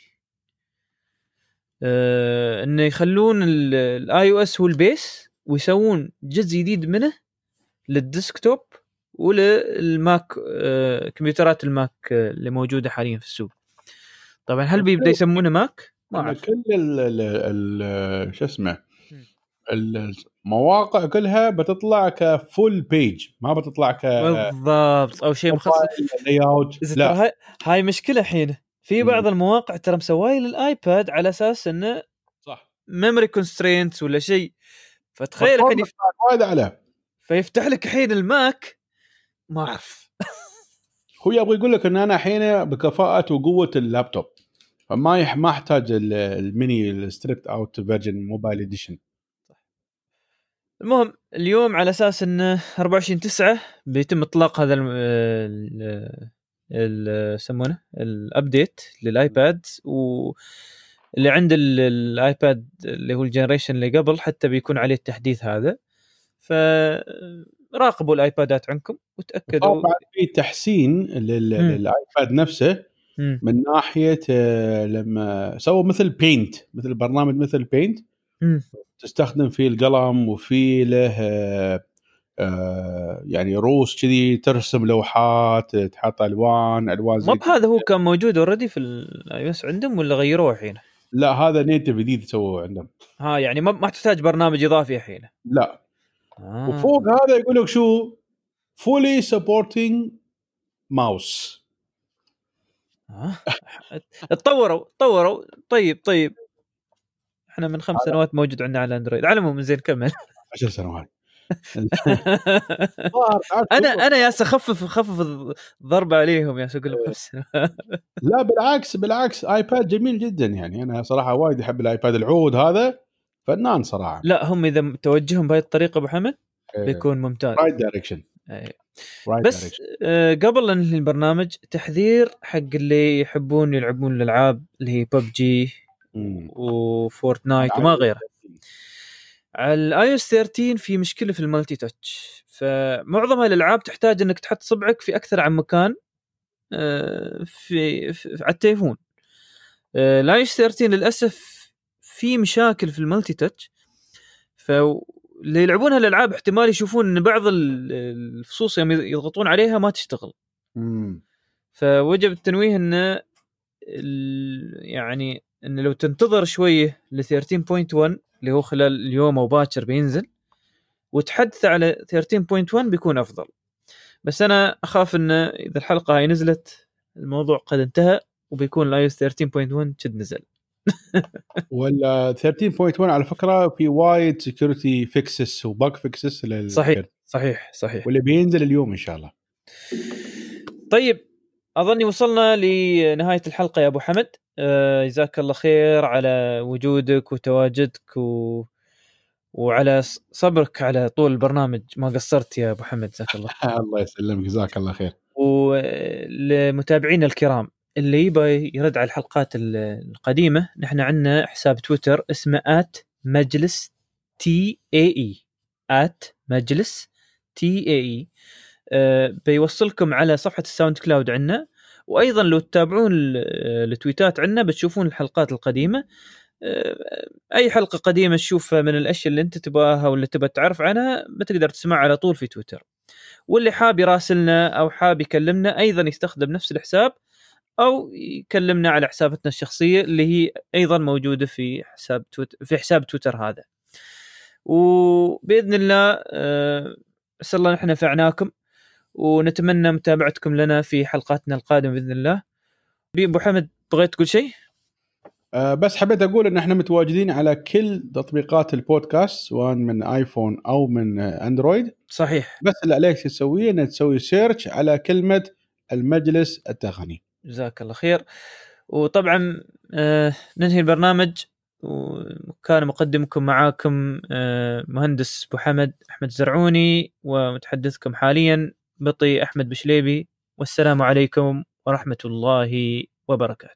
آه إنه يخلون ال iOS هو ال base ويسوون جزء جديد منه لل desktop وللماك آه كمبيوترات الماك آه اللي موجودة حاليا في السوق. طبعا هل بيبدا يسمونه ماك؟ ما أعرف. كل ال ال ال شو اسمه المواقع كلها بتطلع ك full page ما بتطلع ك بالضبط أو شيء مخصص. لا. هاي, هاي مشكلة الحين في بعض المواقع ترى مسواي للآيباد على أساس إنه صح. memory constraints ولا شيء. فتخيل الحين يف- وايد عليه. فيفتح لك الحين الماك ما أعرف. هو يبغى يقول لك إن أنا الحين بكفاءة وقوة اللابتوب فما يح ما أحتاج ال- ال mini ال stripped out version mobile edition المهم اليوم على أساس انه 24 9 بيتم إطلاق هذا ال ال يسمونه ال update للآيباد واللي عند ال- الآيباد اللي هو ال generation اللي قبل حتى بيكون عليه التحديث هذا فراقبوا الآيبادات عندكم وتأكدوا طبعا في تحسين. للآيباد نفسه مم. من ناحية آه، لما سووا مثل Paint مثل برنامج مثل Paint مم. تستخدم فيه القلم وفي له آه، آه، يعني روس كذي ترسم لوحات تحط ألوان ألوان ما زي بهذا هو كان موجود already في الاي عندهم ولا غيروه الحين؟ لا هذا native جديد سووه عندهم. ها يعني ما ما تحتاج برنامج إضافي الحين. لا. آه. وفوق هذا يقول لك شو؟ فولي سبورتنج ماوس. تطوروا تطوروا. طيب طيب. إحنا من خمس سنوات موجود عندنا على اندرويد على العموم زين كمل. 10 سنوات. أنا أنا يا اخفف خفف الضربه عليهم يا أقول لهم سنوات لا بالعكس بالعكس ايباد جميل جدا يعني. أنا صراحة وايد أحب الايباد العود هذا فنان صراحة. لا هم إذا توجههم بهذه الطريقة أبو حمد بيكون ممتاز. Right direction. Right بس آه، قبل لا ننهي البرنامج تحذير حق اللي يحبون يلعبون الألعاب اللي هي ببجي وفورتنايت وما غيره. على ال iOS 13 في مشكلة في ال multi-touch. فمعظم الألعاب تحتاج إنك تحط صبعك في أكثر عن مكان آه، في, في على التليفون. ال iOS 13 للأسف في مشاكل في ال multi-touch. فاللي يلعبون هالالعاب احتمال يشوفون إن بعض ال- الفصوص يوم يضغطون عليها ما تشتغل. مم. فوجب التنويه انه يعني إن لو تنتظر شوية ل 13.1 اللي هو خلال اليوم أو باكر بينزل وتحدث على 13.1 بيكون أفضل. بس أنا أخاف انه إذا الحلقة هاي نزلت الموضوع قد انتهى وبيكون ال iOS 13.1 قد نزل. ولا 13.1 على فكرة في وايد security fixes و bug fixes صحيح صحيح صحيح. واللي بينزل اليوم إن شاء الله. طيب أظني وصلنا لنهاية الحلقة يا أبو حمد. آه، جزاك الله خير على وجودك وتواجدك و... وعلى صبرك على طول البرنامج. ما قصرت يا أبو حمد جزاك الله الله يسلمك جزاك الله خير. ولمتابعينا الكرام اللي يبغى يرد على الحلقات ال- القديمة نحن عندنا حساب تويتر اسمه at مجلس تي اي at مجلس تي اي بيوصلكم على صفحة ال SoundCloud عندنا وأيضا لو تتابعون ال- التويتات عندنا بتشوفون الحلقات القديمة. آه، أي حلقة قديمة تشوفها من الأشياء اللي أنت تبغاها ولا تبغى تعرف عنها بتقدر تسمعها على طول في تويتر. واللي حاب يراسلنا أو حاب يكلمنا أيضا يستخدم نفس الحساب أو يكلمنا على حساباتنا الشخصية اللي هي أيضا موجودة في حساب تويتر في حساب تويتر هذا. وبإذن الله آه، أسأل الله نحن نفعناكم ونتمنى متابعتكم لنا في حلقاتنا القادمة بإذن الله. أبو حمد بغيت تقول شيء؟ أه بس حبيت أقول إن إحنا متواجدين على كل تطبيقات البودكاست سواء من آيفون أو من أندرويد. صحيح. بس اللي عليك تسويه إنك تسوي search على كلمة المجلس التقني. جزاك الله خير. وطبعا آه ننهي البرنامج. وكان مقدمكم معاكم آه مهندس أبو حمد أحمد زرعوني ومتحدثكم حاليا. بطي أحمد بشليبي والسلام عليكم ورحمة الله وبركاته.